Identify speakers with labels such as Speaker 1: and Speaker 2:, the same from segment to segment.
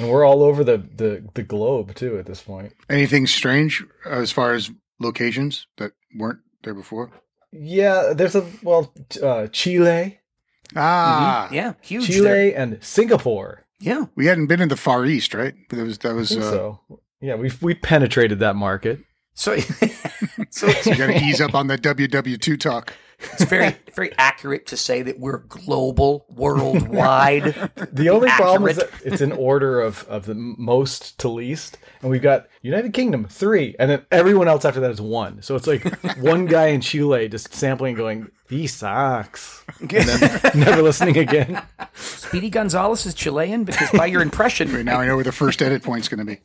Speaker 1: And we're all over the, the, the globe too at this point.
Speaker 2: Anything strange as far as locations that weren't there before?
Speaker 1: Yeah, there's a well, uh, Chile,
Speaker 2: Ah,
Speaker 3: Yeah, huge.
Speaker 1: Chile,
Speaker 3: there.
Speaker 1: and Singapore.
Speaker 3: Yeah.
Speaker 2: we hadn't been in the Far East, right? But That was that
Speaker 1: I
Speaker 2: was.
Speaker 1: think
Speaker 2: Uh,
Speaker 1: so yeah, we we penetrated that market.
Speaker 3: So, so it's,
Speaker 2: You got to ease up on that WW2 talk.
Speaker 3: It's very very accurate to say that we're global, worldwide.
Speaker 1: The only problem is that it's in order of, of the most to least, and we've got United Kingdom three, and then everyone else after that is one. So it's like one guy in Chile just sampling, going, "These sucks," and then never listening again.
Speaker 3: Speedy Gonzalez is Chilean because by your impression,
Speaker 2: Right now, I know where the first edit point's going to be.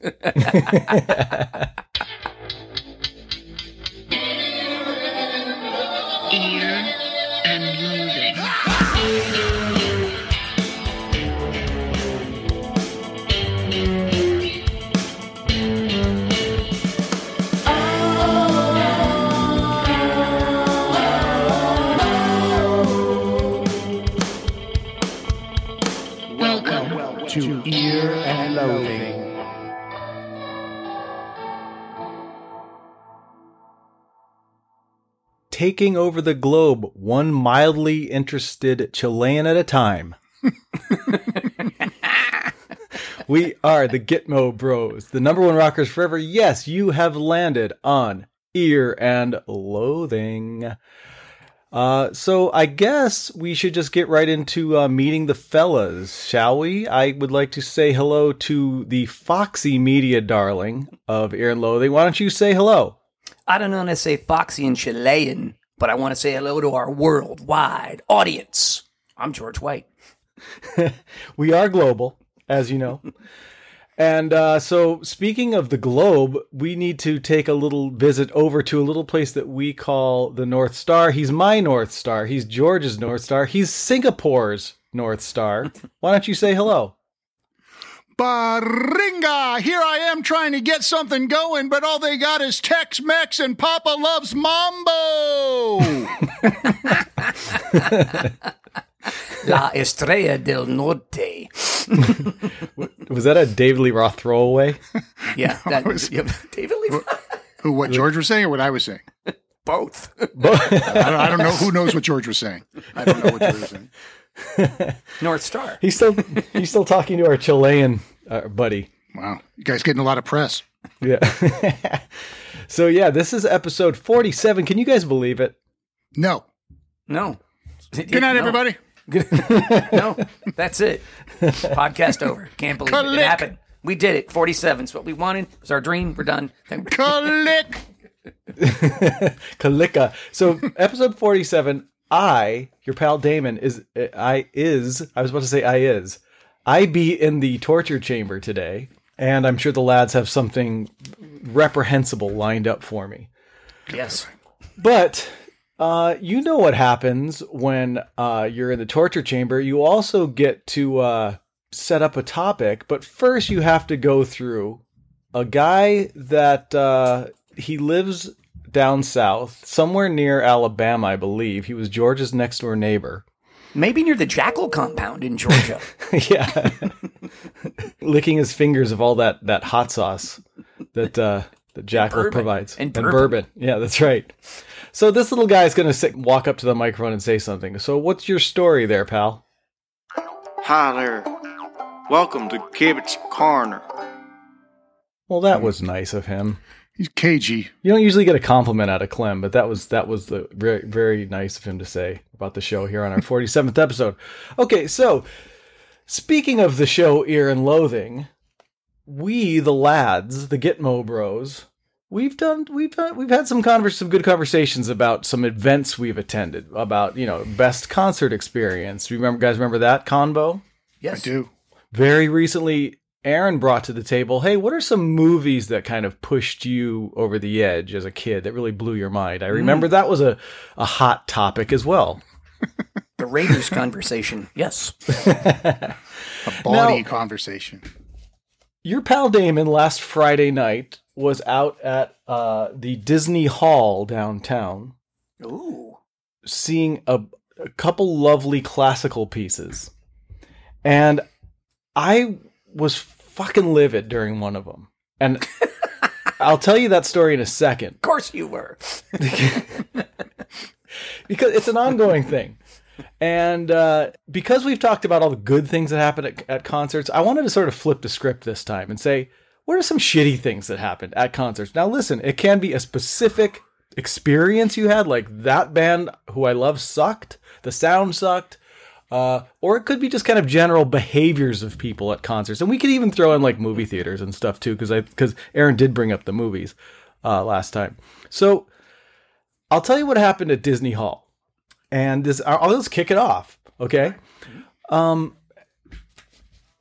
Speaker 2: To ear and loathing.
Speaker 1: Taking over the globe, one mildly interested Chilean at a time. we are the Gitmo Bros, the number one rockers forever. Yes, you have landed on Ear and Loathing. Uh, so I guess we should just get right into uh, meeting the fellas, shall we? I would like to say hello to the Foxy Media darling of Ear and Loathing. Why don't you say hello?
Speaker 3: I don't want to say Foxy and Chilean, but I want to say hello to our worldwide audience. I'm George White.
Speaker 1: we are global, as you know. and uh, so, speaking of the globe, we need to take a little visit over to a little place that we call the North Star. He's my North Star. He's George's North Star. He's Singapore's North Star. Why don't you say hello?
Speaker 2: Baringa! Here I am trying to get something going, but all they got is Tex Mex and Papa loves Mambo!
Speaker 3: La Estrella del Norte.
Speaker 1: Was that a David Lee Roth throwaway?
Speaker 3: Yeah, that
Speaker 2: was-
Speaker 3: yeah, David Lee.
Speaker 2: Who, what George was saying or what I was saying?
Speaker 3: Both.
Speaker 2: I don't, I don't know. Who knows what George was saying? I don't know what George was saying.
Speaker 3: North Star.
Speaker 1: he's still he's still talking to our Chilean uh, buddy.
Speaker 2: Wow. You guys getting a lot of press.
Speaker 1: Yeah. so yeah, this is episode forty-seven. Can you guys believe it?
Speaker 2: No.
Speaker 3: No.
Speaker 2: Good night, everybody.
Speaker 3: No, that's it. Podcast over. Can't believe it.
Speaker 2: Click.
Speaker 3: It happened. We did it. 47 is what we wanted. It was our dream. We're done. Thank-
Speaker 2: Click.
Speaker 1: Kalika. So episode 47, I, your pal Damon, is uh, I is I was about to say I is. I be in the torture chamber today, and I'm sure the lads have something reprehensible lined up for me.
Speaker 3: Yes.
Speaker 1: But uh, you know what happens when uh, you're in the torture chamber. You also get to uh, set up a topic, but first you have to go through a guy that uh, he lives down south, somewhere near Alabama, I believe. He was George's next door neighbor.
Speaker 3: Maybe near the Jackal compound in Georgia.
Speaker 1: yeah, licking his fingers of all that that hot sauce that uh, that Jackal
Speaker 3: bourbon.
Speaker 1: provides
Speaker 3: And bourbon.
Speaker 1: Yeah, that's right. So this little guy is going to sit, walk up to the microphone and say something. So what's your story there, pal?
Speaker 4: Hi there. Welcome to Kibitz Corner.
Speaker 1: Well, that was nice of him.
Speaker 2: He's cagey.
Speaker 1: You don't usually get a compliment out of Clem, but that was that was the very very nice of him to say about the show here on our 47th episode. Okay, so speaking of the show Ear and Loathing, we the lads, the Gitmo Bros, we've done we've done, we've had some converse some good conversations about some events we've attended about you know best concert experience. Remember guys remember that convo?
Speaker 3: Yes.
Speaker 2: I do.
Speaker 1: Very recently, Aaron brought to the table, hey, what are some movies that kind of pushed you over the edge as a kid that really blew your mind? I mm. remember that was a, a hot topic as well.
Speaker 3: The Raiders conversation. Yes.
Speaker 2: A bawdy
Speaker 1: Now-
Speaker 2: conversation.
Speaker 1: Your pal Damon last Friday night was out at uh, the Disney Hall downtown
Speaker 3: Ooh.
Speaker 1: seeing a, a couple lovely classical pieces. And I was fucking livid during one of them. And I'll tell you that story in a second
Speaker 3: Of course you were.
Speaker 1: because it's an ongoing thing. And uh, because we've talked about all the good things that happen at, at concerts, I wanted to sort of flip the script this time and say, what are some shitty things that happened at concerts? Now, listen, it can be a specific experience you had, like that band who I love sucked, the sound sucked, uh, or it could be just kind of general behaviors of people at concerts, and we could even throw in like movie theaters and stuff too, because I because Aaron did bring up the movies uh, last time. So I'll tell you what happened at Disney Hall, and this I'll just kick it off, okay? Um,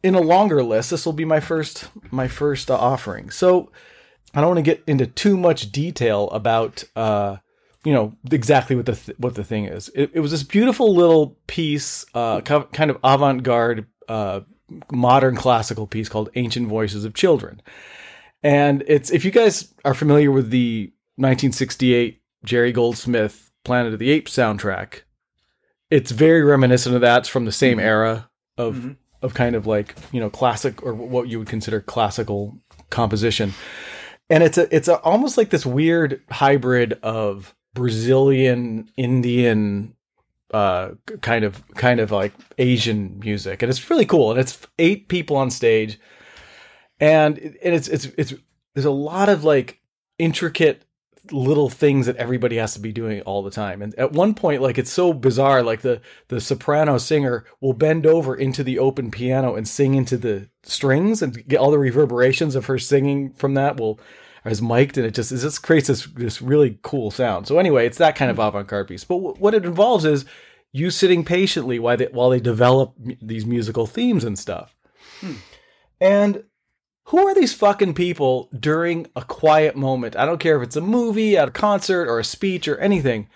Speaker 1: in a longer list, this will be my first my first uh, offering. So I don't want to get into too much detail about uh, you know exactly what the th- what the thing is. It, it was this beautiful little piece, uh, co- kind of avant garde, uh, modern classical piece called "Ancient Voices of Children," and it's if you guys are familiar with the 1968 Jerry Goldsmith Planet of the Apes soundtrack, it's very reminiscent of that. It's from the same era of of kind of like you know classic or what you would consider classical composition. And it's a it's a, almost like this weird hybrid of Brazilian Indian uh kind of kind of like Asian music. And it's really cool. And it's eight people on stage. And and it's it's it's there's a lot of like intricate little things that everybody has to be doing all the time. And at one point like it's so bizarre like the the soprano singer will bend over into the open piano and sing into the strings and get all the reverberations of her singing from that will is mic'd and it just it just creates this this really cool sound. So anyway it's that kind of avant-garde piece. But w- what it involves is you sitting patiently while they while they develop m- these musical themes and stuff. Hmm. And who are these fucking people during a quiet moment? I don't care if it's a movie, at a concert, or a speech, or anything,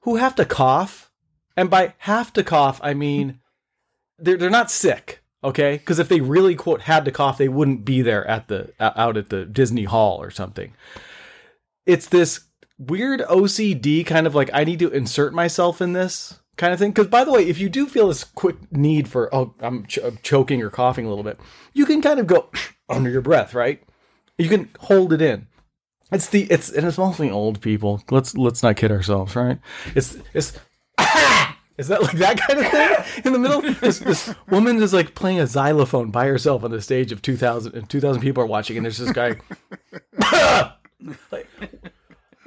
Speaker 1: who have to cough. And by have to cough, I mean they're they're not sick, okay? Because if they really quote had to cough, they wouldn't be there at the out at the Disney Hall or something. It's this weird OCD kind of like I need to insert myself in this kind of thing. Because by the way, if you do feel this quick need for oh I'm, ch- I'm choking or coughing a little bit, you can kind of go under your breath, right? You can hold it in. It's the it's and it's mostly old people. Let's let's not kid ourselves, right? It's it's is that like that kind of thing in the middle? This, this woman is like playing a xylophone by herself on the stage of 2000 and 2000 people are watching and there's this guy like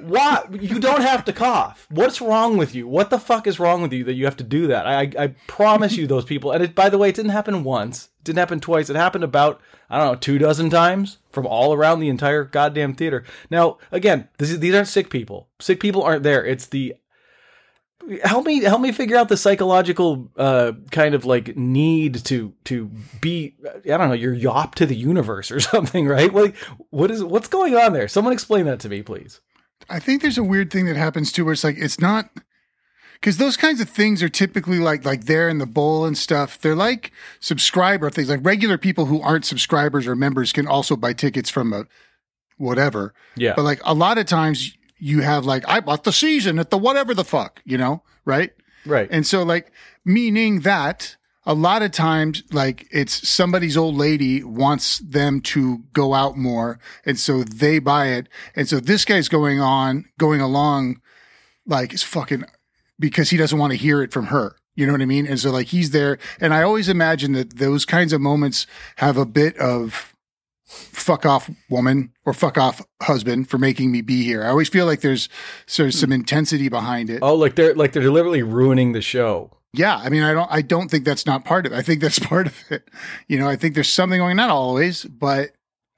Speaker 1: why you don't have to cough. What's wrong with you? What the fuck is wrong with you that you have to do that? I i promise you those people. And it by the way it didn't happen once. It didn't happen twice. It happened about i don't know two dozen times from all around the entire goddamn theater. Now again is, these aren't sick people. Sick people aren't there. It's the help me help me figure out the psychological uh kind of like need to to be i don't know you're yop to the universe or something right? Like what is what's going on there? Someone explain that to me please
Speaker 2: I think there's a weird thing that happens too, where it's like it's not because those kinds of things are typically like like there in the bowl and stuff. They're like subscriber things. Like regular people who aren't subscribers or members can also buy tickets from a whatever.
Speaker 1: Yeah.
Speaker 2: But like a lot of times you have like I bought the season at the whatever the fuck, you know, right?
Speaker 1: right
Speaker 2: And so like meaning that a lot of times like it's somebody's old lady wants them to go out more and so they buy it. And so this guy's going on, going along like it's fucking because he doesn't want to hear it from her. You know what I mean? And so like he's there and I always imagine that those kinds of moments have a bit of fuck off woman or fuck off husband for making me be here. I always feel like there's sort of some intensity behind it.
Speaker 1: oh like they're like they're deliberately ruining the show
Speaker 2: Yeah, I mean, I don't, I don't think that's not part of it. I think that's part of it. You know, I think there's something going, not always, but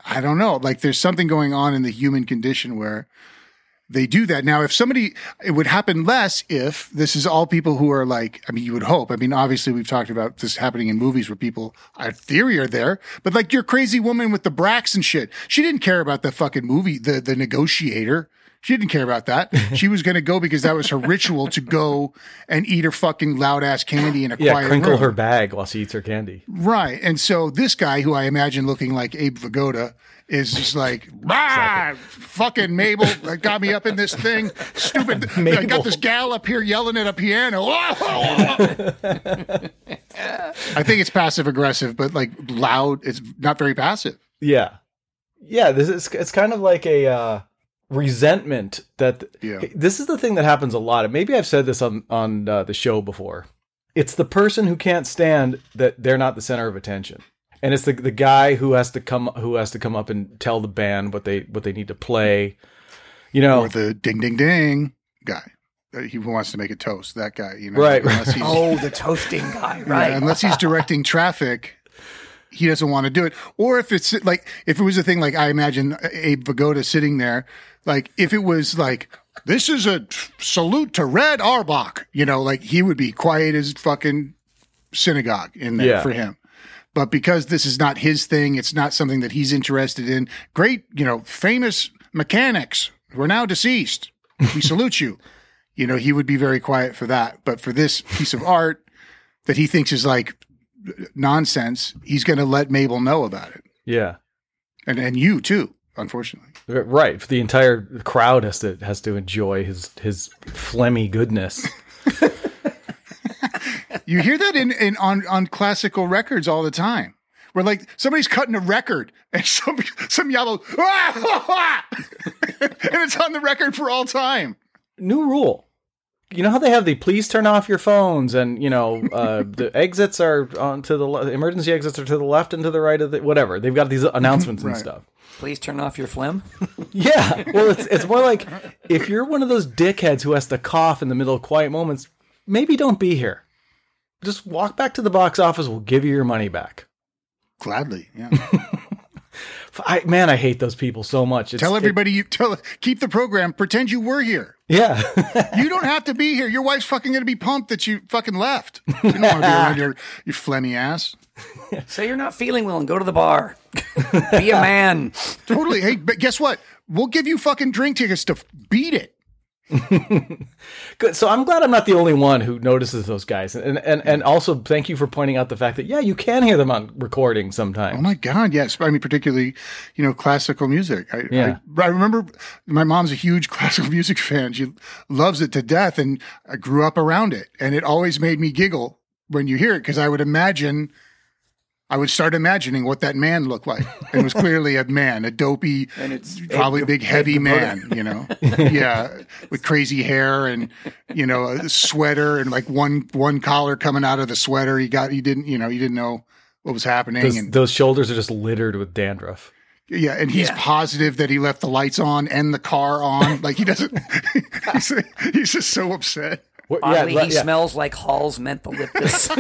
Speaker 2: I don't know. Like there's something going on in the human condition where they do that. Now, if somebody, it would happen less if this is all people who are like, I mean, you would hope. I mean, obviously we've talked about this happening in movies where people, our theory are there, but like your crazy woman with the bracks and shit, she didn't care about the fucking movie, the, the negotiator. She didn't care about that. She was going to go because that was her ritual to go and eat her fucking loud ass candy in a
Speaker 1: Yeah,
Speaker 2: quiet
Speaker 1: crinkle
Speaker 2: room.
Speaker 1: her bag while she eats her candy.
Speaker 2: Right. And so this guy, who I imagine looking like Abe Vigoda, is just like, "Ah, fucking Mabel got me up in this thing. Stupid. I got this gal up here yelling at a piano. I think it's passive aggressive, but like loud. It's not very passive.
Speaker 1: Yeah, yeah. This is it's kind of like a uh, resentment that.
Speaker 2: Yeah.
Speaker 1: This is the thing that happens a lot. And maybe I've said this on on uh, the show before. It's the person who can't stand that they're not the center of attention, and it's the the guy who has to come who has to come up and tell the band what they what they need to play. You know,
Speaker 2: Or the ding, ding, ding guy. Uh, He wants to make a toast. That guy, you know.
Speaker 1: Right,
Speaker 2: Unless he's,
Speaker 3: Oh, the toasting guy,
Speaker 2: Yeah,
Speaker 3: right?
Speaker 2: unless he's directing traffic, he doesn't want to do it. Or if it's like, if it was a thing like I imagine Abe Vigoda sitting there, like if it was like, this is a salute to Red Auerbach, you know, like he would be quiet as fucking synagogue in there
Speaker 1: Yeah.
Speaker 2: for him. But because this is not his thing, it's not something that he's interested in. Great, you know, famous mechanics who are now deceased. We salute you. You know, he would be very quiet for that. But for this piece of art that he thinks is like nonsense, he's going to let Mabel know about it.
Speaker 1: yeah,
Speaker 2: And and you too, unfortunately.
Speaker 1: right. The entire crowd has to has to enjoy his his phlegmy goodness.
Speaker 2: You hear that in, in on on classical records all the time. Where like somebody's cutting a record and some some yellow and it's on the record for all time.
Speaker 1: new rule. You know how they have the please turn off your phones and you know uh, the exits are on to the le- emergency exits are to the left and to the right of the whatever. They've got these announcements and stuff.
Speaker 3: Please turn off your phlegm.
Speaker 1: Yeah. Well, it's it's more like if you're one of those dickheads who has to cough in the middle of quiet moments, maybe don't be here. Just walk back to the box office. We'll give you your money back.
Speaker 2: Gladly, yeah.
Speaker 1: I, man, I hate those people so much. It's,
Speaker 2: tell
Speaker 1: it-
Speaker 2: everybody you tell keep the program. Pretend you were here.
Speaker 1: yeah.
Speaker 2: You don't have to be here. Your wife's fucking gonna be pumped that you fucking left. You don't want to be around your your phlegmy ass.
Speaker 3: Say you're not feeling well and go to the bar. Be a man.
Speaker 2: Totally. Hey, but guess what? We'll give you fucking drink tickets to beat it.
Speaker 1: Good. So I'm glad I'm not the only one who notices those guys, and and and also thank you for pointing out the fact that yeah, you can hear them on recording sometimes.
Speaker 2: Oh my God, yes. I mean, particularly, you know, classical music. I,
Speaker 1: Yeah.
Speaker 2: I, I remember my mom's a huge classical music fan. She loves it to death, and I grew up around it. And it always made me giggle when you hear it because I would imagine, I would start imagining what that man looked like. And it was clearly a man, a dopey,
Speaker 3: And it's
Speaker 2: probably
Speaker 3: Ed-
Speaker 2: big, heavy
Speaker 3: Capote.
Speaker 2: man, you know? yeah. With crazy hair and, you know, a sweater and like one, one collar coming out of the sweater. He got, he didn't, you know, he didn't know what was happening.
Speaker 1: Those,
Speaker 2: and
Speaker 1: those shoulders are just littered with dandruff.
Speaker 2: yeah, and he's
Speaker 3: Yeah.
Speaker 2: positive that he left the lights on and the car on. Like he doesn't. he's, he's just so upset.
Speaker 1: What-
Speaker 3: Oddly,
Speaker 1: le-
Speaker 3: he smells like Hall's mentholyptus.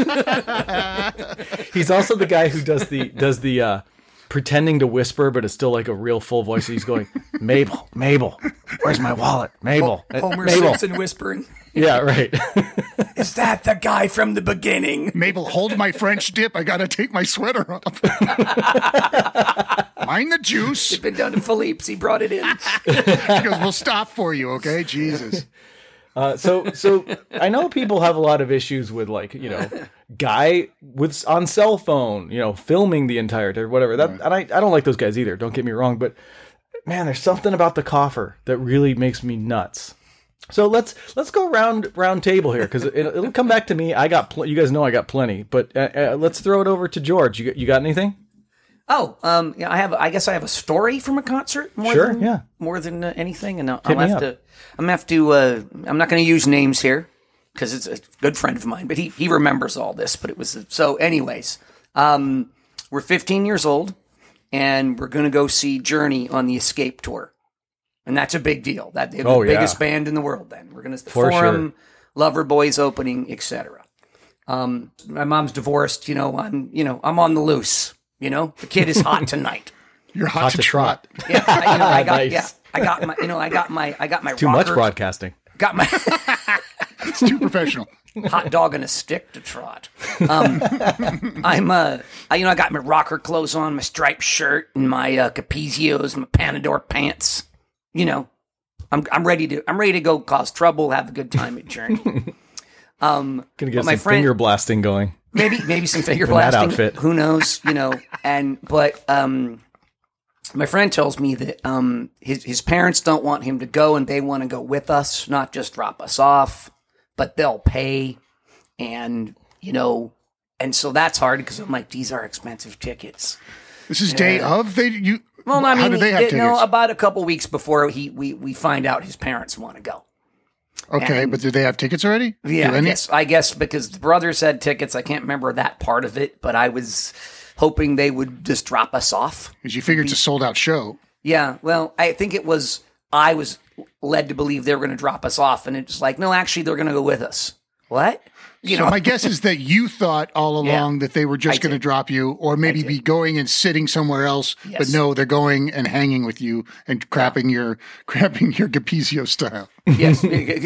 Speaker 1: He's also the guy who does the does the uh, pretending to whisper, but it's still like a real full voice. He's going, Mabel, Mabel, where's my wallet? Mabel, Uh,
Speaker 3: Homer
Speaker 1: Mabel.
Speaker 3: Simpson whispering.
Speaker 1: Yeah, right.
Speaker 3: Is that the guy from the beginning?
Speaker 2: Mabel, hold my French dip. I got to take my sweater off. Mind the juice.
Speaker 3: It's been down to Philippe's. He brought it in.
Speaker 2: He goes, we'll stop for you, okay? Jesus.
Speaker 1: Uh, so so I know people have a lot of issues with like you know guy with on cell phone you know filming the entire day whatever. That and I, I don't like those guys either don't get me wrong but man there's something about the coffer that really makes me nuts. So let's let's go round round table here because it, it'll come back to me. I got pl- you guys know I got plenty but uh, uh, let's throw it over to George. You you got anything
Speaker 3: Oh, um, yeah, I have. I guess I have a story from a concert. More
Speaker 1: Sure,
Speaker 3: than,
Speaker 1: yeah.
Speaker 3: More than uh, anything, and I'll, I'll have
Speaker 1: up.
Speaker 3: to. I'm gonna have to. Uh, I'm not going to use names here because it's a good friend of mine, but he he remembers all this. But it was so. Anyways, um, we're 15 years old, and we're going to go see Journey on the Escape tour, and that's a big deal. That they're the
Speaker 1: Oh, yeah.
Speaker 3: biggest band in the world. Then we're going to
Speaker 1: For
Speaker 3: Forum, Loverboy's opening, etc. Um, my mom's divorced. You know, I'm you know I'm on the loose. You know, the kid is hot tonight.
Speaker 2: You're hot,
Speaker 1: hot
Speaker 2: to,
Speaker 1: to
Speaker 2: trot.
Speaker 1: trot
Speaker 3: Yeah, I, you know, I got
Speaker 1: Nice.
Speaker 3: yeah, I got my you know I got my I got my
Speaker 1: too much broadcasting
Speaker 3: Got my
Speaker 2: It's too professional.
Speaker 3: hot dog and a stick to trot. Um, I'm uh, I, you know I got my rocker clothes on, my striped shirt, and my uh, Capezios, my Panador pants. You know, I'm I'm ready to I'm ready to go cause trouble, have a good time at Journey.
Speaker 1: Gonna get
Speaker 3: my
Speaker 1: some
Speaker 3: friend-
Speaker 1: finger blasting going.
Speaker 3: maybe maybe some finger
Speaker 1: In that
Speaker 3: blasting.
Speaker 1: outfit.
Speaker 3: Who knows? You know. And but um, my friend tells me that um his his parents don't want him to go, and they want to go with us, not just drop us off, but they'll pay, and you know, and so that's hard because I'm like, these are expensive tickets.
Speaker 2: This is day of they you.
Speaker 3: Well, I mean,
Speaker 2: how do they have
Speaker 3: you
Speaker 2: tickets?
Speaker 3: know, about a couple weeks before he we we find out his parents want to go.
Speaker 2: Okay,
Speaker 3: and-
Speaker 2: but do they have tickets already?
Speaker 3: Yeah, I
Speaker 2: any-
Speaker 3: guess, I guess because the brothers had tickets. I can't remember that part of it, but I was hoping they would just drop us off.
Speaker 2: Because you figure it's a sold out show.
Speaker 3: Yeah, well, I think it was I was led to believe they were going to drop us off, and it's like, no, actually, they're going to go with us. What? You
Speaker 2: so
Speaker 3: know,
Speaker 2: my guess is that you thought all
Speaker 3: Yeah.
Speaker 2: along that they were just going to drop you, or maybe be going and sitting somewhere else. But no, they're going and hanging with you and crapping your crapping your Capezio style.
Speaker 3: yes,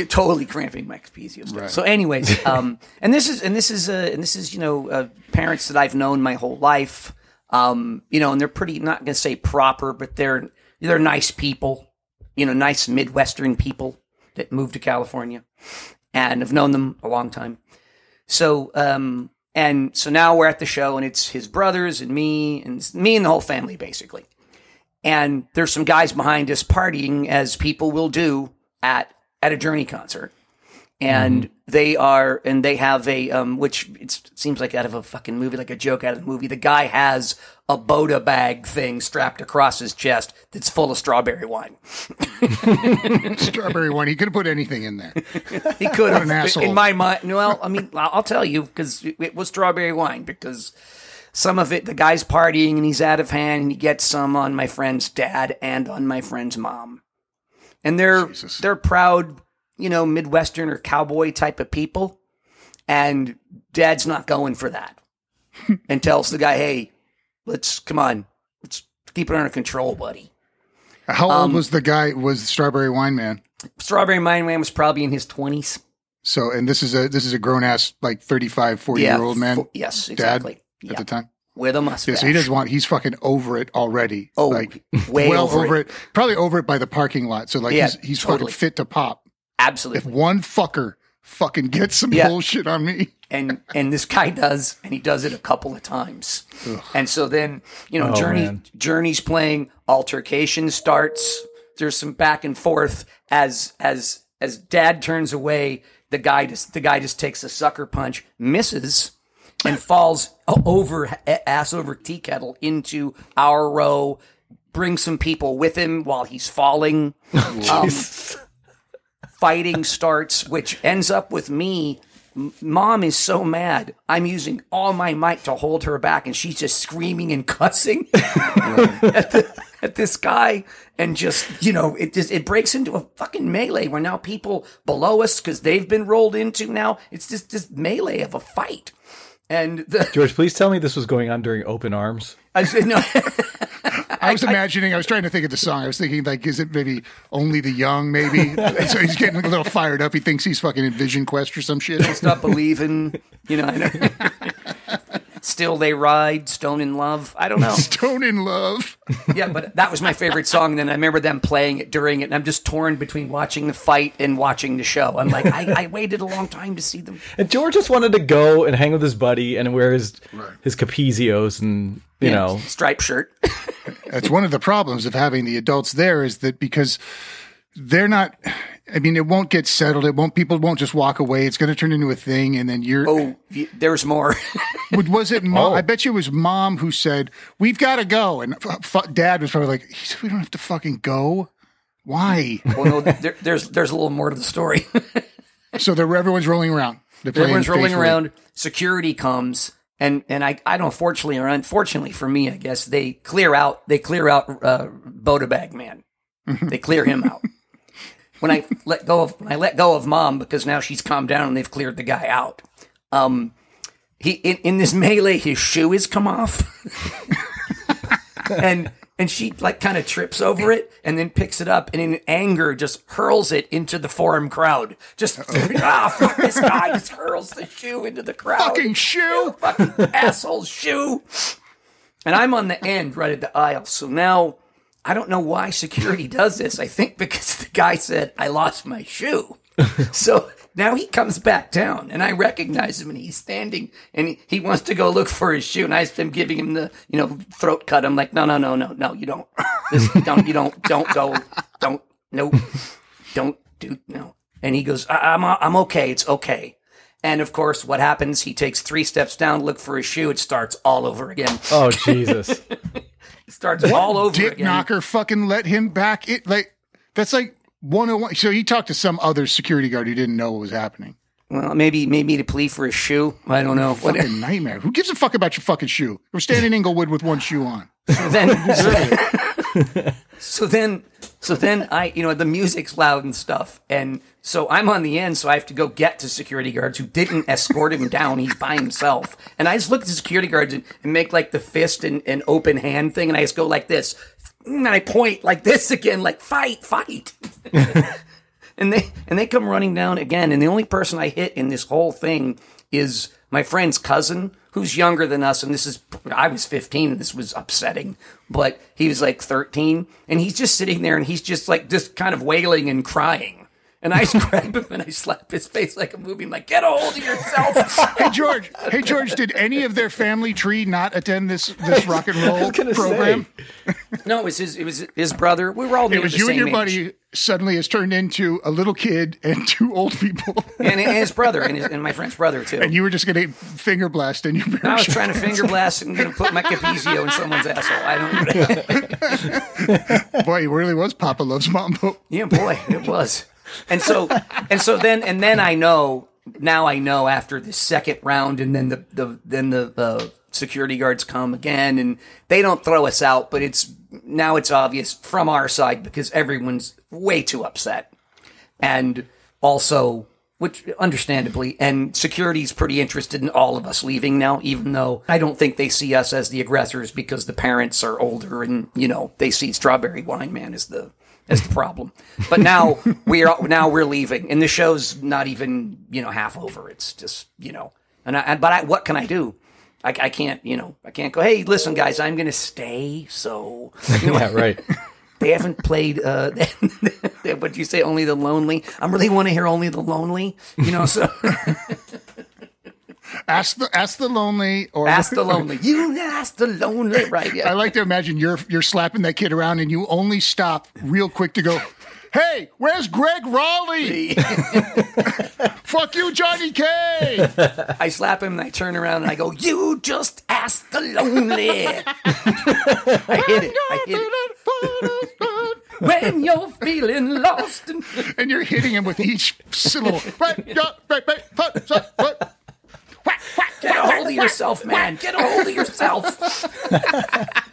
Speaker 3: totally cramping my Capezio stuff. So, anyways, um, and this is and this is uh, and this is you know uh, parents that I've known my whole life. Um, you know, and they're pretty not going to say proper, but they're they're nice people. You know, nice Midwestern people that moved to California, and I've known them a long time. So, um, and so now we're at the show, and it's his brothers and me, and me and the whole family basically. And there's some guys behind us partying, as people will do at at a Journey concert. And they are, and they have a, um, which it seems like out of a fucking movie, like a joke out of the movie. The guy has a Bota bag thing strapped across his chest that's full of strawberry wine.
Speaker 2: Strawberry wine. He could have put anything in there.
Speaker 3: He could have.
Speaker 2: an asshole.
Speaker 3: In my mind, well, I mean, I'll tell you because it it was strawberry wine because some of it, the guy's partying and he's out of hand and he gets some on my friend's dad and on my friend's mom. And they're
Speaker 2: Jesus.
Speaker 3: they're proud, you know, Midwestern or cowboy type of people. And dad's not going for that. and tells the guy, hey, let's come on, let's keep it under control, buddy.
Speaker 2: How
Speaker 3: Um,
Speaker 2: old was the guy? Was the Strawberry Wine Man?
Speaker 3: Strawberry Wine Man was probably in his twenties.
Speaker 2: So, and this is a this is a grown ass like 35, 40 year old man
Speaker 3: fo- yes,
Speaker 2: dad
Speaker 3: exactly.
Speaker 2: at the time.
Speaker 3: with a mustache.
Speaker 2: Yeah, so he doesn't want. He's fucking over it already.
Speaker 3: Oh,
Speaker 2: like
Speaker 3: way
Speaker 2: well
Speaker 3: over
Speaker 2: over,
Speaker 3: it.
Speaker 2: it. Probably over it by the parking lot. So like
Speaker 3: Yeah,
Speaker 2: he's he's
Speaker 3: totally.
Speaker 2: fucking fit to pop. If one fucker fucking gets some
Speaker 3: Yeah.
Speaker 2: bullshit on me,
Speaker 3: And and this guy does, and he does it a couple of times. And so then, you know,
Speaker 1: Oh,
Speaker 3: Journey
Speaker 1: man.
Speaker 3: Journey's playing, altercation starts. There's some back and forth as as as dad turns away, the guy just the guy just takes a sucker punch, misses, and falls over ass over tea kettle into our row. Brings some people with him while he's falling. Um, fighting starts, which ends up with me. Mom is so mad. I'm using all my might to hold her back, and she's just screaming and cussing at, the, at this guy. And just, you know, it just it breaks into a fucking melee where now people below us, because they've been rolled into now, it's just this melee of a fight. And the,
Speaker 1: George, please tell me this was going on during open arms.
Speaker 3: I said, no,
Speaker 2: I was imagining. I was trying to think of the song. I was thinking like, is it maybe only the young? Maybe. so he's getting a little fired up. He thinks he's fucking in Vision Quest or some shit.
Speaker 3: stop believing, you know. I know. Still they ride, stone in love. I don't know.
Speaker 2: Stone in love.
Speaker 3: Yeah, but that was my favorite song. And then I remember them playing it during it, and I'm just torn between watching the fight and watching the show. I'm like, I, I waited a long time to see them.
Speaker 1: And George just wanted to go and hang with his buddy and wear his his capezios and you know
Speaker 3: striped shirt.
Speaker 2: That's one of the problems of having the adults there is that because they're not. I mean, it won't get settled. It won't. People won't just walk away. It's going to turn into a thing, and then you're.
Speaker 3: Oh, there's more.
Speaker 2: Was it mom?
Speaker 1: Oh.
Speaker 2: I bet you it was mom who said, "We've got to go," and f- f- dad was probably like, he said, "We don't have to fucking go." Why?
Speaker 3: well, no, there, there's there's a little more to the story.
Speaker 2: so they're everyone's rolling around. They're
Speaker 3: Everyone's rolling
Speaker 2: faithfully.
Speaker 3: around. Security comes, and and I I don't fortunately or unfortunately for me, I guess they clear out they clear out uh, Bota Bag Man. They clear him out. When I let go of when I let go of mom because now she's calmed down and they've cleared the guy out. Um, he in, in this melee, his shoe has come off, and and she like kind of trips over it and then picks it up and in anger just hurls it into the forum crowd. Just ah fuck this guy! Just hurls the shoe into the crowd.
Speaker 2: Fucking shoe.
Speaker 3: fucking asshole shoe. And I'm on the end right at the aisle. So now I don't know why security does this. I think because the guy said, I lost my shoe. so now he comes back down and I recognize him and he's standing and he, he wants to go look for his shoe. And I am giving him the, you know, throat cut. I'm like, no, no, no, no, no, you don't. This, don't, you don't, don't go. Don't, nope. Don't do, no. And he goes, I, I'm, I'm okay. It's okay. And of course, what happens? He takes three steps down, look for his shoe. It starts all over again.
Speaker 1: Oh Jesus!
Speaker 3: It starts all over
Speaker 2: Dick
Speaker 3: again.
Speaker 2: knocker fucking let him back it like that's like 101 so he talked to some other security guard who didn't know what was happening.
Speaker 3: Well, maybe maybe to plea for a shoe. I don't know. What,
Speaker 2: fucking nightmare. Who gives a fuck about your fucking shoe? We're standing in Inglewood with one shoe on.
Speaker 3: Then so then so then I you know the music's loud and stuff and so I'm on the end so I have to go get to security guards who didn't escort him down. He's by himself. And I just look at the security guards and, and make like the fist and, and open hand thing and I just go like this and I point like this again like fight fight. And they and they come running down again and the only person I hit in this whole thing is my friend's cousin who's younger than us and this is I was 15 and this was upsetting but he was like 13 and he's just sitting there and he's just like just kind of wailing and crying and I just grab him and I slap his face like a movie. I'm like get a hold of yourself.
Speaker 2: Hey George. Hey George did any of their family tree not attend this this rock and roll
Speaker 1: gonna
Speaker 2: program?
Speaker 3: no it was his it was his brother. We were all
Speaker 2: it was
Speaker 3: the
Speaker 2: you and your
Speaker 3: age.
Speaker 2: buddy suddenly has turned into a little kid and two old people.
Speaker 3: And, and his brother and, his, and my friend's brother too.
Speaker 2: And you were just gonna finger blast in your
Speaker 3: I was trying to finger blast and gonna put my Capezio in someone's asshole. I don't.
Speaker 2: boy it really was Papa loves Mambo.
Speaker 3: Yeah, boy, it was. And so, and so then, and then I know. Now I know after the second round, and then the the then the uh, security guards come again, and they don't throw us out, but it's now it's obvious from our side because everyone's way too upset, and also. Which understandably, and security's pretty interested in all of us leaving now, even though I don't think they see us as the aggressors because the parents are older and, you know, they see Strawberry Wine Man as the as the problem. But now we are now we're leaving, and the show's not even you know half over. It's just you know, and I, but I, what can I do? I, I can't you know I can't go. Hey, listen, guys, I'm gonna stay. So you know,
Speaker 1: yeah, right.
Speaker 3: they haven't played. uh What you say? Only the lonely. I really want to hear only the lonely. You know, so
Speaker 2: ask the ask the lonely or
Speaker 3: ask the lonely. You ask the lonely, right?
Speaker 2: I like to imagine you're you're slapping that kid around and you only stop real quick to go, "Hey, where's Gregg Rolie? Fuck you, Johnny K."
Speaker 3: I slap him and I turn around and I go, "You just ask the lonely." I hit it. I hit it. when you're feeling lost and
Speaker 2: and you're hitting him with each syllable. Right, yeah, right, right, right, right, right. Whack, whack,
Speaker 3: get a hold of yourself, man. Get a hold of yourself.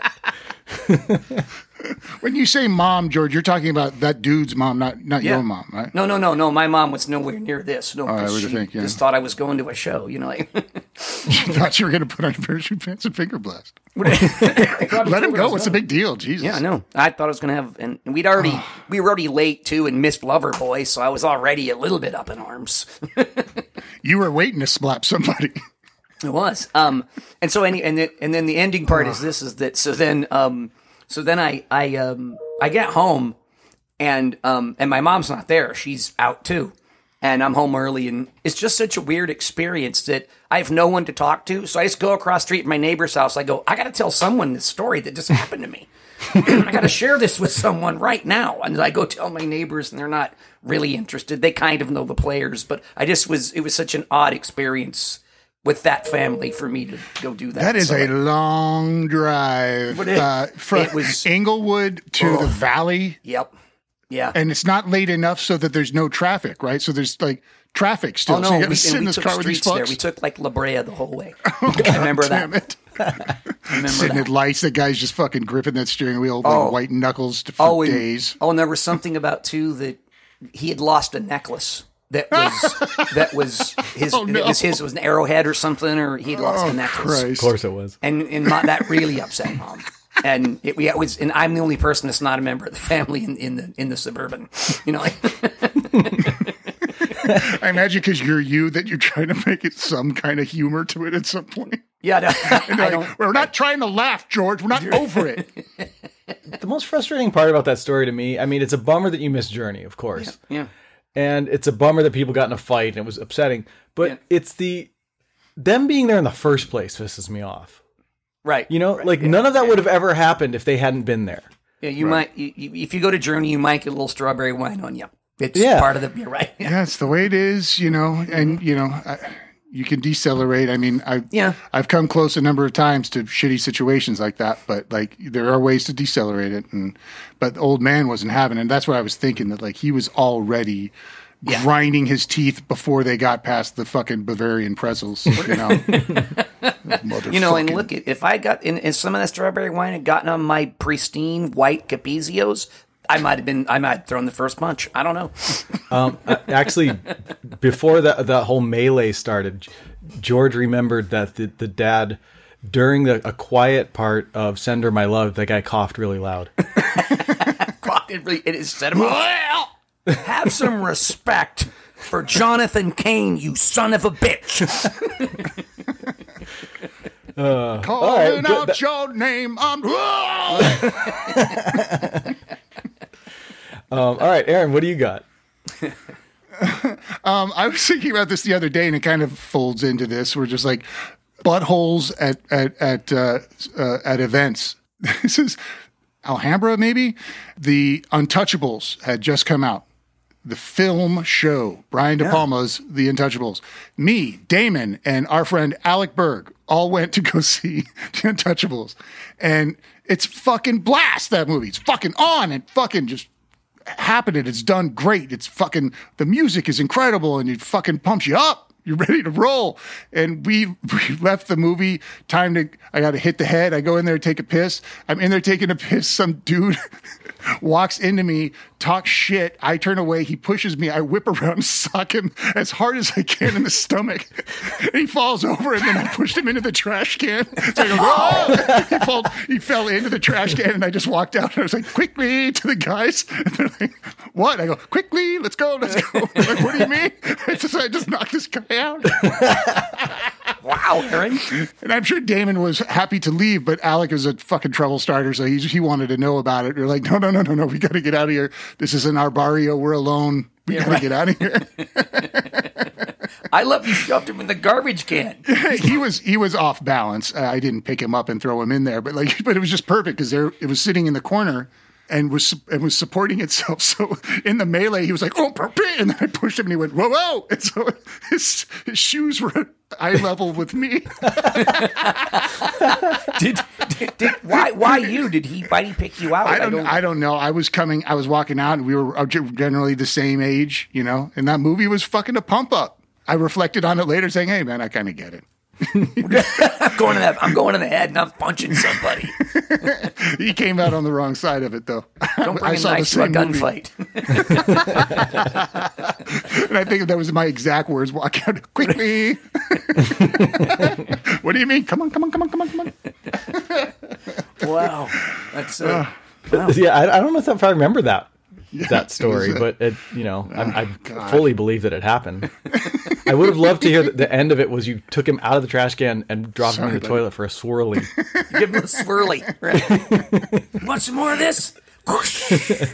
Speaker 2: When you say mom, George, you're talking about that dude's mom, not not
Speaker 3: Yeah.
Speaker 2: your mom, right?
Speaker 3: No, no, no, no. My mom was nowhere near this. No,
Speaker 2: I
Speaker 3: 'cause
Speaker 2: would
Speaker 3: she
Speaker 2: think, yeah.
Speaker 3: just thought I was going to a show. You know, like
Speaker 2: thought you were going to put on parachute pants and finger blast.
Speaker 3: let
Speaker 2: Let him go. What's the big deal? Jesus.
Speaker 3: Yeah, I know. I thought I was going to have, and we'd already we were already late too, and missed Loverboy, so I was already a little bit up in arms.
Speaker 2: You were waiting to slap somebody.
Speaker 3: It was. Um, and so any, and then, and then the ending part is this: is that so then, um, so then I, I, um, I get home, and um, and my mom's not there; she's out too, and I'm home early, and it's just such a weird experience that I have no one to talk to. So I just go across the street to my neighbor's house. I go, I got to tell someone this story that just happened to me. I got to share this with someone right now. And I go tell my neighbors, and they're not really interested. They kind of know the players, but I just was. It was such an odd experience with that family for me to go do that.
Speaker 2: That is
Speaker 3: So
Speaker 2: a long drive
Speaker 3: it-
Speaker 2: uh, from
Speaker 3: was-
Speaker 2: Inglewood to the valley,
Speaker 3: Yep. Yeah.
Speaker 2: and it's not late enough so that there's no traffic, right? So there's like traffic still.
Speaker 3: oh no,
Speaker 2: so you
Speaker 3: we,
Speaker 2: got to sit in this
Speaker 3: took
Speaker 2: car with these
Speaker 3: streets there. We took like La Brea the whole way. oh, I remember
Speaker 2: Damn
Speaker 3: that.
Speaker 2: it.
Speaker 3: I remember
Speaker 2: Sitting
Speaker 3: that.
Speaker 2: at lights, the guy's just fucking gripping that steering wheel, like
Speaker 3: Oh.
Speaker 2: white knuckles for
Speaker 3: Oh, and,
Speaker 2: days.
Speaker 3: oh, and there was something about too that he had lost a necklace that was that was his.
Speaker 2: Oh, no.
Speaker 3: It was his. It was an arrowhead or something, or he had lost
Speaker 2: Oh,
Speaker 3: a necklace.
Speaker 2: Christ.
Speaker 1: Of course it was.
Speaker 3: and and my, that really upset mom. And it, yeah, it was, and I'm the only person that's not a member of the family in, in the in the suburban. You know, like
Speaker 2: I imagine because you're you that you're trying to make it some kind of humor to it at some point.
Speaker 3: yeah, no, I
Speaker 2: Like,
Speaker 3: don't.
Speaker 2: We're not trying to laugh, George. We're not over it.
Speaker 1: The most most frustrating part about that story to me, I mean, it's a bummer that you missed Journey, of course.
Speaker 3: Yeah.
Speaker 1: And it's a bummer that people got in a fight and it was upsetting but
Speaker 3: Yeah.
Speaker 1: it's the them being there in the first place pisses me off
Speaker 3: Right.
Speaker 1: you know like none of that would have ever happened if they hadn't been there
Speaker 3: Yeah, you might. You, you, if you go to Germany, you might get a little strawberry wine on you. It's
Speaker 1: Yeah.
Speaker 3: part of the. You're right. Yeah.
Speaker 2: Yeah, it's the way it is, you know, and you know, I, you can decelerate. I mean, I
Speaker 3: Yeah.
Speaker 2: I've come close a number of times to shitty situations like that, but like there are ways to decelerate it. And but the old man wasn't having, it. and that's what I was thinking that like he was already grinding his teeth before they got past the fucking Bavarian pretzels. You know,
Speaker 3: You know, and look, if I got in, if some of that strawberry wine had gotten on my pristine white Capezios, I might have been. I might have thrown the first punch. I don't know.
Speaker 1: um uh, actually before that that whole melee started george remembered that the, the dad during the a quiet part of send her my love that guy coughed really loud
Speaker 3: It, really, it is said. Well, have some respect for Jonathan Cain, you son of a bitch.
Speaker 2: calling
Speaker 1: good.
Speaker 2: out
Speaker 1: That-
Speaker 2: your name. I'm
Speaker 1: um, all right aaron what do you got
Speaker 2: Um, I was thinking about this the other day, and it kind of folds into this. We're just like buttholes at at at uh, uh, at events. This is Alhambra, maybe. The Untouchables had just come out. The film show, Brian De Palma's The Untouchables. Me, Damon, and our friend Alec Berg all went to go see The Untouchables, and it's fucking blast. That movie, it's fucking on and fucking just happening. It's done great. It's fucking the music is incredible and it fucking pumps you up. You're ready to roll. And we, we left the movie. Time to I gotta hit the head. I go in there, take a piss. I'm in there taking a piss. Some dude walks into me, talks shit. I turn away, he pushes me, I whip around sock him as hard as I can in the stomach. He falls over and then I pushed him into the trash can. So I go, he, he fell into the trash can and I just walked out and I was like, quickly to the guys. And they're like, what? I go, quickly, let's go, let's go. Like, what do you mean? I just, I just knocked this guy out.
Speaker 3: wow, Aaron.
Speaker 2: And I'm sure Damon was happy to leave, but Alec is a fucking trouble starter, so he he wanted to know about it. You're like, no, no, no, no, no, we got to get out of here. This is an barrio. We're alone. We got to get out of here.
Speaker 3: I love you shoved him in the garbage can.
Speaker 2: he was he was off balance. Uh, I didn't pick him up and throw him in there, but like, but it was just perfect because there it was sitting in the corner. And was and was supporting itself. So in the melee, he was like, "Oh, per- per," and then I pushed him, and he went, "Whoa, whoa!" And so his his shoes were eye level with me.
Speaker 3: Did, did, did why why you? Did he why did he pick you out?
Speaker 2: I don't, I don't know. I was coming, I was walking out, and we were uh, generally the same age, you know. And that movie was fucking a pump up. I reflected on it later, saying, "Hey, man, I kind of get it."
Speaker 3: I'm going to that. I'm going in the head and I'm punching somebody.
Speaker 2: He came out on the wrong side of it, though.
Speaker 3: Don't bring a knife to a gunfight.
Speaker 2: and I think that was my exact words. Walk out quickly. what do you mean? Come on, come on, come on, come on, come on.
Speaker 3: wow, that's uh,
Speaker 1: yeah I, I don't know if I remember that that story
Speaker 2: was, uh,
Speaker 1: but it you know I, I fully believe that it happened I would have loved to hear that the end of it was you took him out of the trash can and dropped him in the
Speaker 2: buddy.
Speaker 1: toilet for a swirly
Speaker 3: give him a swirly. Right. Want some more of this?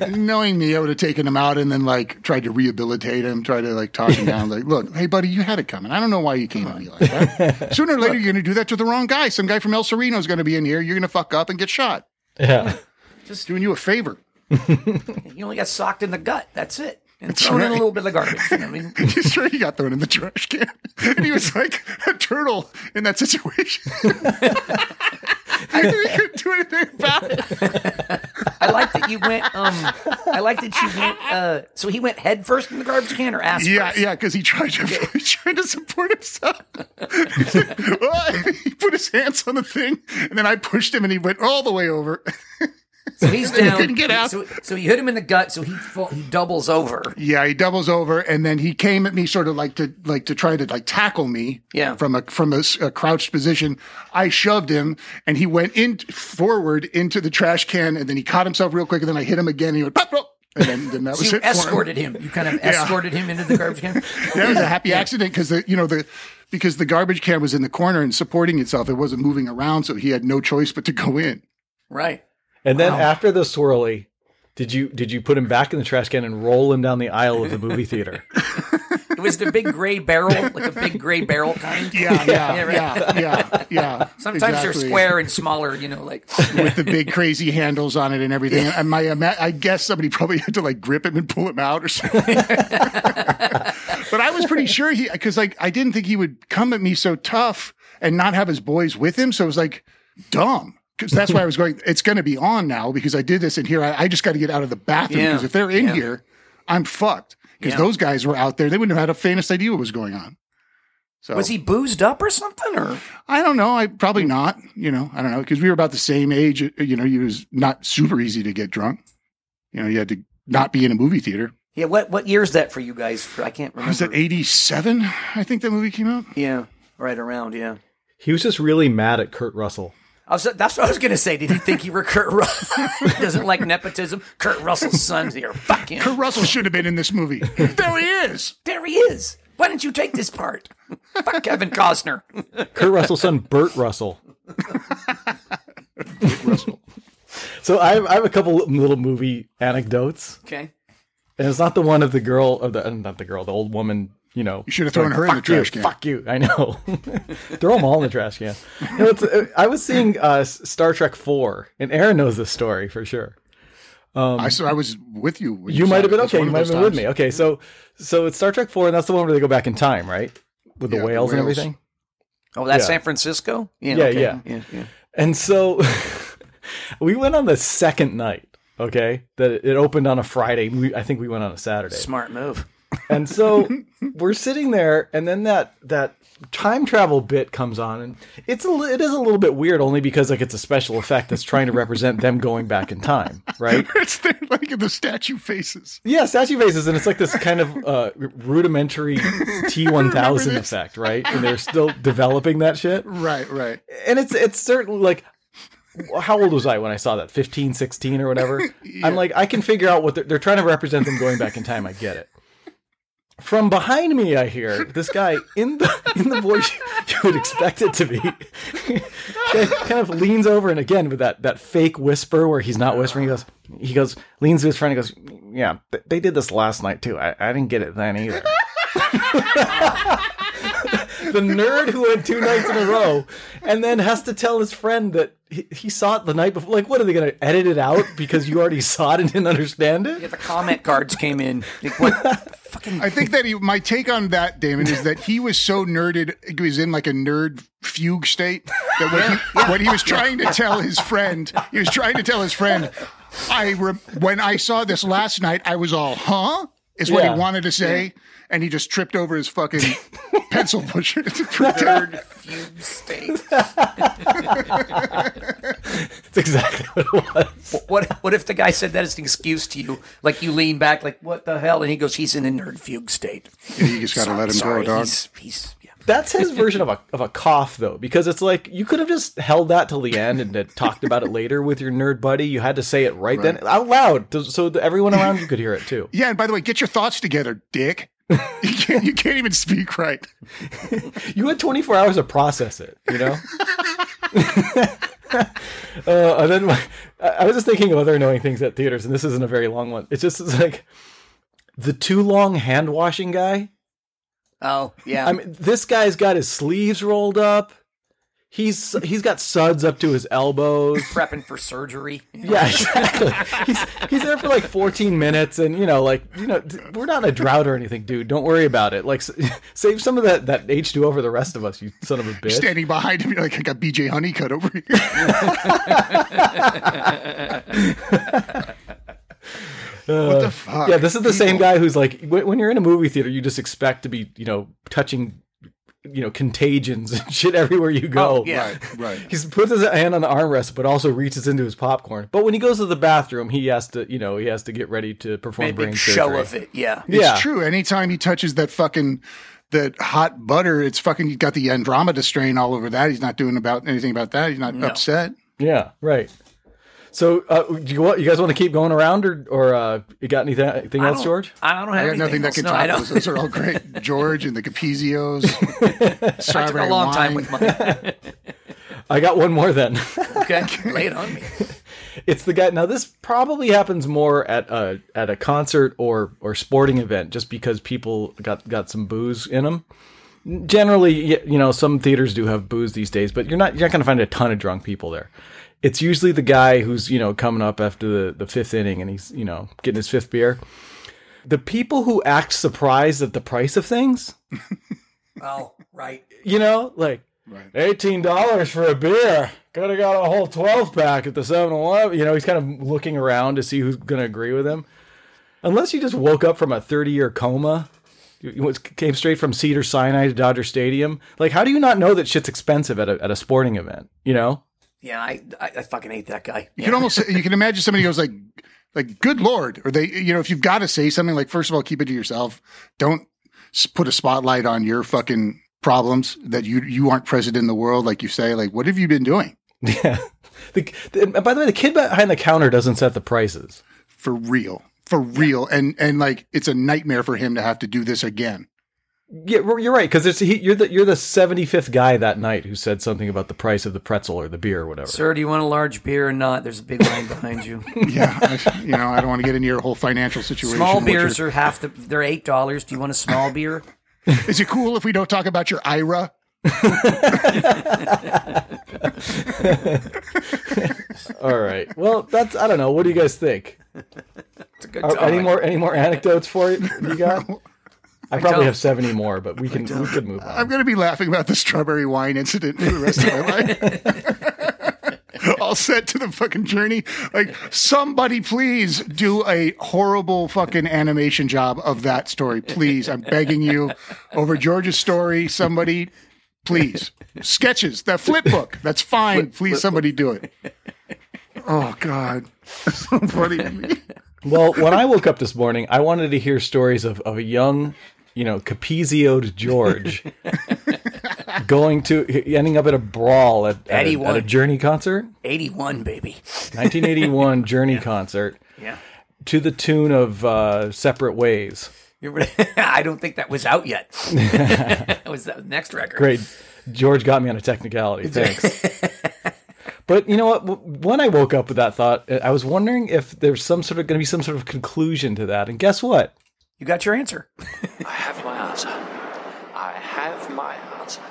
Speaker 2: Knowing me, I would have taken him out and then like tried to rehabilitate him, try to like talk him down. Like, look, hey buddy, you had it coming. I don't know why you came at me like that. Sooner or later, you're going to do that to the wrong guy. Some guy from El Sereno is going to be in here. You're going to fuck up and get shot.
Speaker 1: yeah
Speaker 2: Just doing you a favor.
Speaker 3: You only got socked in the gut. That's it. And thrown in a little bit of the garbage. You know I mean?
Speaker 2: He's sure he got thrown in the trash can. And he was like a turtle in that situation. I couldn't do anything about it.
Speaker 3: I like that you went. Um, I like that you went. Uh, so he went head first in the garbage can or ass
Speaker 2: Yeah,
Speaker 3: first?
Speaker 2: yeah, because he tried to he tried to support himself. "Oh," he put his hands on the thing, and then I pushed him, and he went all the way over.
Speaker 3: So he's
Speaker 2: He
Speaker 3: down.
Speaker 2: couldn't get out.
Speaker 3: So, so you hit him in the gut. So he fall, he doubles over.
Speaker 2: Yeah, he doubles over, and then he came at me, sort of like to like to try to like tackle me.
Speaker 3: Yeah.
Speaker 2: from a from a, a crouched position. I shoved him, and he went in forward into the trash can, and then he caught himself real quick, and then I hit him again, and he went pop, pop, and then, then that
Speaker 3: So
Speaker 2: was
Speaker 3: you
Speaker 2: it. for him.
Speaker 3: escorted him. You kind of escorted him into the garbage can.
Speaker 2: That was a happy accident because the you know the because the garbage can was in the corner and supporting itself. It wasn't moving around, so he had no choice but to go in.
Speaker 3: Right.
Speaker 1: And then after the swirly, did you did you put him back in the trash can and roll him down the aisle of the movie theater?
Speaker 3: It was the big gray barrel, like a big gray barrel kind.
Speaker 2: Yeah, yeah,
Speaker 3: right.
Speaker 2: yeah, yeah, yeah.
Speaker 3: Sometimes they're square and smaller, you know, like
Speaker 2: with the big crazy handles on it and everything. And my, uh, I guess somebody probably had to like grip him and pull him out or something. but I was pretty sure he, because like I didn't think he would come at me so tough and not have his boys with him. So it was like dumb. Because that's why I was going. It's going to be on now because I did this in here. I, I just got to get out of the bathroom
Speaker 3: Yeah.
Speaker 2: because if they're in
Speaker 3: Yeah.
Speaker 2: here, I'm fucked. Because
Speaker 3: Yeah.
Speaker 2: those guys were out there, they wouldn't have had a faintest idea what was going on. So
Speaker 3: was he boozed up or something? Or
Speaker 2: I don't know. I probably not. You know, I don't know because we were about the same age. uh, You know, he was not super easy to get drunk. You know, you had to not be in a movie theater.
Speaker 3: yeah, what what year is that for you guys? I can't remember.
Speaker 2: Was it eighty seven? I think that movie came out.
Speaker 3: Yeah, right around. Yeah.
Speaker 1: He was just really mad at Kurt Russell.
Speaker 3: I was, that's what I was going to say. Did he think you were Kurt Russell? doesn't like nepotism. Kurt Russell's son's here. Fuck him.
Speaker 2: Kurt Russell should have been in this movie. there he is.
Speaker 3: There he is. Why didn't you take this part? Fuck Kevin Costner.
Speaker 1: Kurt Russell's son, Burt Russell. So I have, I have a couple little movie anecdotes,
Speaker 3: Okay.
Speaker 1: and it's not the one of the girl of the not the girl, the old woman. You know,
Speaker 2: You should have thrown her in the
Speaker 1: fuck you,
Speaker 2: trash can.
Speaker 1: Fuck you! I know. Throw them all in the trash can. You know, it's, uh, I was seeing uh, Star Trek Four, and Aaron knows this story for sure.
Speaker 2: I saw. I was with you. when
Speaker 1: You
Speaker 2: saw
Speaker 1: might have been okay. You might have
Speaker 2: those
Speaker 1: been with me. Okay, so so it's Star Trek Four, and that's the one where they go back in time, right? With the
Speaker 2: Yeah, the
Speaker 1: whales, and everything.
Speaker 3: Oh, that's
Speaker 1: Yeah.
Speaker 3: San Francisco?
Speaker 1: Yeah,
Speaker 3: okay.
Speaker 1: yeah.
Speaker 3: yeah, yeah.
Speaker 1: And so we went on the second night. Okay, that it opened on a Friday. We, I think we went on a Saturday.
Speaker 3: Smart move.
Speaker 1: And so we're sitting there, and then that that time travel bit comes on, and it's a it is a little bit weird, only because like it's a special effect that's trying to represent them going back in time, right?
Speaker 2: It's the, like the statue faces.
Speaker 1: Yeah, statue faces, and it's like this kind of uh, rudimentary T one thousand effect, right? And they're still developing that shit,
Speaker 2: Right, right.
Speaker 1: and it's it's certainly like. How old was I when I saw that? 15, 16 or whatever? I'm like, I can figure out what they're, they're trying to represent them going back in time. I get it. From behind me, I hear this guy in the in the voice you would expect it to be. kind of leans over and again with that that fake whisper where he's not whispering. He goes, he goes, leans to his friend. and goes, yeah, they did this last night too. I, I didn't get it then either. the nerd who went two nights in a row and then has to tell his friend that he, he saw it the night before. Like, what are they going to edit it out because you already saw it and didn't understand it?
Speaker 3: Yeah, the comment cards came in. Like, what? Fucking
Speaker 2: I think that he, my take on that, Damon, is that he was so nerded, he was in like a nerd fugue state that when, he, when he was trying to tell his friend, he was trying to tell his friend, I re- when I saw this last night, I was all, huh? Is what
Speaker 1: Yeah.
Speaker 2: he wanted to say. And he just tripped over his fucking pencil pusher. It's pretty terrible.
Speaker 3: nerd fugue state.
Speaker 1: That's exactly what it was.
Speaker 3: What what if the guy said that as an excuse to you? Like you lean back, like what the hell? And he goes, "He's in a nerd fugue state."
Speaker 2: Yeah, you just got to let him
Speaker 3: Sorry,
Speaker 2: go, dog.
Speaker 3: He's, he's yeah.
Speaker 1: That's his version of a of a cough, though, because it's like you could have just held that till the end and then talked about it later with your nerd buddy. You had to say it right, then out loud, so everyone around you could hear it too.
Speaker 2: Yeah, and by the way, get your thoughts together, dick. You, can't, you can't even speak right.
Speaker 1: You had 24 hours to process it, you know? uh, and then my, I I was just thinking of other annoying things at theaters, and this isn't a very long one. It's just it's like the too long hand washing guy.
Speaker 3: Oh yeah.
Speaker 1: I mean, this guy's got his sleeves rolled up. He's he's got suds up to his elbows.
Speaker 3: prepping for surgery.
Speaker 1: Yeah, exactly. he's he's there for like 14 minutes, and you know, like you know, we're not in a drought or anything, dude. Don't worry about it. Like, save some of that that H2O for the rest of us, you son of a bitch.
Speaker 2: Standing behind him, you're like, I got BJ Hunnicutt over here. what the fuck?
Speaker 1: Yeah, this is the same guy who's like, when, when you're in a movie theater, you just expect to be, you know, touching, you know, contagions and shit everywhere you go.
Speaker 3: Oh, yeah.
Speaker 2: Right, right.
Speaker 1: He puts his hand on the armrest, but also reaches into his popcorn. But when he goes to the bathroom, he has to, you know, he has to get ready to perform
Speaker 3: Made
Speaker 1: brain
Speaker 3: big show of it. Yeah.
Speaker 2: It's
Speaker 1: Yeah.
Speaker 2: true. Anytime he touches that fucking that hot butter, it's fucking. He's got the Andromeda strain all over that. He's not doing about anything about that. He's not upset.
Speaker 1: Yeah, right. So, uh, do you, want, you guys want to keep going around, or or uh, you got anything, anything else, George?
Speaker 3: I don't have
Speaker 2: I got
Speaker 3: anything
Speaker 2: nothing that can
Speaker 3: no,
Speaker 2: top
Speaker 3: I
Speaker 2: those. Those are all great. George and the Capezios.
Speaker 3: I took
Speaker 2: strawberry
Speaker 3: a long time with mine.
Speaker 1: I got one more then.
Speaker 3: Okay, lay it on me.
Speaker 1: It's the guy. Now this probably happens more at a at a concert or or sporting event, just because people got got some booze in them. Generally, you know, some theaters do have booze these days, but you're not you're not going to find a ton of drunk people there. It's usually the guy who's you know coming up after the the fifth inning and he's you know getting his fifth beer. The people who act surprised at the price of things,
Speaker 3: Oh, right.
Speaker 1: you know, like
Speaker 2: Right.
Speaker 1: eighteen dollars for a beer. Could have got a whole twelve pack at the 7-Eleven. You know, he's kind of looking around to see who's going to agree with him. Unless you just woke up from a thirty-year coma, you you was- came straight from Cedar Sinai to Dodger Stadium. Like, how do you not know that shit's expensive at a at a sporting event? You know,
Speaker 3: Yeah, I, I, I fucking hate that guy.
Speaker 2: You can almost you can imagine somebody goes like like good lord or they you know if you've got to say something like first of all keep it to yourself don't put a spotlight on your fucking problems that you you aren't present in the world like you say like what have you been doing
Speaker 1: yeah. The, the, and by the way, the kid behind the counter doesn't set the prices.
Speaker 2: for real for real and and like it's a nightmare for him to have to do this again
Speaker 1: Yeah, you're right because it's he, you're the you're the seventy fifth guy that night who said something about the price of the pretzel or the beer or whatever.
Speaker 3: Sir, do you want a large beer or not? There's a big line behind you.
Speaker 2: yeah I, you know i don't want to get into your whole financial situation
Speaker 3: Small
Speaker 2: what
Speaker 3: beers
Speaker 2: you're-
Speaker 3: are half the. They're eight dollars. Do you want a small beer?
Speaker 2: is it cool if we don't talk about your ira
Speaker 1: All right. Well, that's I don't know. What do you guys think?
Speaker 3: It's a good
Speaker 1: Are, any more any more anecdotes for you? You got? I probably
Speaker 3: don't.
Speaker 1: have seventy more, but we can we could move on.
Speaker 2: i'm going to be laughing about the strawberry wine incident for the rest of my life all set to the fucking journey. Like, somebody please do a horrible fucking animation job of that story. Please. I'm begging you. Over George's story, somebody, please. Sketches, that flip book. That's fine. Please, somebody do it. Oh, God. so funny.
Speaker 1: Well, when I woke up this morning, I wanted to hear stories of, of a young, you know, capezioed George going to ending up at a brawl at, at, a, at a Journey concert,
Speaker 3: Eighty-one, baby.
Speaker 1: 1981 Journey concert,
Speaker 3: Yeah.
Speaker 1: to the tune of uh, "Separate Ways."
Speaker 3: I don't think that was out yet. that was the next record.
Speaker 1: Great, George got me on a technicality. Thanks. But you know what? When I woke up with that thought, I was wondering if there's some sort of going to be some sort of conclusion to that. And guess what?
Speaker 3: You got your answer.
Speaker 5: I have my answer. I have my answer.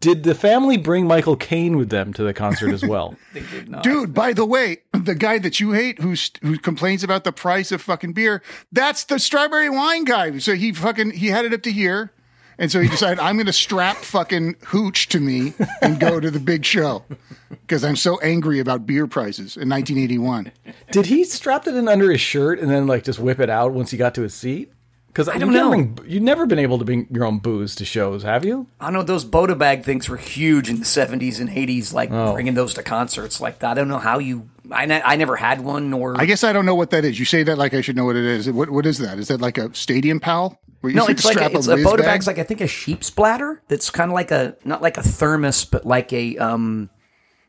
Speaker 1: Did the family bring Michael Caine with them to the concert as well?
Speaker 3: They did not.
Speaker 2: Dude, by the way, the guy that you hate who who complains about the price of fucking beer, that's the strawberry wine guy. So he fucking he had it up to here. And so he decided I'm going to strap fucking hooch to me and go to the big show because I'm so angry about beer prices in 1981.
Speaker 1: Did he strap it in under his shirt and then like just whip it out once he got to his seat? Because I
Speaker 3: don't know.
Speaker 1: you've never been able to bring your own booze to shows, have you?
Speaker 3: I know those Bota bag things were huge in the 70s and 80s, like
Speaker 1: Oh.
Speaker 3: bringing those to concerts like that. I don't know how you. I, ne- I never had one, nor.
Speaker 2: I guess I don't know what that is. You say that like I should know what it is. What what is that? Is that like a stadium pal? Where you
Speaker 3: no, it's like a, it's a
Speaker 2: whiz
Speaker 3: Bota
Speaker 2: bag?
Speaker 3: bag's like I think a sheep's bladder. That's kind of like a not like a thermos, but like a um,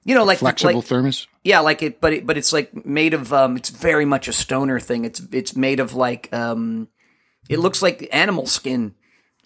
Speaker 3: you know, like
Speaker 2: flexible
Speaker 3: like,
Speaker 2: thermos.
Speaker 3: Yeah, like it, but it, but it's like made of um, it's very much a stoner thing. It's it's made of like um, it looks like animal skin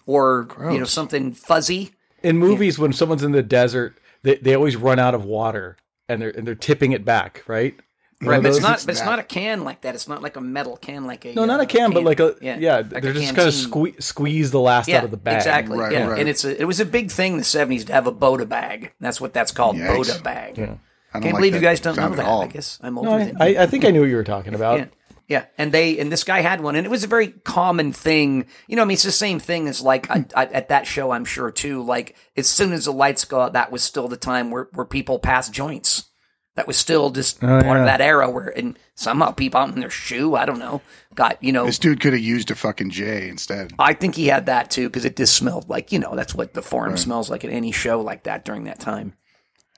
Speaker 3: or you know something fuzzy.
Speaker 1: In movies, when someone's in the desert, they, they always run out of water and they're and they're tipping it back, right? One
Speaker 3: Right, but it's
Speaker 1: those-
Speaker 3: not. But it's not a can like that. It's not like a metal can, like a
Speaker 1: No, not
Speaker 3: uh,
Speaker 1: a can, but like a yeah.
Speaker 3: like
Speaker 1: they're
Speaker 3: a
Speaker 1: just kind of
Speaker 3: canteen.
Speaker 1: sque- squeeze the last
Speaker 3: Yeah,
Speaker 1: out of the bag.
Speaker 3: exactly.
Speaker 2: Right,
Speaker 3: yeah,
Speaker 2: right.
Speaker 3: and it's a, it was a big thing in the seventies to have a Bota bag. That's what that's called,
Speaker 2: Yikes.
Speaker 3: Bota bag.
Speaker 2: I don't
Speaker 3: Can't
Speaker 2: like
Speaker 3: believe you guys don't know that. I guess I'm older
Speaker 1: No,
Speaker 3: than
Speaker 1: I,
Speaker 3: you.
Speaker 1: I, I think I knew what you were talking about.
Speaker 3: Yeah. And they and this guy had one, and it was a very common thing. You know, I mean, it's the same thing as like I, I, at that show, I'm sure too. Like as soon as the lights go out, that was still the time where where people passed joints. That was still just oh, part
Speaker 1: yeah.
Speaker 3: of that era where, and somehow people out in their shoe, I don't know, got you know.
Speaker 2: This dude could have used a fucking J instead.
Speaker 3: I think he had that too because it just smelled like you know that's what the forum smells like at any show like that during that time.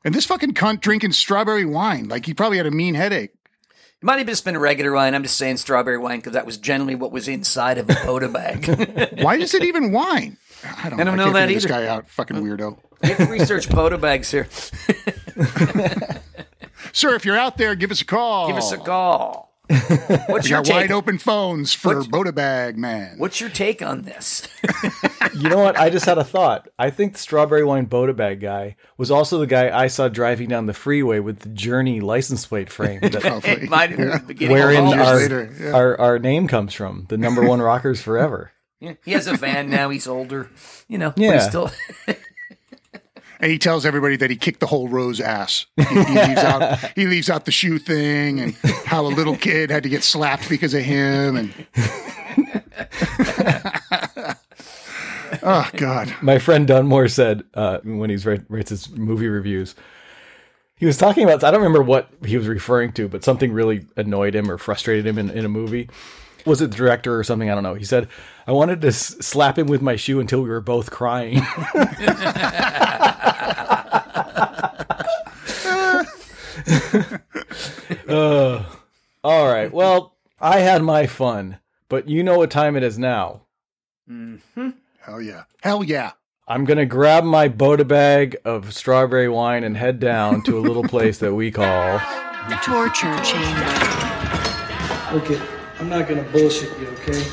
Speaker 2: And this fucking cunt drinking strawberry wine. Like he probably had a mean headache.
Speaker 3: It might have just been a regular wine. I'm just saying strawberry wine because that was generally what was inside of a Bota bag.
Speaker 2: Why is it even wine? I don't,
Speaker 3: I don't know
Speaker 2: can't
Speaker 3: that
Speaker 2: figure This
Speaker 3: either.
Speaker 2: guy out, fucking weirdo.
Speaker 3: You research Bota bags here.
Speaker 2: Sir, if you're out there, give us a call.
Speaker 3: Give us a call. What's
Speaker 2: We
Speaker 3: your
Speaker 2: got
Speaker 3: take?
Speaker 2: wide open phones for
Speaker 3: What's-
Speaker 2: Bota Bag Man.
Speaker 3: What's your take on this?
Speaker 1: You know what? I just had a thought. I think the strawberry wine Bota bag guy was also the guy I saw driving down the freeway with the Journey license plate frame, that,
Speaker 2: Probably.
Speaker 3: it might have been
Speaker 2: Yeah.
Speaker 3: the beginning.
Speaker 1: wherein
Speaker 3: of all
Speaker 2: years
Speaker 1: our,
Speaker 2: later, yeah.
Speaker 1: our our name comes from. The number one rockers forever.
Speaker 3: Yeah, he has a van now. He's older. You know, but
Speaker 1: Yeah.
Speaker 3: he's still.
Speaker 2: And he tells everybody that he kicked the whole Rose ass. He, he leaves out he leaves out the shoe thing and how a little kid had to get slapped because of him. And oh god,
Speaker 1: My friend Dunmore said uh, when he writes his movie reviews, he was talking about. I don't remember what he was referring to, but something really annoyed him or frustrated him in, in a movie. Was it the director or something? I don't know. He said, "I wanted to s- slap him with my shoe until we were both crying." Uh, all right. Well, I had my fun, but you know what time it is now.
Speaker 2: hell yeah, hell yeah.
Speaker 1: I'm gonna grab my Bota bag of strawberry wine and head down to a little place that we call.
Speaker 6: The torture chamber.
Speaker 7: Okay, I'm not gonna bullshit you, okay?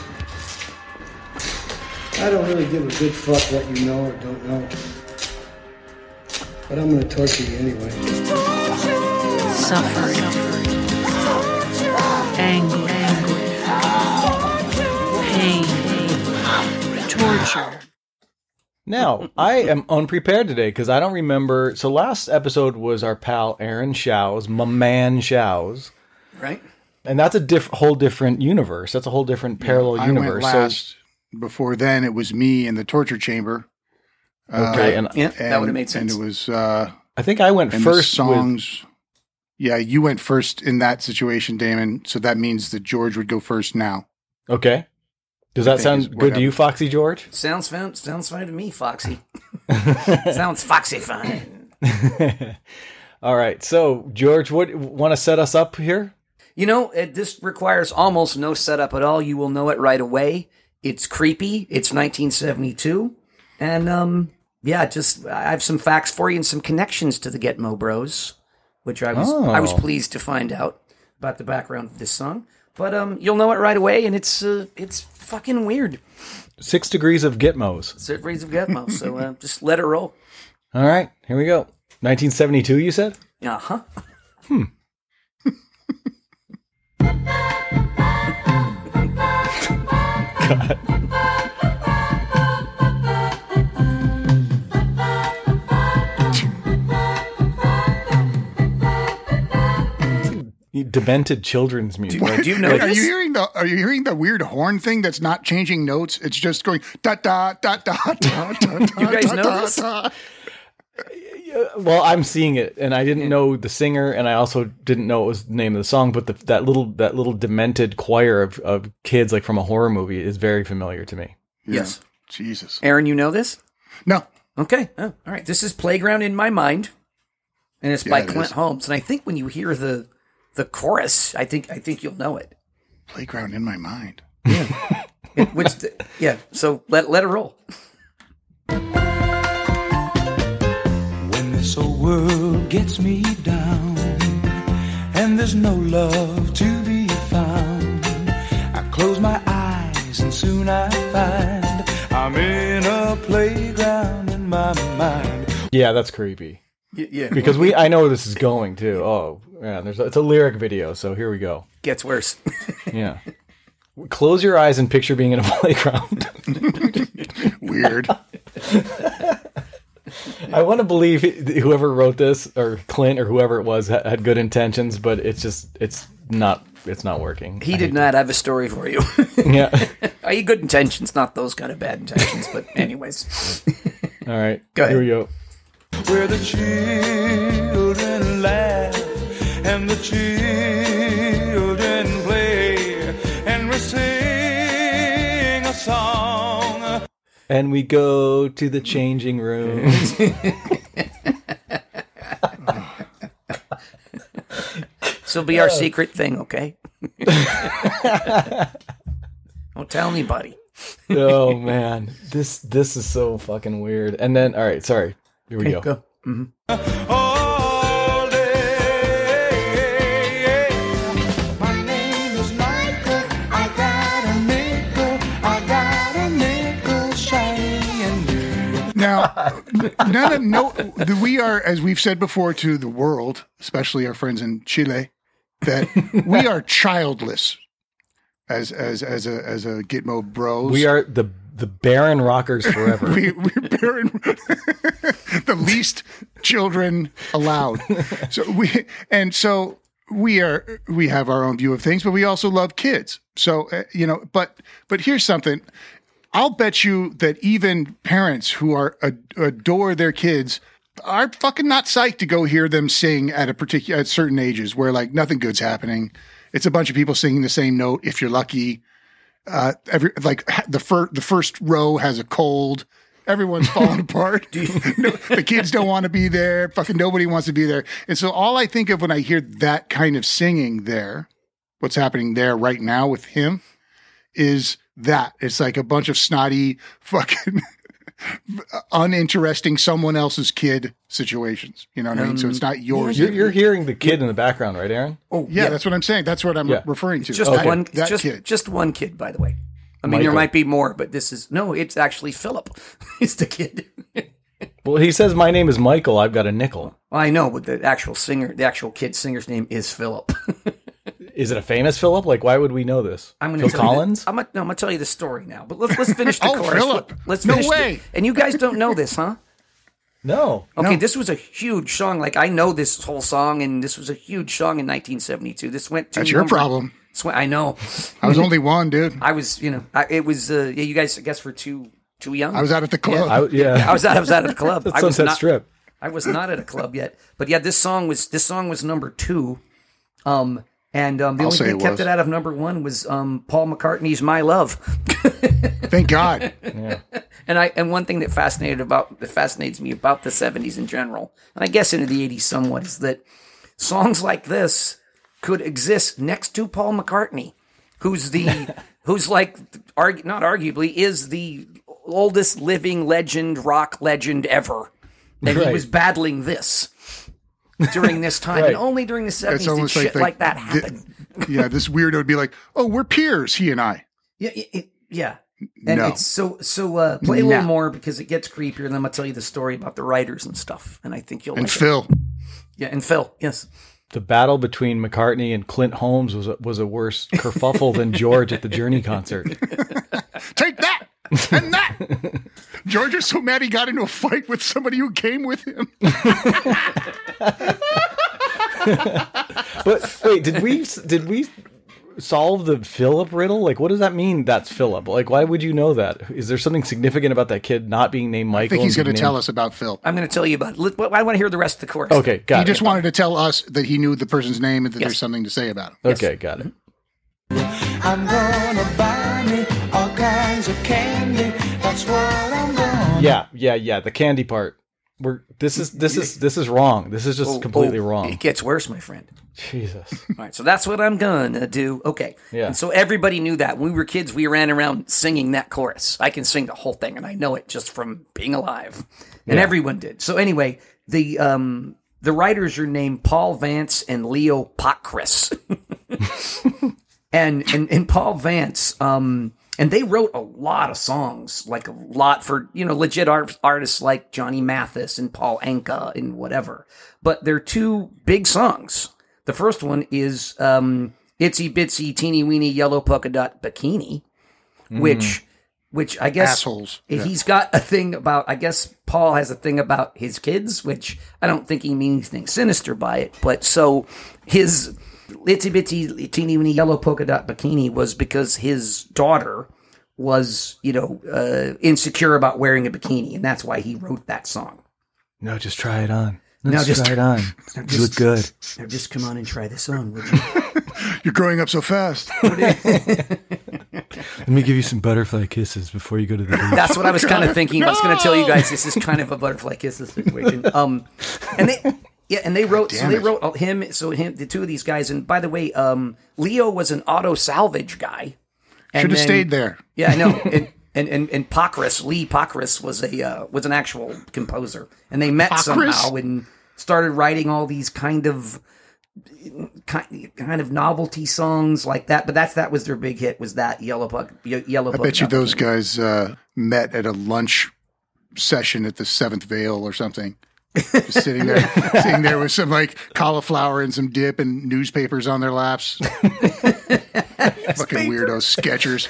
Speaker 7: I don't really give a good fuck what you know or don't know. But I'm gonna torture you anyway.
Speaker 6: Suffering. Anger. Pain. Torture.
Speaker 1: Now, I am unprepared today because I don't remember. So last episode was our pal Aaron Shows, my man Shows,
Speaker 3: Right?
Speaker 1: And that's a diff- whole different universe. That's a whole different parallel
Speaker 2: I
Speaker 1: universe.
Speaker 2: went
Speaker 1: So-
Speaker 2: Before then, it was me in the torture chamber. Uh,
Speaker 1: okay, and
Speaker 3: Yeah, that would have made sense.
Speaker 2: And it was uh,
Speaker 1: I think I went
Speaker 2: and
Speaker 1: first.
Speaker 2: the
Speaker 1: with-
Speaker 2: songs. Yeah, you went first in that situation, Damon. So that means that George would go first now.
Speaker 1: okay. Does that sound
Speaker 2: what
Speaker 1: good to you, Foxy George?
Speaker 3: Sounds fine. Sounds fine to me, Foxy. sounds foxy fine.
Speaker 1: All right. So, George, what want to set us up here?
Speaker 3: You know, it, this requires almost no setup at all. You will know it right away. It's creepy. It's 1972, and um, yeah, just I have some facts for you and some connections to the Gitmo Bros, which I was I was
Speaker 1: Oh.
Speaker 3: pleased to find out about the background of this song. But um, you'll know it right away, and it's uh, it's fucking weird.
Speaker 1: Six degrees of Gitmos.
Speaker 3: Six degrees of Gitmo, so uh, just let it roll.
Speaker 1: All right. Here we go. 1972, you said?
Speaker 3: Uh huh.
Speaker 1: Demented children's music.
Speaker 3: Do, do you know
Speaker 2: Are you hearing the Are you hearing the weird horn thing that's not changing notes? It's just going da da da da da da.
Speaker 3: You guys
Speaker 2: da,
Speaker 3: know
Speaker 2: da,
Speaker 3: this?
Speaker 2: da.
Speaker 1: Well, I'm seeing it, and I didn't hmm. know the singer, and I also didn't know it was the name of the song. But the, that little that little demented choir of, of kids, like from a horror movie, is very familiar to me.
Speaker 3: Yes,
Speaker 2: Jesus.
Speaker 3: Aaron, you know this?
Speaker 2: No.
Speaker 3: Okay. Oh, all right. This is Playground in My Mind, and it's by
Speaker 2: it
Speaker 3: Clint
Speaker 2: is.
Speaker 3: Holmes. And I think when you hear the the chorus, I think I think you'll know it.
Speaker 2: Playground in my mind.
Speaker 3: It- which, yeah. So let let it roll.
Speaker 8: This old world gets me down and there's no love to be found, I close my eyes and soon I find I'm in a playground in my mind.
Speaker 1: Yeah, that's creepy.
Speaker 3: yeah.
Speaker 1: Because we, I know where this is going too. Oh, yeah. There's a, it's a lyric video, so here we go.
Speaker 3: Gets worse.
Speaker 1: Yeah. Close your eyes and picture being in a playground.
Speaker 2: Weird.
Speaker 1: I want to believe whoever wrote this, or Clint, or whoever it was, had good intentions, but it's just, it's not, it's not working.
Speaker 3: he did not have a story for you.
Speaker 1: Yeah.
Speaker 3: Are you good intentions? Not those kind of bad intentions. But anyways,
Speaker 1: All right.
Speaker 3: Go ahead.
Speaker 1: Here we go.
Speaker 8: Where the children laugh and the children And we
Speaker 1: go to the changing room.
Speaker 3: this will be our secret thing. Okay. Don't tell anybody.
Speaker 1: oh man, this this is so fucking weird. And then, all right, sorry. Here we go.
Speaker 3: Go.
Speaker 8: all
Speaker 2: no, no, no. the- We are, as we've said before to the world, especially our friends in Chile, that we are childless as as as a as a Gitmo bros.
Speaker 1: We are the the barren rockers forever.
Speaker 2: we, we're barren, the least children allowed. So we and so we are we have our own view of things, but we also love kids. So uh, you know, but but here's something. I'll bet you that even parents who are adore their kids are fucking not psyched to go hear them sing at a particular at certain ages where like nothing good's happening. It's a bunch of people singing the same note if you're lucky uh, every like the first the first row has a cold. Everyone's falling apart. no, the kids don't want to be there. Fucking nobody wants to be there. And so all I think of when I hear that kind of singing there, what's happening there right now with him, is that it's like a bunch of snotty fucking uninteresting someone else's kid situations. You know what I mean? So it's um, not yours.
Speaker 1: You're, you're hearing the kid in the background, right, Aaron?
Speaker 3: Oh,
Speaker 2: yeah, that's what I'm saying. That's what I'm
Speaker 1: Yeah.
Speaker 2: referring to.
Speaker 3: just
Speaker 2: That-
Speaker 3: one.
Speaker 2: that
Speaker 3: just
Speaker 2: kid.
Speaker 3: just one kid, by the way. I mean, there might be more, but this is no. It's actually Philip. It's the kid.
Speaker 1: Well, he says my name is Michael. I've got a nickel.
Speaker 3: I know, but the actual singer, the actual kid singer's name is Philip.
Speaker 1: Is it a famous Philip? Like, why would we know this?
Speaker 3: I'm going to
Speaker 1: Collins.
Speaker 3: I'm gonna, no, I'm going to tell you the story now. But let's let's finish the
Speaker 2: Oh,
Speaker 3: chorus.
Speaker 2: Philip.
Speaker 3: Let's
Speaker 2: No
Speaker 3: finish. the-
Speaker 2: way.
Speaker 3: and you guys don't know this, huh?
Speaker 1: no.
Speaker 3: Okay, this was a huge song. Like I know this whole song, and this was a huge song in 1972. This went to
Speaker 2: That's your problem.
Speaker 3: this went- I know.
Speaker 2: I was only one, dude.
Speaker 3: I was, you know, I, it was. Uh, yeah, you guys, I guess, were too too young.
Speaker 2: I was out at the club.
Speaker 1: I, yeah.
Speaker 3: I was out. I was out of the club. I was not,
Speaker 1: Strip.
Speaker 3: I was not at a club yet, but yeah, this song was this song was number two, um, and um, the
Speaker 2: I'll
Speaker 3: only thing that kept
Speaker 2: was.
Speaker 3: it out of number one was um, Paul McCartney's "My Love,"
Speaker 2: Thank God.
Speaker 3: and I and one thing that fascinated about that fascinates me about the '70s in general, and I guess into the '80s somewhat, is that songs like this could exist next to Paul McCartney, who's the who's like argu- not arguably is the oldest living legend, rock legend ever, and he was battling this during this time,
Speaker 1: Right.
Speaker 3: and only during the seventies did shit
Speaker 2: like,
Speaker 3: like, that
Speaker 2: thi-
Speaker 3: happen.
Speaker 2: yeah, this weirdo would be like, "Oh, we're peers, he and I."
Speaker 3: Yeah, it, it- yeah. And
Speaker 2: No.
Speaker 3: it's so so. Uh, play a little
Speaker 2: No.
Speaker 3: more because it gets creepier. And then I'm gonna tell you the story about the writers and stuff. And I think you'll
Speaker 2: And
Speaker 3: like it.
Speaker 2: Phil,
Speaker 3: Yeah, and Phil. Yes.
Speaker 1: The battle between McCartney and Clint Holmes was a, was a worse kerfuffle than George at the Journey concert.
Speaker 2: take that and that. George is so mad he got into a fight with somebody who came with him.
Speaker 1: But wait, did we did we solve the Philip riddle? Like, what does that mean? That's Philip. Like, why would you know that? Is there something significant about that kid not being named Michael?
Speaker 2: I think he's going to
Speaker 1: being
Speaker 2: tell us about Phil.
Speaker 3: I'm gonna tell you about. I want to hear the rest of the chorus.
Speaker 1: Okay, got
Speaker 2: He
Speaker 1: it.
Speaker 2: just wanted to tell us that he knew the person's name and that
Speaker 3: Yes.
Speaker 2: there's something to say about him.
Speaker 1: Okay, got it.
Speaker 8: I'm gonna buy me all kinds of candy. That's what I'm gonna.
Speaker 1: Yeah, yeah, yeah. The candy part. We're this is this is this is wrong. This is just
Speaker 3: Oh,
Speaker 1: completely
Speaker 3: oh,
Speaker 1: wrong.
Speaker 3: It gets worse, my friend.
Speaker 1: Jesus.
Speaker 3: All right, so that's what I'm gonna do. Okay.
Speaker 1: Yeah.
Speaker 3: And so everybody knew that when we were kids, we ran around singing that chorus. I can sing the whole thing, and I know it just from being alive, and
Speaker 1: Yeah.
Speaker 3: everyone did. So anyway, the um the writers are named Paul Vance and Leo Pockriss. and and and Paul Vance, um, and they wrote a lot of songs, like a lot for you know legit art, artists like Johnny Mathis and Paul Anka and whatever. But they're two big songs. The first one is um, "Itsy Bitsy Teeny Weeny Yellow Polka Dot Bikini," which which I guess
Speaker 2: Assholes. Yeah.
Speaker 3: He's got a thing about. I guess Paul has a thing about his kids, which I don't think he means anything sinister by it. But so his itsy bitsy teeny weeny yellow polka dot bikini was because his daughter was, you know, uh, insecure about wearing a bikini, and that's why he wrote that song.
Speaker 1: No, just try it on.
Speaker 3: No,
Speaker 1: Let's
Speaker 3: just-
Speaker 1: try it on. You look good.
Speaker 3: Now just come on and try this on, would you?
Speaker 2: You're growing up so fast.
Speaker 1: Let me give you some butterfly kisses before you go to the beach.
Speaker 3: That's what I was kind of thinking. I was going to tell you guys this is kind of a butterfly kisses situation. Um, and they, yeah, and they wrote, so they
Speaker 2: it.
Speaker 3: wrote him, so him, the two of these guys. And by the way, um, Leo was an auto salvage guy.
Speaker 2: Should have stayed there.
Speaker 3: Yeah, I know. And and and, and Pockriss, Lee Pockriss was a uh, was an actual composer, and they met
Speaker 2: Pockriss?
Speaker 3: somehow and started writing all these kind of kind, kind of novelty songs like that. But that's that was their big hit was that Yellow Puck Ye- Yellow.
Speaker 2: I bet you those guys uh, met at a lunch session at the Seventh Veil or something. Just sitting there, sitting there with some like cauliflower and some dip and newspapers on their laps. Fucking weirdos, sketchers.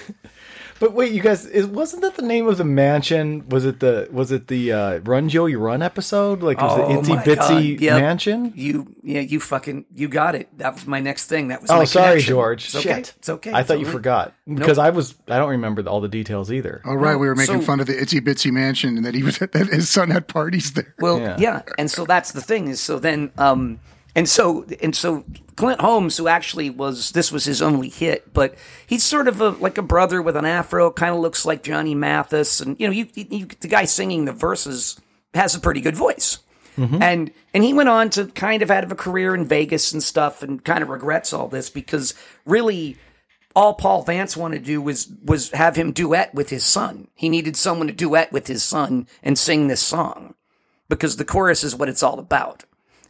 Speaker 1: But wait, you guys, it wasn't that the name of the mansion? Was it the was it the uh, Run Joey Run episode? Like was
Speaker 3: Oh
Speaker 1: the Itsy Bitsy
Speaker 3: yep.
Speaker 1: mansion?
Speaker 3: You, yeah, you fucking, you got it. That was my next thing. That was.
Speaker 1: Oh,
Speaker 3: my
Speaker 1: sorry,
Speaker 3: connection.
Speaker 1: George.
Speaker 3: It's okay.
Speaker 1: Shit.
Speaker 3: It's okay.
Speaker 1: I
Speaker 3: It's
Speaker 1: thought you
Speaker 3: all right.
Speaker 1: forgot because I was I don't remember all the details either.
Speaker 2: All right, we were making
Speaker 3: So-
Speaker 2: fun of the itsy bitsy mansion and that he was that his son had parties there.
Speaker 3: Well,
Speaker 1: Yeah.
Speaker 3: yeah. and so that's the thing is so then um and so and so Clint Holmes who actually was this was his only hit, but he's sort of a like a brother with an afro, kind of looks like Johnny Mathis and you know, you, you the guy singing the verses has a pretty good voice. Mm-hmm. And and he went on to kind of have a career in Vegas and stuff and kind of regrets all this because really all Paul Vance wanted to do was was have him duet with his son. He needed someone to duet with his son and sing this song because the chorus is what it's all about.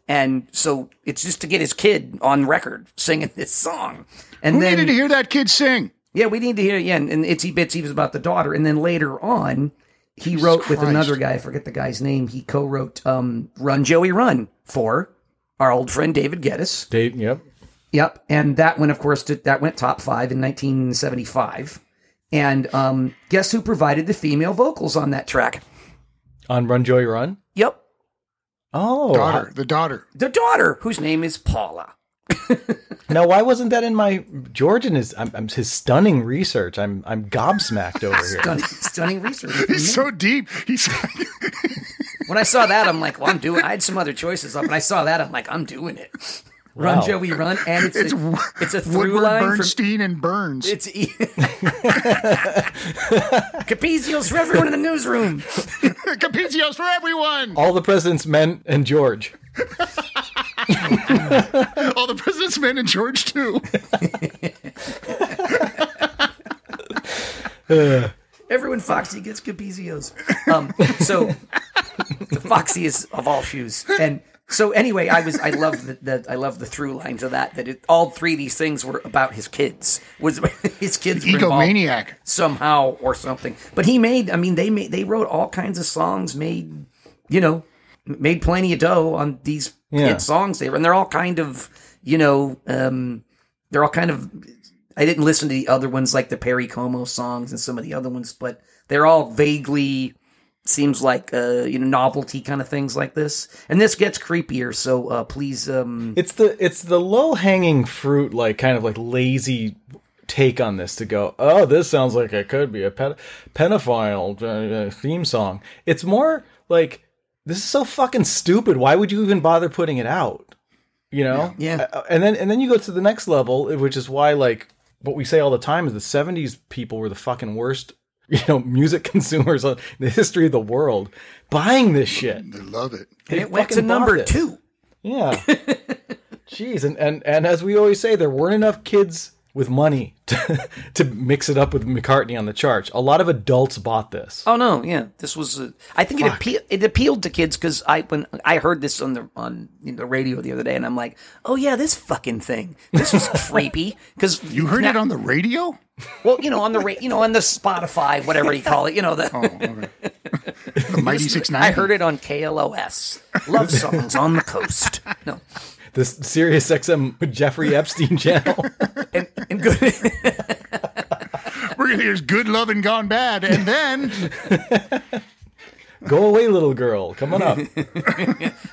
Speaker 3: And so it's just to get his kid on record singing this song. And
Speaker 2: Who
Speaker 3: then
Speaker 2: needed to hear that kid sing?
Speaker 3: yeah, we need to hear yeah, and, and Itsy Bitsy was about the daughter. And then later on, he wrote with
Speaker 2: Christ.
Speaker 3: another guy, I forget the guy's name, he co-wrote um, Run Joey Run for our old friend David Geddes.
Speaker 1: Dave, yep.
Speaker 3: Yep, and that one, of course, did, that went top five in 1975. And um, guess who provided the female vocals on that track?
Speaker 1: On Run Joey Run.
Speaker 3: Yep,
Speaker 1: Oh,
Speaker 2: Daughter, the daughter.
Speaker 3: the daughter, whose name is Paula.
Speaker 1: Now, why wasn't that in my Georgian? and his I'm, I'm, his stunning research? I'm I'm gobsmacked over here.
Speaker 3: Stunning, stunning research.
Speaker 2: He's so deep. He's
Speaker 3: when I saw that, I'm like, well, I'm doing. I had some other choices up, and I saw that, I'm like, I'm doing it. Run,
Speaker 1: Wow.
Speaker 3: Joey, run, and it's
Speaker 2: it's
Speaker 3: a, it's a through
Speaker 2: Woodward,
Speaker 3: line from
Speaker 2: Bernstein, and Burns.
Speaker 3: It's e- Capezios for everyone in the newsroom.
Speaker 2: Capezios for everyone.
Speaker 1: All the president's men and George.
Speaker 2: All the president's men and George too.
Speaker 3: Everyone Foxy gets Capezios. Um, so the Foxiest of all shoes. And so anyway, I was I love the, the I love the through lines of that. That it, all three of these things were about his kids. Was his kids were involved
Speaker 2: Egomaniac.
Speaker 3: somehow or something. But he made. I mean, they made they wrote all kinds of songs. Made you know made plenty of dough on these
Speaker 1: Yeah.
Speaker 3: hit songs there, and they're all kind of you know um, they're all kind of. I didn't listen to the other ones like the Perry Como songs and some of the other ones, but they're all vaguely seems like uh, you know novelty kind of things like this. And this gets creepier, so uh, please um,
Speaker 1: It's the it's the low hanging fruit, like kind of like lazy take on this to go. Oh, this sounds like it could be a ped- pedophile uh, theme song. It's more like this is so fucking stupid. Why would you even bother putting it out? You know?
Speaker 3: Yeah.
Speaker 1: Uh, And then and then you go to the next level, which is why like what we say all the time is the '70s people were the fucking worst. You know, music consumers in the history of the world buying this shit.
Speaker 2: They love it.
Speaker 3: and it went to number two.
Speaker 1: Yeah. Jeez, and, and and as we always say, there weren't enough kids with money to, to mix it up with McCartney on the charts. A lot of adults bought this.
Speaker 3: Oh no, yeah, this was. Uh, I think it appeal, it appealed to kids because I when I heard this on the on you know, the radio the other day, and I'm like, oh yeah, this fucking thing. This is creepy because
Speaker 2: You heard it on the radio?
Speaker 3: well, you know, on the ra- you know on the Spotify, whatever you call it, you know the.
Speaker 2: The Mighty Six Nine.
Speaker 3: I heard it on KLOS. Love songs on the coast. No,
Speaker 1: This Sirius XM Jeffrey Epstein channel.
Speaker 3: and, and good.
Speaker 2: We're gonna hear good loving gone bad, and then
Speaker 1: Go away, little girl. Come on up.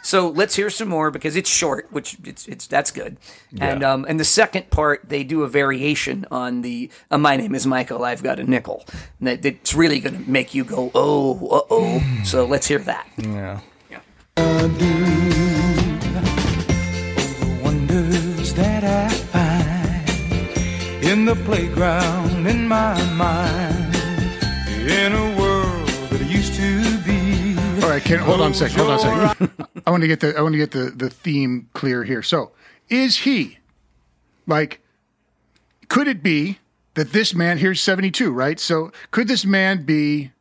Speaker 3: So let's hear some more because it's short, which it's it's that's good. And um and the second part they do a variation on the uh, my name is Michael, I've got a nickel. And that, that's really going to make you go oh uh oh. so let's hear that.
Speaker 1: Yeah.
Speaker 8: the I find in the playground in my mind, in a world that used to be.
Speaker 2: All right, can hold on a second. Hold on a second. I want to get the I want to get the the theme clear here. So, is he like? Could it be that this man here's seventy two, right? So, could this man be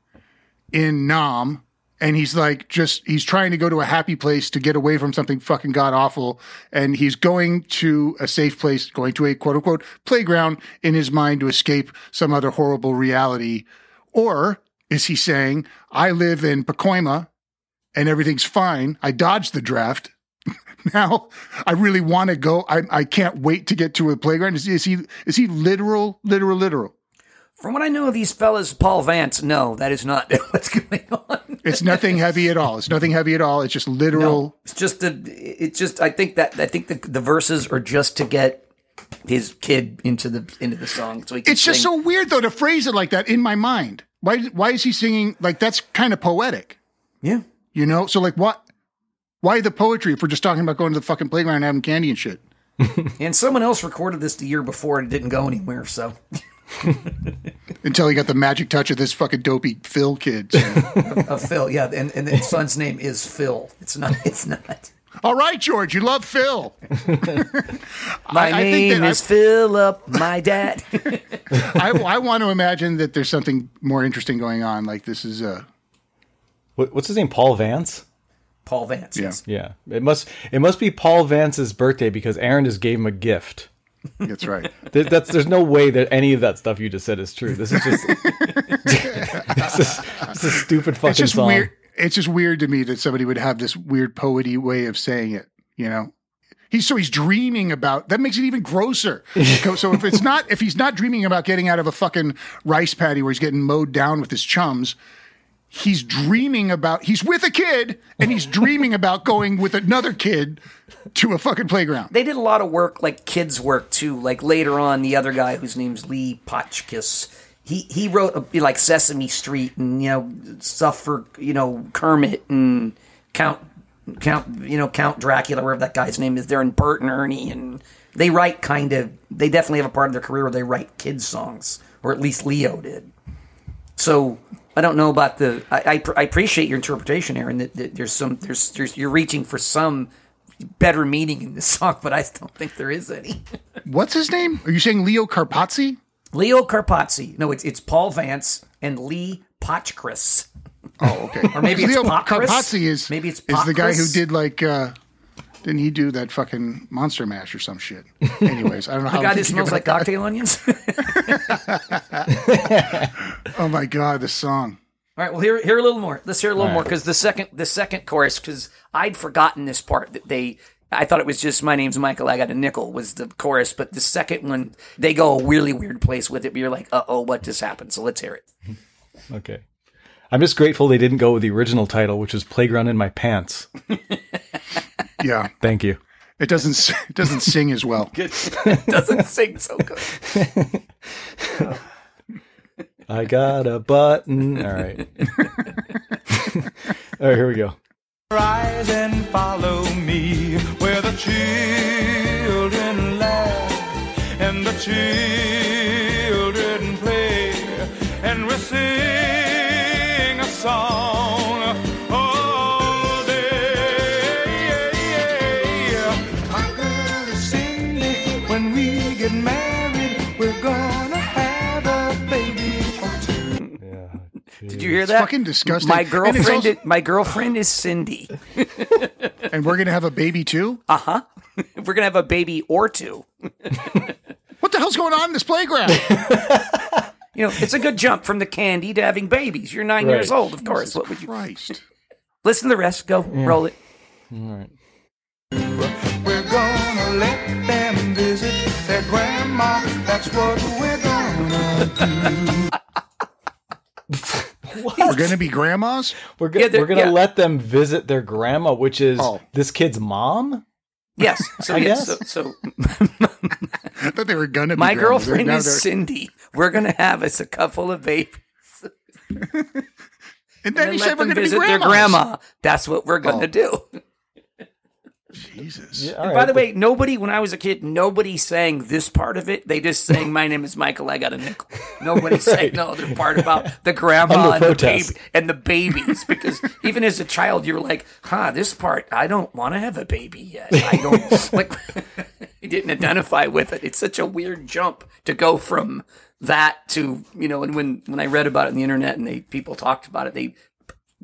Speaker 2: in Nam? And he's like, just he's trying to go to a happy place to get away from something fucking god awful, and he's going to a safe place, going to a quote unquote playground in his mind to escape some other horrible reality. Or is he saying, I live in Pacoima and everything's fine. I dodged the draft. now I really want to go. I, I can't wait to get to a playground. Is, is he is he literal, literal, literal?
Speaker 3: From what I know of these fellas, Paul Vance, no, that is not what's going on.
Speaker 2: It's nothing heavy at all. It's nothing heavy at all. It's just literal.
Speaker 3: No, it's just a. It's just. I think that I think the the verses are just to get his kid into the into the song, so he
Speaker 2: It's just
Speaker 3: sing.
Speaker 2: so weird though to phrase it like that in my mind. Why why is he singing like that's kind of poetic?
Speaker 3: yeah.
Speaker 2: You know? So like what why the poetry if we're just talking about going to the fucking playground and having candy and shit?
Speaker 3: And someone else recorded this the year before and it didn't go anywhere. So
Speaker 2: Until he got the magic touch of this fucking dopey Phil kid.
Speaker 3: uh, Phil, yeah, and and the son's name is Phil. It's not. It's not.
Speaker 2: All right, George, you love Phil.
Speaker 3: My
Speaker 2: I think
Speaker 3: name
Speaker 2: that
Speaker 3: is Philip. My dad.
Speaker 2: I, I want to imagine that there's something more interesting going on. Like this is uh
Speaker 1: What, what's his name? Paul Vance.
Speaker 3: Paul Vance.
Speaker 2: Yeah.
Speaker 3: yes.
Speaker 1: Yeah, it must it must be Paul Vance's birthday because Aaron just gave him a gift.
Speaker 2: That's right.
Speaker 1: There- That's there's no way that any of that stuff you just said is true. This is just this is it's a stupid fucking
Speaker 2: It's just
Speaker 1: song.
Speaker 2: weird. It's just weird to me that somebody would have this weird poety way of saying it. You know, he's so he's dreaming about that makes it even grosser. so so if it's not if he's not dreaming about getting out of a fucking rice paddy where he's getting mowed down with his chums, he's dreaming about he's with a kid and he's dreaming about going with another kid to a fucking playground.
Speaker 3: They did a lot of work, like kids' work too. Like later on, the other guy whose name's Lee Pockriss, he he wrote uh, like Sesame Street and you know stuff for you know Kermit and Count Count you know Count Dracula, wherever that guy's name is. They're in Bert and Ernie, and they write kind of. They definitely have a part of their career where they write kids songs, or at least Leo did. So I don't know about the. I, I, I appreciate your interpretation, Aaron. That, that there's some there's, there's you're reaching for some better meaning in this song, but I don't think there is any.
Speaker 2: What's his name? Are you saying Leo Carpazzi?
Speaker 3: Leo Carpazzi. No, it's it's Paul Vance and Lee Pockriss.
Speaker 2: Oh, okay.
Speaker 3: Or maybe it's
Speaker 2: Leo? Carpazzi is
Speaker 3: Maybe it's
Speaker 2: is the guy who did like uh didn't he do that fucking monster mash or some shit? Anyways, I don't know how
Speaker 3: The guy that smells like
Speaker 2: about
Speaker 3: cocktail onions.
Speaker 2: Oh my god, the song.
Speaker 3: All right, well, hear hear a little more. Let's hear a little
Speaker 1: All
Speaker 3: more
Speaker 1: right.
Speaker 3: because the second the second chorus because I'd forgotten this part that they. I thought it was just my name's Michael. I got a nickel was the chorus, but the second one they go a really weird place with it. But you're like, uh oh, what just happened? So let's hear it.
Speaker 1: Okay. I'm just grateful they didn't go with the original title, which is Playground in My Pants.
Speaker 2: Yeah.
Speaker 1: Thank you.
Speaker 2: It doesn't it doesn't sing as well.
Speaker 3: It doesn't sing so good.
Speaker 1: I got a button. All right. All right, here we go.
Speaker 8: Rise and follow me where the children laugh and the children play and we sing a song
Speaker 3: Did you hear that?
Speaker 2: fucking disgusting.
Speaker 3: My girlfriend,
Speaker 2: also-
Speaker 3: is, my girlfriend is Cindy.
Speaker 2: And we're gonna have a baby too? Uh huh.
Speaker 3: We're gonna have a baby or two.
Speaker 2: What the hell's going on in this playground?
Speaker 3: You know, it's a good jump from the candy to having babies. You're nine years old, of course. What would you
Speaker 2: Christ.
Speaker 3: listen to the rest? Go roll it.
Speaker 8: We're gonna let them visit their grandma. That's what we're gonna do.
Speaker 2: We're gonna be grandmas?
Speaker 1: We're, go-
Speaker 3: Yeah,
Speaker 1: we're going to
Speaker 3: yeah.
Speaker 1: let them visit their grandma, which is
Speaker 2: Oh.
Speaker 1: this kid's mom.
Speaker 3: Yes. So
Speaker 1: I
Speaker 3: yes.
Speaker 1: guess.
Speaker 3: So, so
Speaker 2: I thought they were gonna be
Speaker 3: my
Speaker 2: grandmas.
Speaker 3: girlfriend is
Speaker 2: they're-
Speaker 3: Cindy. We're gonna have us a couple of babies.
Speaker 2: And then
Speaker 3: And
Speaker 2: he
Speaker 3: let
Speaker 2: said we're
Speaker 3: them
Speaker 2: gonna be
Speaker 3: visit
Speaker 2: grandmas.
Speaker 3: their grandma. That's what we're gonna
Speaker 2: Oh.
Speaker 3: do.
Speaker 2: Jesus.
Speaker 1: Yeah, all
Speaker 3: By the
Speaker 1: but-
Speaker 3: way, nobody when I was a kid, nobody sang this part of it. They just sang "My name is Michael. I got a nickel." Nobody sang the other part about the grandma
Speaker 1: Under
Speaker 3: and the, baby, and the babies. Because even as a child, you're like, "Huh, this part, I don't want to have a baby yet. I don't like." you didn't identify with it. It's such a weird jump to go from that to you know. And when when I read about it on the internet and they people talked about it, they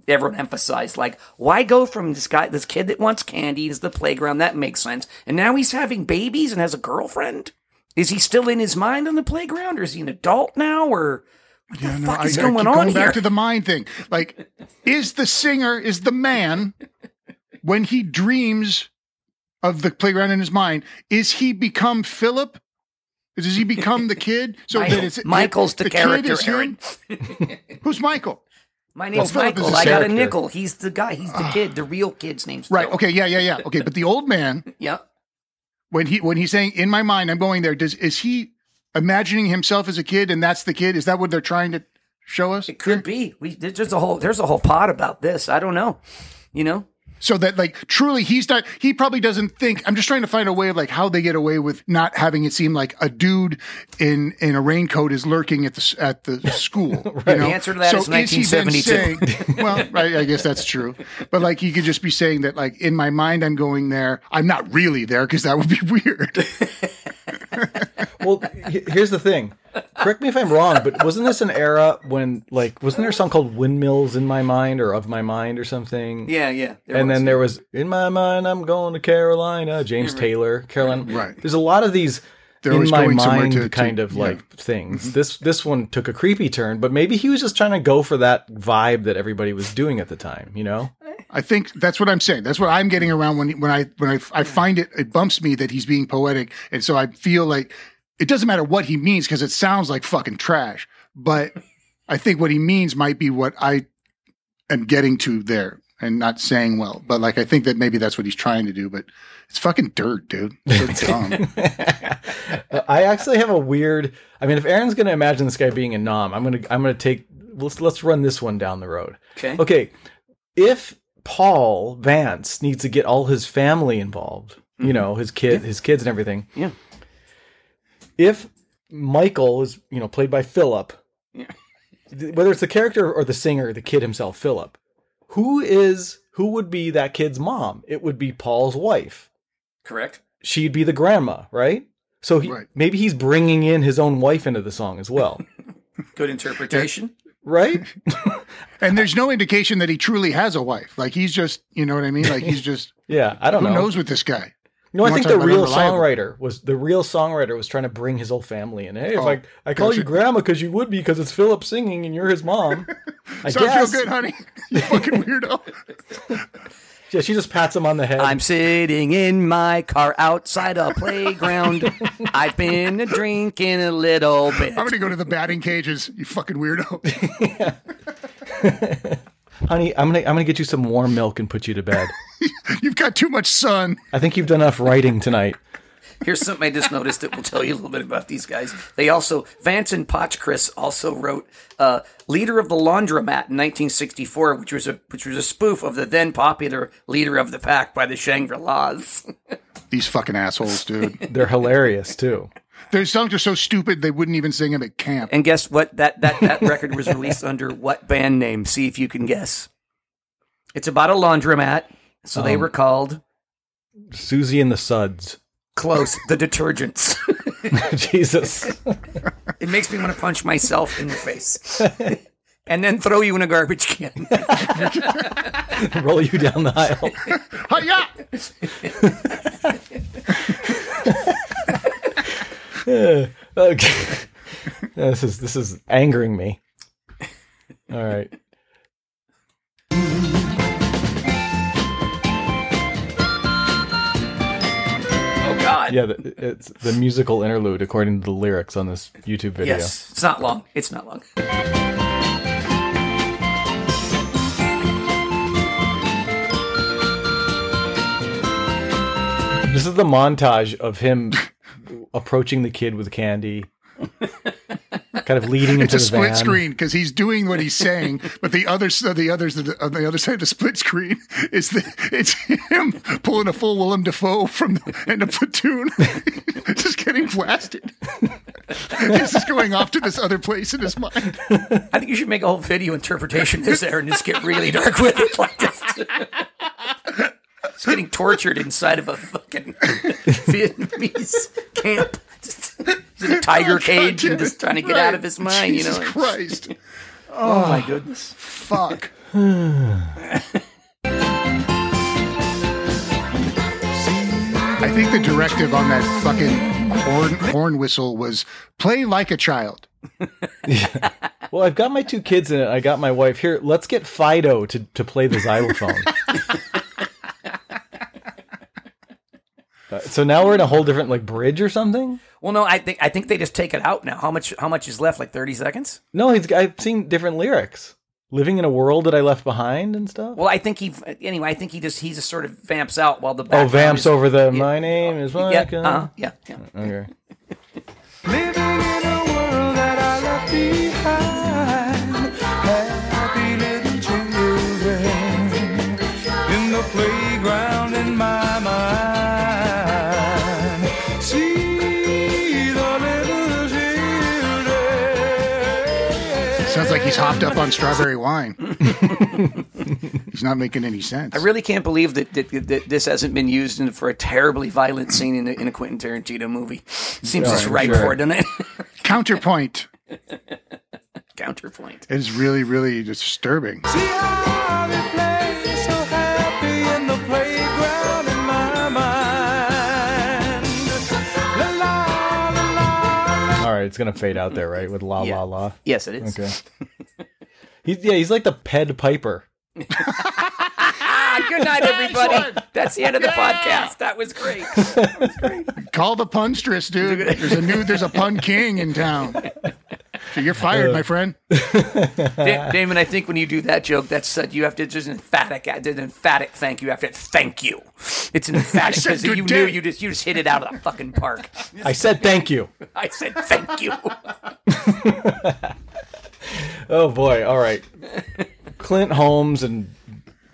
Speaker 3: everyone emphasized like why go from this guy this kid that wants candy is the playground that makes sense and now he's having babies and has a girlfriend is he still in his mind on the playground or is he an adult now or
Speaker 2: Yeah, no,
Speaker 3: fuck
Speaker 2: I,
Speaker 3: is
Speaker 2: I
Speaker 3: going
Speaker 2: keep
Speaker 3: on
Speaker 2: going
Speaker 3: here?
Speaker 2: back to the mind thing. Like, is the singer, is the man, when he dreams of the playground in his mind, is he become Philip? Does he become the kid? So
Speaker 3: Michael-
Speaker 2: that it's
Speaker 3: Michael's the,
Speaker 2: kid
Speaker 3: character,
Speaker 2: is him?
Speaker 3: Aaron.
Speaker 2: Who's Michael?
Speaker 3: My name's
Speaker 2: is
Speaker 3: Michael. I got a nickel. He's the guy. He's the ah. kid. The real kid's name's
Speaker 2: Right. Okay. Yeah. Yeah. Yeah. Okay. But the old man,
Speaker 3: Yeah.
Speaker 2: when he when he's saying in my mind, I'm going there. Does is he imagining himself as a kid, and that's the kid? Is that what they're trying to show us?
Speaker 3: It could be. We there's a whole there's a whole pod about this. I don't know. You know?
Speaker 2: So that like truly he's not he probably doesn't think I'm just trying to find a way of like how they get away with not having it seem like a dude in in a raincoat is lurking at the at the school. you know?
Speaker 3: The answer to that is
Speaker 2: he then
Speaker 3: 1972.
Speaker 2: saying- well, right, I guess that's true. But like he could just be saying that like in my mind I'm going there. I'm not really there because that would be weird.
Speaker 1: Well, here's the thing. Correct me if I'm wrong, but wasn't this an era when, like, wasn't there a song called "Windmills in My Mind" or "Of My Mind" or something?
Speaker 3: Yeah, yeah.
Speaker 1: And
Speaker 3: was.
Speaker 1: then there was "In My Mind, I'm Going to Carolina." James Taylor, Carolina.
Speaker 2: Right.
Speaker 1: There's a lot of these
Speaker 2: They're
Speaker 1: in my mind
Speaker 2: to- to-
Speaker 1: kind of
Speaker 2: yeah. Mm-hmm.
Speaker 1: like things. This this one took a creepy turn, but maybe he was just trying to go for that vibe that everybody was doing at the time. You know?
Speaker 2: I think that's what I'm saying. That's what I'm getting around when when I when I I find it it bumps me that he's being poetic, and so I feel like it doesn't matter what he means because it sounds like fucking trash. But I think what he means might be what I am getting to there, and not saying well. But like I think that maybe that's what he's trying to do. But it's fucking dirt, dude. So dumb.
Speaker 1: I actually have a weird. I mean, if Aaron's going to imagine this guy being a nom, I'm gonna I'm gonna take. Let's let's run this one down the road.
Speaker 3: Okay.
Speaker 1: Okay, if Paul Vance needs to get all his family involved, you know, his kid, his kids, and everything.
Speaker 3: Mm-hmm. Yeah.
Speaker 1: If Michael is, you know, played by Philip,
Speaker 3: Yeah.
Speaker 1: whether it's the character or the singer, the kid himself, Philip, who is who would be that kid's mom? It would be Paul's wife.
Speaker 3: Correct.
Speaker 1: She'd be the grandma, right? So he,
Speaker 2: Right.
Speaker 1: maybe he's bringing in his own wife into the song as well,
Speaker 3: Good interpretation.
Speaker 1: right?
Speaker 2: and there's no indication that he truly has a wife. Like he's just, you know what I mean? Like he's just.
Speaker 1: Yeah, I don't
Speaker 2: Who
Speaker 1: know.
Speaker 2: Who knows with this guy?
Speaker 1: No, I think the real songwriter was the real songwriter was trying to bring his whole family in. Hey, if
Speaker 2: Oh,
Speaker 1: I I call you grandma because you would be because it's Philip singing and you're his mom. I
Speaker 2: Sounds
Speaker 1: guess.
Speaker 2: real good, honey. You fucking weirdo.
Speaker 1: Yeah, she just pats him on the head.
Speaker 3: I'm sitting in my car outside a playground. I've been drinking a little bit.
Speaker 2: I'm gonna go to the batting cages. You fucking weirdo.
Speaker 1: Honey, I'm gonna I'm gonna get you some warm milk and put you to bed.
Speaker 2: You've got too much sun.
Speaker 1: I think you've done enough writing tonight.
Speaker 3: Here's something I just noticed that will tell you a little bit about these guys. They also, Vance and Pockriss also wrote uh, "Leader of the Laundromat" in 1964, which was a which was a spoof of the then popular "Leader of the Pack" by the Shangri-Las.
Speaker 2: These fucking assholes, dude.
Speaker 1: They're hilarious too.
Speaker 2: Their songs are so stupid they wouldn't even sing them at camp.
Speaker 3: and guess what? That that that record was released under what band name? See if you can guess. It's about a laundromat, so they
Speaker 1: Um,
Speaker 3: were called
Speaker 1: Susie and the Suds.
Speaker 3: close the Detergents.
Speaker 1: Jesus.
Speaker 3: it makes me want to punch myself in the face. And then throw you in a garbage can.
Speaker 1: Roll you down the aisle.
Speaker 2: Hi-ya!
Speaker 1: Okay. this is this is angering me. All right.
Speaker 3: Oh God.
Speaker 1: Yeah, the, it's the musical interlude according to the lyrics on this YouTube video.
Speaker 3: Yes, it's not long. It's not long.
Speaker 1: This is the montage of him approaching the kid with candy, kind of leading him
Speaker 2: It's
Speaker 1: to
Speaker 2: a
Speaker 1: the
Speaker 2: split
Speaker 1: van.
Speaker 2: screen because he's doing what he's saying, but the other so the others on uh, the other side of the split screen is the it's him pulling a full Willem Dafoe from the end of platoon, just getting blasted. this is going off to this other place in his mind.
Speaker 3: I think you should make a whole video interpretation of this there and just get really dark with it like this. He's getting tortured inside of a fucking Vietnamese camp. Just, he's in a tiger cage and just trying to get out of his mind,
Speaker 2: Jesus
Speaker 3: you know?
Speaker 2: Christ.
Speaker 3: Oh my ah, goodness.
Speaker 2: Fuck. I think the directive on that fucking horn horn whistle was play like a child.
Speaker 1: Well, I've got my two kids in it. I got my wife here. Let's get Fido to, to play the xylophone. Uh, so now we're in a whole different like bridge or something.
Speaker 3: Well, no, I think I think they just take it out now. How much? How much is left? Like thirty seconds?
Speaker 1: No, he's, I've seen different lyrics. Living in a world that I left behind and stuff.
Speaker 3: Well, I think he. Anyway, I think he just he just sort of vamps out while the
Speaker 1: oh, vamps
Speaker 3: is-
Speaker 1: over the
Speaker 3: yeah.
Speaker 1: my name is
Speaker 3: Yeah, uh-huh, yeah, yeah.
Speaker 1: Okay.
Speaker 8: Living in a world that I left behind.
Speaker 2: Sounds like he's hopped up on strawberry wine. he's not making any sense.
Speaker 3: I really can't believe that, that, that this hasn't been used in, for a terribly violent scene in a, in a Quentin Tarantino movie. Seems
Speaker 1: Yeah,
Speaker 3: just
Speaker 1: I'm
Speaker 3: right
Speaker 1: sure.
Speaker 3: for it, doesn't it?
Speaker 2: Counterpoint.
Speaker 3: Counterpoint.
Speaker 2: It's really, really disturbing.
Speaker 8: See how they play so happy in the playground in my mind. La la la la.
Speaker 1: All right, it's gonna fade out there, right? With la
Speaker 3: Yeah.
Speaker 1: la la.
Speaker 3: Yes, it is.
Speaker 1: Okay. he's yeah, he's like the Ped Piper.
Speaker 3: Good night, everybody. That's the end of the podcast. That was great.
Speaker 2: Call the punstress, dude. There's a new, there's a pun king in town. So you're fired, my friend.
Speaker 3: Da- Damon, I think when you do that joke, that's uh, you have to just emphatic, uh, an emphatic thank you. You have to thank you. It's an emphatic because
Speaker 2: good
Speaker 3: you
Speaker 2: day.
Speaker 3: knew you just you just hit it out of the fucking park.
Speaker 1: I said thank you.
Speaker 3: I said thank you.
Speaker 1: Oh boy! All right, Clint Holmes and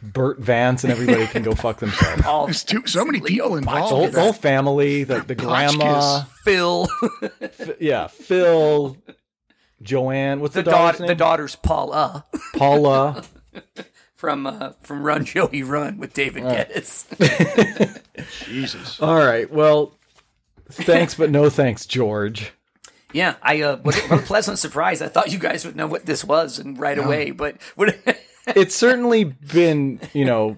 Speaker 1: Burt Vance and everybody can go fuck themselves.
Speaker 3: All
Speaker 2: There's too, so many
Speaker 3: Leo
Speaker 2: people
Speaker 1: The
Speaker 2: involved.
Speaker 1: whole,
Speaker 2: in
Speaker 1: the whole family, the, the grandma,
Speaker 3: Phil,
Speaker 1: yeah, Phil, Joanne. What's
Speaker 3: the
Speaker 1: the, daughter's
Speaker 3: daughter,
Speaker 1: name?
Speaker 3: the daughter's Paula
Speaker 1: Paula.
Speaker 3: from uh, from Run Joey Run with David Geddes.
Speaker 2: Jesus.
Speaker 1: All right. Well, thanks, but no thanks, George.
Speaker 3: Yeah, I uh, what, what a pleasant surprise. I thought you guys would know what this was and right away, but what,
Speaker 1: It's certainly been, you know,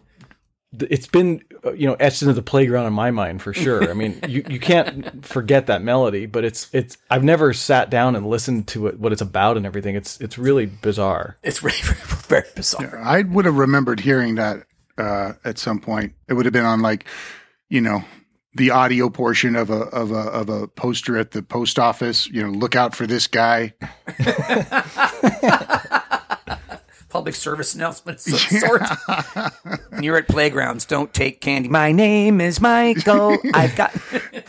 Speaker 1: it's been, uh, you know, etched into the playground in my mind for sure. I mean, you, you can't forget that melody, but it's it's. I've never sat down and listened to it, what it's about and everything. It's it's really bizarre.
Speaker 3: it's really very, very bizarre.
Speaker 2: I would have remembered hearing that uh, at some point. It would have been on like, you know, the audio portion of a of a of a poster at the post office. You know, look out for this guy.
Speaker 3: Public service announcements of some sort. When you're at playgrounds, don't take candy. My name is Michael. I've got.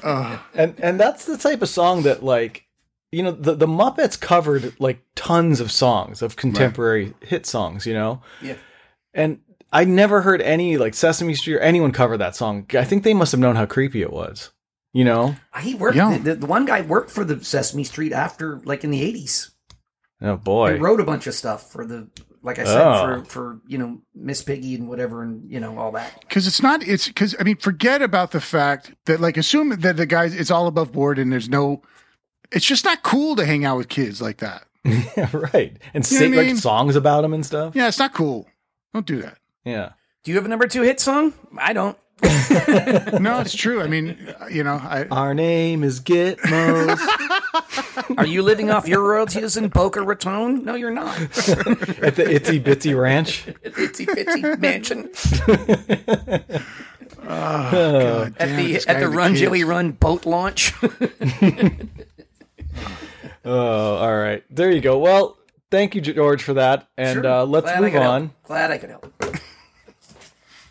Speaker 3: Uh.
Speaker 1: And and that's the type of song that like, you know, the the Muppets covered like tons of songs of contemporary hit songs. You know,
Speaker 3: Yeah.
Speaker 1: and I never heard any like Sesame Street or anyone cover that song. I think they must have known how creepy it was. You know?
Speaker 3: He worked.
Speaker 2: Yeah.
Speaker 3: The, the one guy worked for the Sesame Street after, like in the '80s.
Speaker 1: Oh boy.
Speaker 3: He wrote a bunch of stuff for the, like I said,
Speaker 1: Oh.
Speaker 3: for for you know Miss Piggy and whatever, and you know all that.
Speaker 2: Because it's not. It's because I mean, forget about the fact that like assume that the guys it's all above board and there's no. It's just not cool to hang out with kids like that.
Speaker 1: yeah, right. And
Speaker 2: You
Speaker 1: sing
Speaker 2: what I mean?
Speaker 1: like songs about them and stuff.
Speaker 2: Yeah, it's not cool. Don't do that.
Speaker 1: Yeah.
Speaker 3: Do you have a number two hit song? I don't.
Speaker 2: No, it's true. I mean, you know, I
Speaker 1: Our name is Gitmos.
Speaker 3: Are you living off your royalties in Boca Raton? No, you're not.
Speaker 1: at the Itsy Bitsy Ranch.
Speaker 3: Itsy bitsy mansion
Speaker 2: God
Speaker 3: at the
Speaker 2: this
Speaker 3: at
Speaker 2: guy
Speaker 3: the Run
Speaker 2: kids.
Speaker 3: Joey Run boat launch.
Speaker 1: Oh, all right. There you go. Well, thank you, George, for that. And
Speaker 3: Sure.
Speaker 1: uh, let's
Speaker 3: Glad
Speaker 1: move
Speaker 3: could help.
Speaker 1: on
Speaker 3: Glad I could help.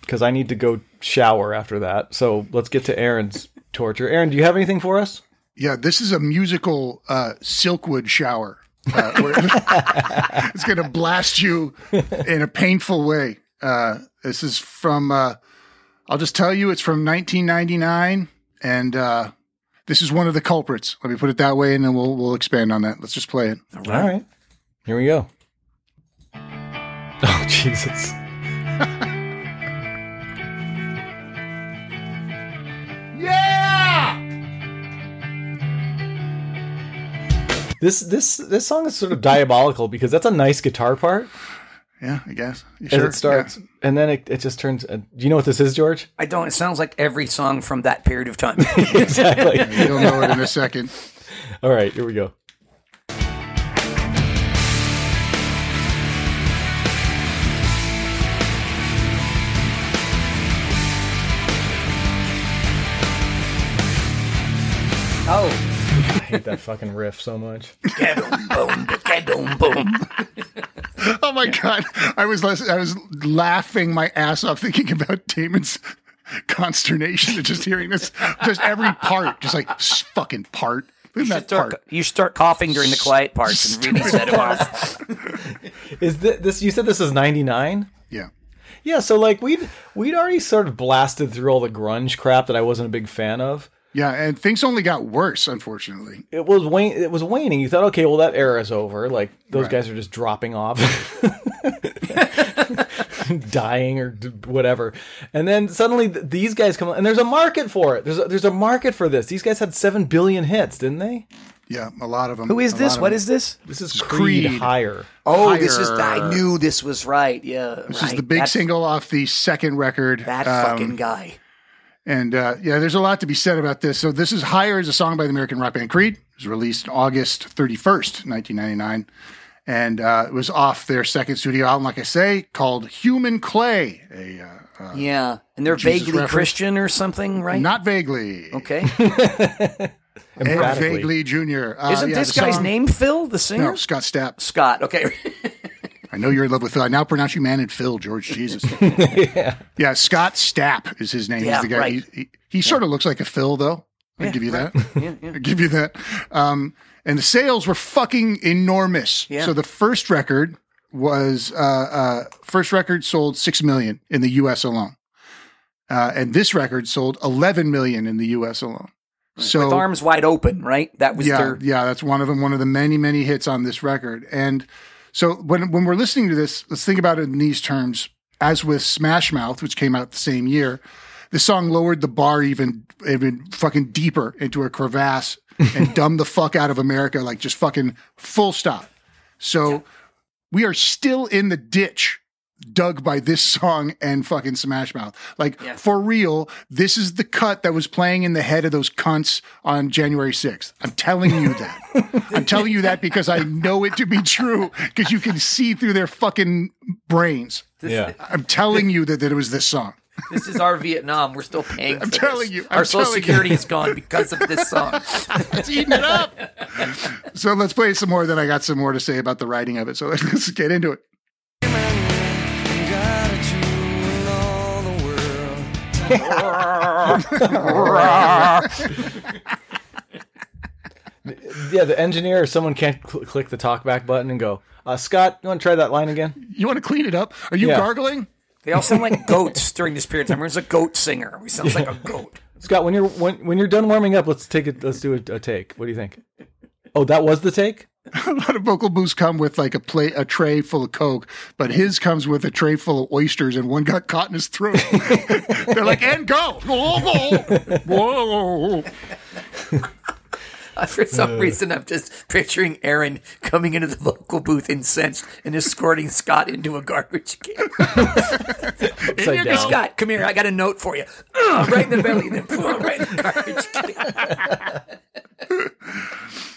Speaker 1: Because I need to go shower after that. So let's get to Aaron's torture. Aaron, do you have anything for us?
Speaker 2: Yeah, this is a musical uh, Silkwood shower. Uh, it's going to blast you in a painful way. Uh, this is from, uh, I'll just tell you, it's from 1999. And uh, this is one of the culprits. Let me put it that way, and then we'll, we'll expand on that. Let's just play it.
Speaker 1: All right. Here we go. Oh, Jesus. This this this song is sort of diabolical because that's a nice guitar part
Speaker 2: Yeah, I guess. You
Speaker 1: as
Speaker 2: sure?
Speaker 1: it starts, and then it, it just turns. Uh, do you know what this is, George?
Speaker 3: I don't. It sounds like every song from that period of time.
Speaker 1: exactly.
Speaker 2: You'll know it in a second.
Speaker 1: All right, here we go. Hate that fucking riff so much.
Speaker 3: boom, boom, boom.
Speaker 2: Oh my god! I was lis- I was laughing my ass off thinking about Damon's consternation at just hearing this. Just every part, just like fucking part. Isn't that
Speaker 3: Start,
Speaker 2: part?
Speaker 3: you start coughing during the quiet parts and really set him off.
Speaker 1: Is this, this you said this is 99?
Speaker 2: Yeah.
Speaker 1: Yeah, so like we'd we'd already sort of blasted through all the grunge crap that I wasn't a big fan of.
Speaker 2: Yeah, and things only got worse, unfortunately.
Speaker 1: It was wane, it was waning. You thought, okay, well that era is over. Like those
Speaker 2: Right.
Speaker 1: guys are just dropping off, dying or whatever. And then suddenly th- these guys come, and there's a market for it. There's a, there's a market for this. These guys had seven billion hits, didn't they?
Speaker 2: Yeah, a lot of them.
Speaker 3: Who is this?
Speaker 2: lot of
Speaker 3: What
Speaker 2: them.
Speaker 3: is this?
Speaker 1: This is
Speaker 2: Creed.
Speaker 1: Creed, Higher.
Speaker 3: Oh, this is. I knew this was right. Yeah,
Speaker 2: This is the big single off the second record.
Speaker 3: That
Speaker 2: um,
Speaker 3: fucking guy.
Speaker 2: And uh, yeah, there's a lot to be said about this. So this is Higher is a song by the American rock band Creed. It was released August 31st, 1999. And uh, it was off their second studio album, like I say, called Human Clay. A, uh, uh,
Speaker 3: Yeah, and they're
Speaker 2: Jesus
Speaker 3: vaguely
Speaker 2: reference.
Speaker 3: Christian or something, right?
Speaker 2: Not vaguely.
Speaker 3: okay.
Speaker 2: Ed Vaguely Jr. Uh,
Speaker 3: Isn't
Speaker 2: yeah,
Speaker 3: this guy's
Speaker 2: song-
Speaker 3: name Phil, the singer?
Speaker 2: No, Scott Stapp.
Speaker 3: Scott. Okay.
Speaker 2: I know you're in love with Phil. I now pronounce you man and Phil, George Jesus. yeah. yeah. Scott Stapp is his name.
Speaker 3: Yeah,
Speaker 2: He's the guy.
Speaker 3: right.
Speaker 2: He, he, he sort of looks like a Phil, though. I'll give you that. I'll give you that. Um, and the sales were fucking enormous.
Speaker 3: Yeah.
Speaker 2: So the first record was uh, uh, first record sold six million in the U.S. alone, uh, and this record sold eleven million in the U.S. alone. So
Speaker 3: With arms wide open, right? That was
Speaker 2: yeah,
Speaker 3: their.
Speaker 2: yeah, that's one of them. One of the many, many hits on this record. And so when when we're listening to this, let's think about it in these terms. As with Smash Mouth, which came out the same year, the song lowered the bar even even fucking deeper into a crevasse and dumbed the fuck out of America, like just fucking full stop. So we are still in the ditch dug by this song and fucking Smash Mouth. Like
Speaker 3: Yeah.
Speaker 2: for real, this is the cut that was playing in the head of those cunts on January 6th. I'm telling you that. I'm telling you that because I know it to be true because you can see through their fucking brains.
Speaker 1: Yeah.
Speaker 2: I'm telling you that, that it was this song.
Speaker 3: This is our Vietnam. We're still paying.
Speaker 2: I'm
Speaker 3: for
Speaker 2: telling
Speaker 3: this.
Speaker 2: you, I'm
Speaker 3: our Social
Speaker 2: telling you.
Speaker 3: Security is gone because of this song.
Speaker 2: It's eating it up. so let's play some more. Then I got some more to say about the writing of it. So let's get into it.
Speaker 1: Yeah, the engineer or someone can't cl- click the talkback button and go, uh, Scott, you want to try that line again?
Speaker 2: You want to clean it up? Are you
Speaker 1: Yeah.
Speaker 2: gargling?
Speaker 3: They all sound like goats during this period of time. There's a goat singer. He sounds like a goat.
Speaker 1: Scott, when you're when, when you're done warming up, let's take it. Let's do a, a take. What do you think? Oh, that was the take.
Speaker 2: a lot of vocal booths come with like a plate, a tray full of Coke, but his comes with a tray full of oysters, and one got caught in his throat. They're like, and go. Whoa, whoa. Whoa.
Speaker 3: For some uh. reason, I'm just picturing Aaron coming into the vocal booth incensed and escorting Scott into a garbage can.
Speaker 1: Upside down.
Speaker 3: Scott, come here. I got a note for you. Ugh, right in the belly, then boom, right in the garbage can.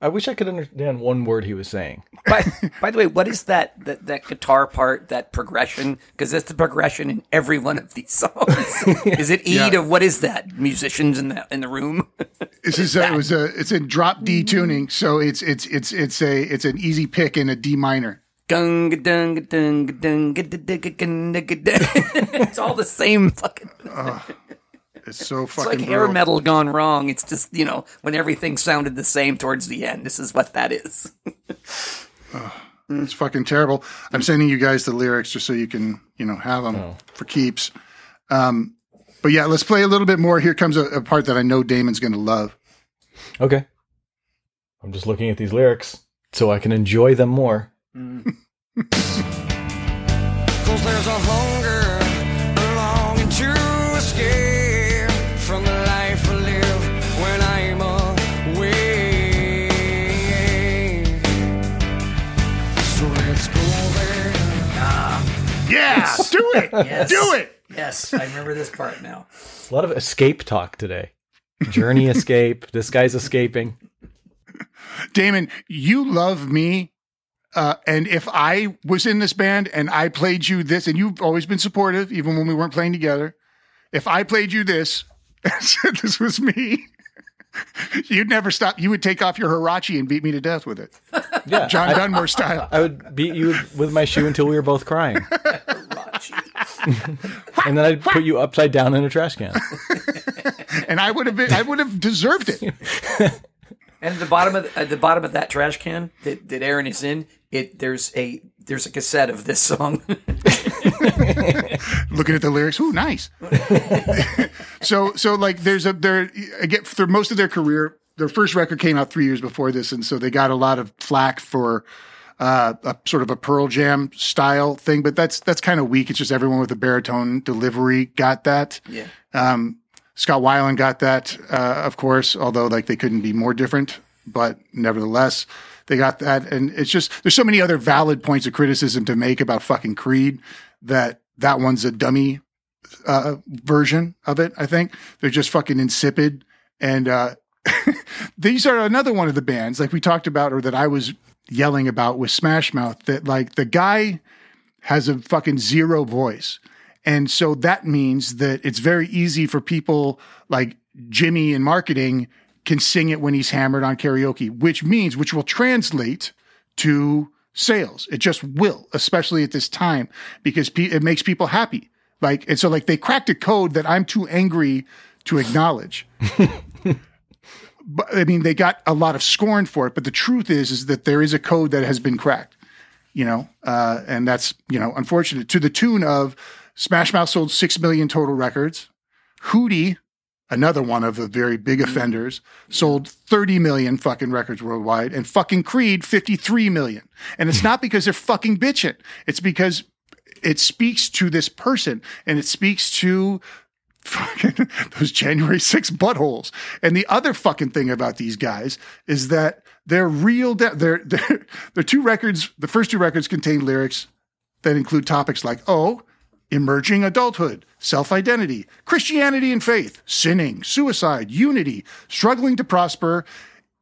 Speaker 8: I
Speaker 1: wish I could understand one word he was saying.
Speaker 3: By, by the way, what is that, that that guitar part, that progression? Because that's the progression in every one of these songs. yeah. Is it E
Speaker 2: yeah.
Speaker 3: to what is that? Musicians in the in the room.
Speaker 2: This is, a, it was a it's in drop D tuning, so it's it's it's it's a it's an easy pick in a D minor.
Speaker 3: it's all the same fucking.
Speaker 2: It's so fucking.
Speaker 3: It's
Speaker 2: fucking
Speaker 3: like hair
Speaker 2: brutal.
Speaker 3: metal gone wrong. It's just you know when everything sounded the same towards the end. This is what that is.
Speaker 2: It's fucking terrible. I'm sending you guys the lyrics just so you can you know have them for keeps. Um, but yeah, let's play a little bit more. Here comes a, a part that I know Damon's going to love.
Speaker 1: Okay. I'm just looking at these lyrics so I can enjoy them more.
Speaker 8: Cause there's a hunger,
Speaker 2: Yeah, do it.
Speaker 3: Yes.
Speaker 2: Do it.
Speaker 3: Yes, I remember this part now.
Speaker 1: A lot of escape talk today. Journey escape. This guy's escaping.
Speaker 2: Damon, you love me. Uh, and if I was in this band and I played you this, and you've always been supportive, even when we weren't playing together, if I played you this and said this was me, you'd never stop. You would take off your huarache and beat me to death with it.
Speaker 1: Yeah.
Speaker 2: John Dunmore style.
Speaker 1: I would beat you with my shoe until we were both crying. and then I'd put you upside down in a trash can.
Speaker 2: And I would have been, I would have deserved it.
Speaker 3: And at the bottom of at the bottom of that trash can that, that Aaron is in, it there's a there's a cassette of this song.
Speaker 2: looking at the lyrics. Ooh, nice. so, so like, there's a there. I get for most of their career, their first record came out three years before this, and so they got a lot of flack for uh, a sort of a Pearl Jam style thing. But that's that's kind of weak. It's just everyone with a baritone delivery got that.
Speaker 3: yeah.
Speaker 2: Um, Scott Weiland got that, uh, of course, although like they couldn't be more different, but nevertheless, they got that. And it's just, there's so many other valid points of criticism to make about fucking Creed that that one's a dummy, uh, version of it. I think they're just fucking insipid. And, uh, these are another one of the bands like we talked about or that I was yelling about with Smash Mouth that like the guy has a fucking zero voice. And so that means that it's very easy for people like Jimmy in marketing can sing it when he's hammered on karaoke, which means, which will translate to sales. It just will, especially at this time, because pe- it makes people happy. Like, and so like they cracked a code that I'm too angry to acknowledge. but I mean, they got a lot of scorn for it, but the truth is, is that there is a code that has been cracked, you know, uh, and that's, you know, unfortunate to the tune of Smash Mouth sold 6 million total records. Hootie, another one of the very big mm-hmm. offenders, sold 30 million fucking records worldwide and fucking Creed 53 million. And it's not because they're fucking bitching. It's because it speaks to this person and it speaks to fucking those January 6 buttholes. And the other fucking thing about these guys is that they're real. De- they're, they're, their two records, the first two records contain lyrics that include topics like, oh, emerging adulthood, self identity, Christianity and faith, sinning, suicide, unity, struggling to prosper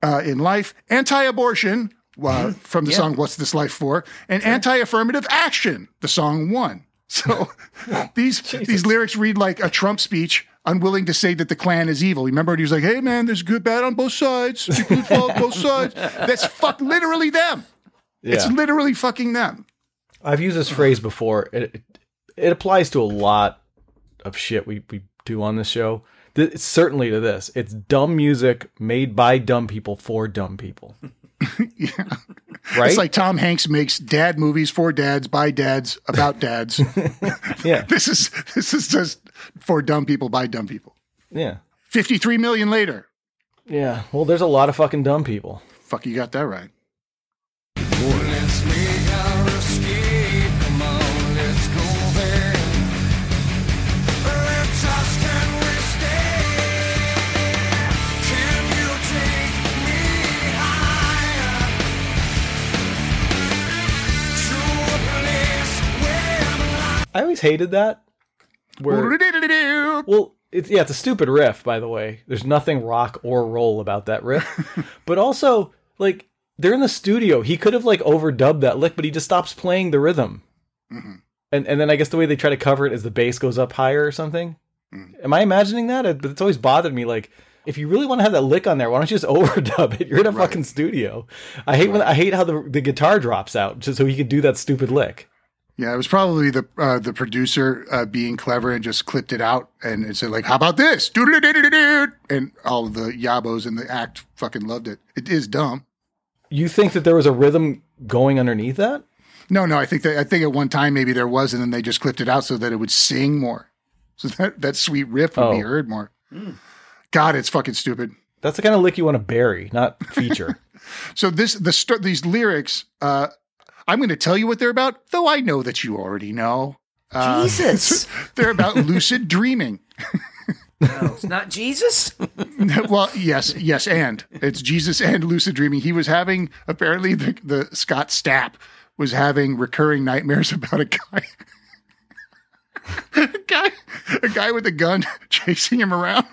Speaker 2: uh, in life, anti abortion, uh, from the song What's This Life For, and anti affirmative action, the song One. So these these lyrics read like a Trump speech, unwilling to say that the Klan is evil. Remember, he was like, "Hey, man, there's good, bad on both sides. Fault on both sides." That's fuck literally them. It's literally fucking them.
Speaker 1: I've used this phrase before. It, it it applies to a lot of shit we, we do on this show. Th- certainly to this. It's dumb music made by dumb people for dumb people. Yeah. Right?
Speaker 2: It's like Tom Hanks makes dad movies for dads by dads about dads.
Speaker 1: yeah.
Speaker 2: this is this is just for dumb people by dumb people.
Speaker 1: Yeah.
Speaker 2: 53 million later.
Speaker 1: Yeah. Well, there's a lot of fucking dumb people.
Speaker 2: Fuck, you got that right.
Speaker 1: I always hated that. Where Well, it's yeah, it's a stupid riff, by the way. There's nothing rock or roll about that riff. but also, like, they're in the studio. He could have like overdubbed that lick, but he just stops playing the rhythm. Mm-hmm. And and then I guess the way they try to cover it is the bass goes up higher or something. Mm-hmm. Am I imagining that? It- But it's always bothered me. Like, if you really want to have that lick on there, why don't you just overdub it? You're in a fucking studio. I hate when I hate how the the guitar drops out just so he could do that stupid lick.
Speaker 2: Yeah, it was probably the uh, the producer uh, being clever and just clipped it out and it said like, "How about this?" And all of the yabos in the act fucking loved it. It is dumb.
Speaker 1: You think that there was a rhythm going underneath that?
Speaker 2: No, no, I think that I think at one time maybe there was, and then they just clipped it out so that it would sing more, so that that sweet riff would be
Speaker 1: Oh.
Speaker 2: heard more. God, it's fucking stupid.
Speaker 1: That's the kind of lick you want to bury, not feature.
Speaker 2: So this the st- these lyrics, uh, I'm going to tell you what they're about, though I know that you already know. Uh,
Speaker 3: Jesus.
Speaker 2: they're about lucid dreaming.
Speaker 3: No, it's not Jesus.
Speaker 2: well, yes, yes, and it's Jesus and lucid dreaming. He was having apparently the the Scott Stapp was having recurring nightmares about a guy. a guy, a guy with a gun chasing him around.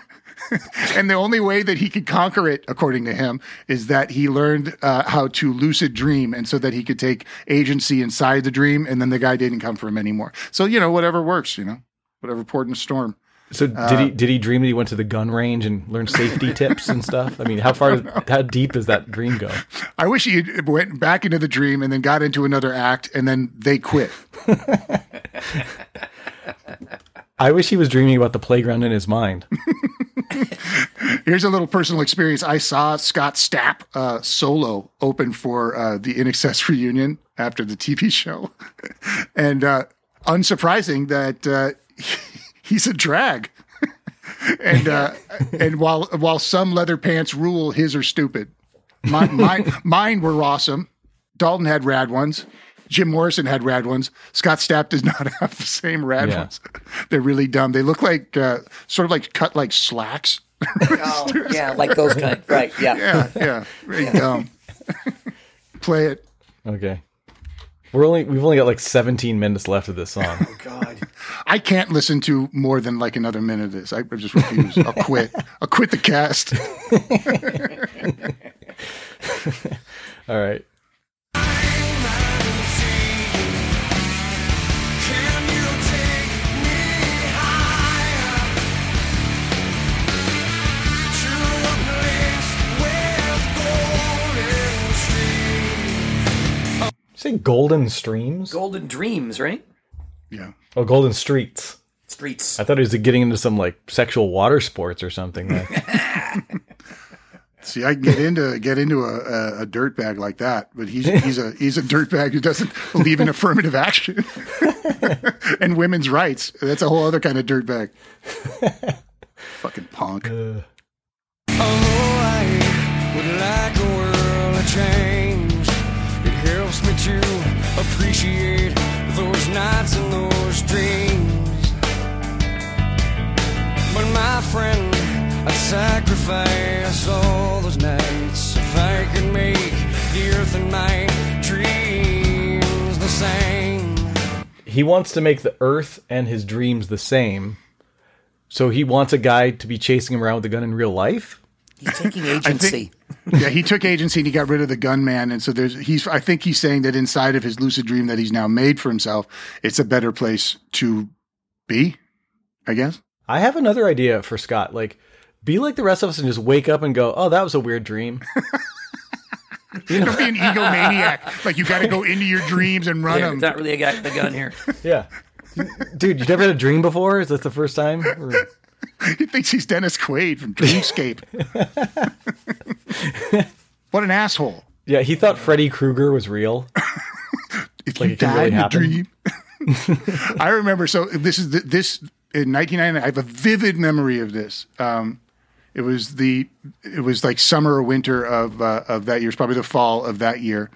Speaker 2: and the only way that he could conquer it, according to him, is that he learned uh, how to lucid dream, and so that he could take agency inside the dream, and then the guy didn't come for him anymore. So you know, whatever works, you know, whatever port in a storm.
Speaker 1: So did he did he dream that he went to the gun range and learned safety tips and stuff? I mean, how far how deep does that dream go?
Speaker 2: I wish he went back into the dream and then got into another act, and then they quit.
Speaker 1: I wish he was dreaming about the playground in his mind.
Speaker 2: Here's a little personal experience. I saw Scott Stapp uh, solo open for uh, the INXS reunion after the TV show, and uh, unsurprising that uh, he's a drag. and uh, and while while some leather pants rule, his are stupid. Mine, mine, mine were awesome. Dalton had rad ones. Jim Morrison had rad ones. Scott Stapp does not have the same rad
Speaker 1: Yeah.
Speaker 2: ones. They're really dumb. They look like uh, sort of like cut like slacks.
Speaker 3: Oh, yeah, like those kind. Right. Yeah.
Speaker 2: Yeah, yeah, very dumb. Play it.
Speaker 1: Okay. We're only we've only got like 17 minutes left of this song.
Speaker 3: Oh God.
Speaker 2: I can't listen to more than like another minute of this. I just refuse. I'll quit. I'll quit the cast.
Speaker 1: All right. Say golden streams?
Speaker 3: Golden Dreams, right?
Speaker 2: Yeah.
Speaker 1: Oh, golden streets.
Speaker 3: Streets.
Speaker 1: I thought he was getting into some like sexual water sports or something.
Speaker 2: See, I can get into get into a, a, a dirt bag like that, but he's he's a he's a dirt bag who doesn't believe in affirmative action and women's rights. That's a whole other kind of dirt bag. Fucking punk.
Speaker 8: Although I appreciate those nights and those dreams. But my friend, I'd sacrifice all those nights if I could make the earth and my dreams the same.
Speaker 1: he wants to make the Earth and his dreams the same. So he wants a guy to be chasing him around with a gun in real life.
Speaker 3: He's taking agency.
Speaker 2: Yeah, he took agency and he got rid of the gunman, and so there's he's. I think he's saying that inside of his lucid dream that he's now made for himself, it's a better place to be. I guess.
Speaker 1: I have another idea for Scott. Like, be like the rest of us and just wake up and go, "Oh, that was a weird dream."
Speaker 2: Don't be an egomaniac. Like you got to go into your dreams and run
Speaker 3: Yeah,
Speaker 2: them.
Speaker 3: not really a guy with the gun here.
Speaker 1: yeah, dude, you never had a dream before? Is that the first time? Or-
Speaker 2: He thinks he's Dennis Quaid from Dreamscape. what an asshole!
Speaker 1: yeah, he thought Freddy Krueger was real.
Speaker 2: If
Speaker 1: Like
Speaker 2: you
Speaker 1: it
Speaker 2: die
Speaker 1: really
Speaker 2: in a dream. I remember. So this is the, this in 1999. I have a vivid memory of this. Um, it was the it was like summer or winter of uh, of that year. It's probably the fall of that year,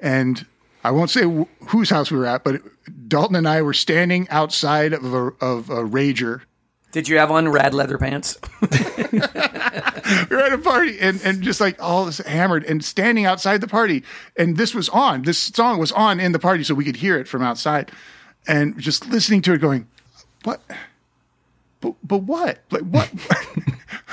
Speaker 2: and I won't say wh- whose house we were at, but Dalton and I were standing outside of a, of a rager
Speaker 3: Did you have on rad leather pants?
Speaker 2: we were at a party and, and just like all this hammered and standing outside the party. And this was on. This song was on in the party so we could hear it from outside. And just listening to it going, What? But, but what? Like what?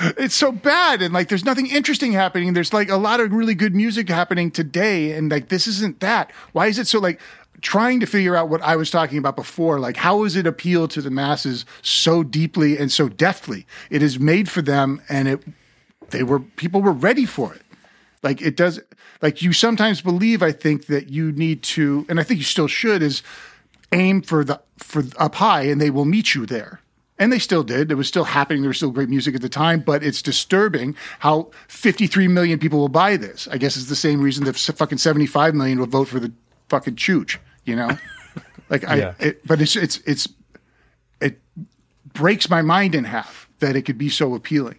Speaker 2: it's so bad. And like there's nothing interesting happening. There's like a lot of really good music happening today. And like this isn't that. Why is it so like trying to figure out what I was talking about before? Like how does it appeal to the masses so deeply and so deftly? It is made for them and it they were people were ready for it. Like it does like you sometimes believe i think that you need to and i think you still should is aim for the for up high and they will meet you there. And they still did. It was still happening. There was still great music at the time but it's disturbing how 53 million people will buy this. I guess it's the same reason that fucking 75 million will vote for the fucking chooch you know like i
Speaker 1: Yeah.
Speaker 2: it, but it's it's it's it breaks my mind in half that it could be so appealing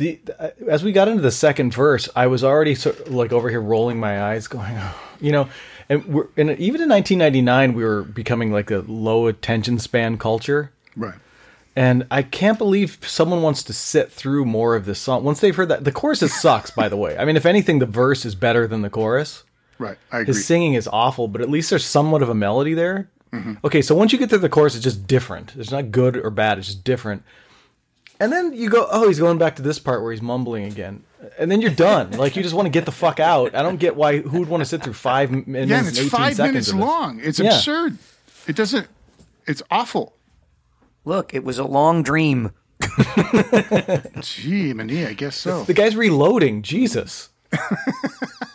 Speaker 1: the as we got into the second verse, I was already sort of like over here rolling my eyes, going, oh, you know, and we're and even in 1999, we were becoming like a low attention span culture.
Speaker 2: right
Speaker 1: And I can't believe someone wants to sit through more of this song. Once they've heard that, the chorus is sucks, by the way. I mean, if anything, the verse is better than the chorus.
Speaker 2: Right i agree
Speaker 1: His singing is awful, but at least there's somewhat of a melody there. Mm-hmm. Okay, so once you get through the chorus, it's just different. It's not good or bad. It's just different. And then you go, oh, he's going back to this part where he's mumbling again, and then you're done. like you just want to get the fuck out. I don't get why who would want to sit through five minutes
Speaker 2: Yeah,
Speaker 1: and
Speaker 2: and
Speaker 1: eighteen
Speaker 2: it's five
Speaker 1: seconds
Speaker 2: minutes long. It's
Speaker 1: Yeah.
Speaker 2: absurd. It doesn't. It's awful.
Speaker 3: Look, it was a long dream.
Speaker 2: Gee, Mania, I guess so.
Speaker 1: The guy's reloading. Jesus.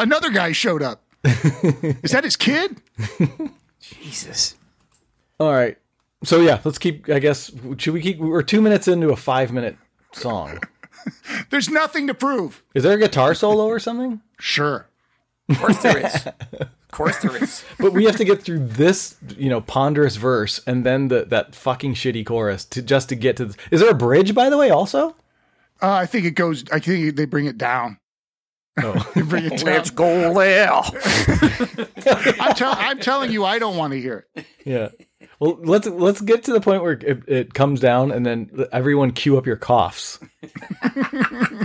Speaker 2: Another guy showed up. Is that his kid?
Speaker 3: Jesus.
Speaker 1: All right. So yeah, let's keep. I guess should we keep? We're two minutes into a five minute song.
Speaker 2: There's nothing to prove.
Speaker 1: Is there a guitar solo or something?
Speaker 2: Sure.
Speaker 3: Of course there is. Of course there is.
Speaker 1: But we have to get through this, you know, ponderous verse and then the that fucking shitty chorus to just to get to. The, is there a bridge, by the way? Also,
Speaker 2: Uh, I think it goes. I think they bring it down.
Speaker 1: Oh.
Speaker 2: They bring it down.
Speaker 3: Let's go there.
Speaker 2: I'm, tell, I'm telling you, I don't want to hear it.
Speaker 1: yeah. Well, let's let's get to the point where it, it comes down and then everyone cue up your coughs. uh,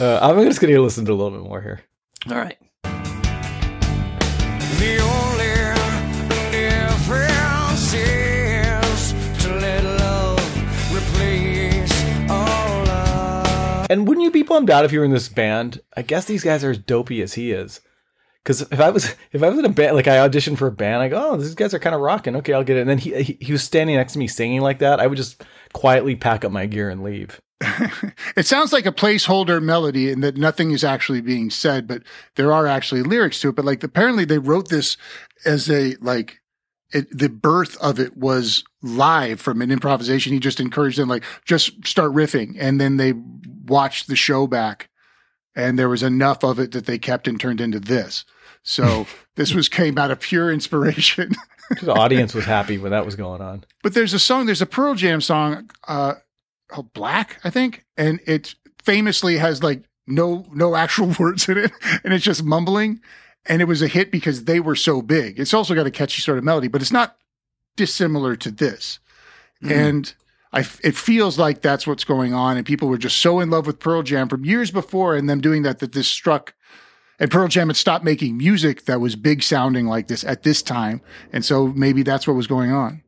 Speaker 1: I'm just gonna listen to a little bit more here.
Speaker 3: All right.
Speaker 1: And wouldn't you be bummed out if you were in this band? I guess these guys are as dopey as he is. Because if I was if I was in a band, like I auditioned for a band, I go, oh, these guys are kind of rocking. Okay, I'll get it. And then he, he he was standing next to me singing like that. I would just quietly pack up my gear and leave.
Speaker 2: It sounds like a placeholder melody and that nothing is actually being said, but there are actually lyrics to it. But like apparently they wrote this as a like it, the birth of it was live from an improvisation. He just encouraged them like just start riffing, and then they watched the show back, and there was enough of it that they kept and turned into this. So this was came out of pure inspiration.
Speaker 1: The audience was happy when that was going on.
Speaker 2: But there's a song, there's a Pearl Jam song, uh, called Black, I think, and it famously has like no no actual words in it, and it's just mumbling. And it was a hit because they were so big. It's also got a catchy sort of melody, but it's not dissimilar to this. And I, f- it feels like that's what's going on. And people were just so in love with Pearl Jam from years before, and them doing that that this struck. And Pearl Jam had stopped making music that was big sounding like this at this time, and so maybe that's what was going on.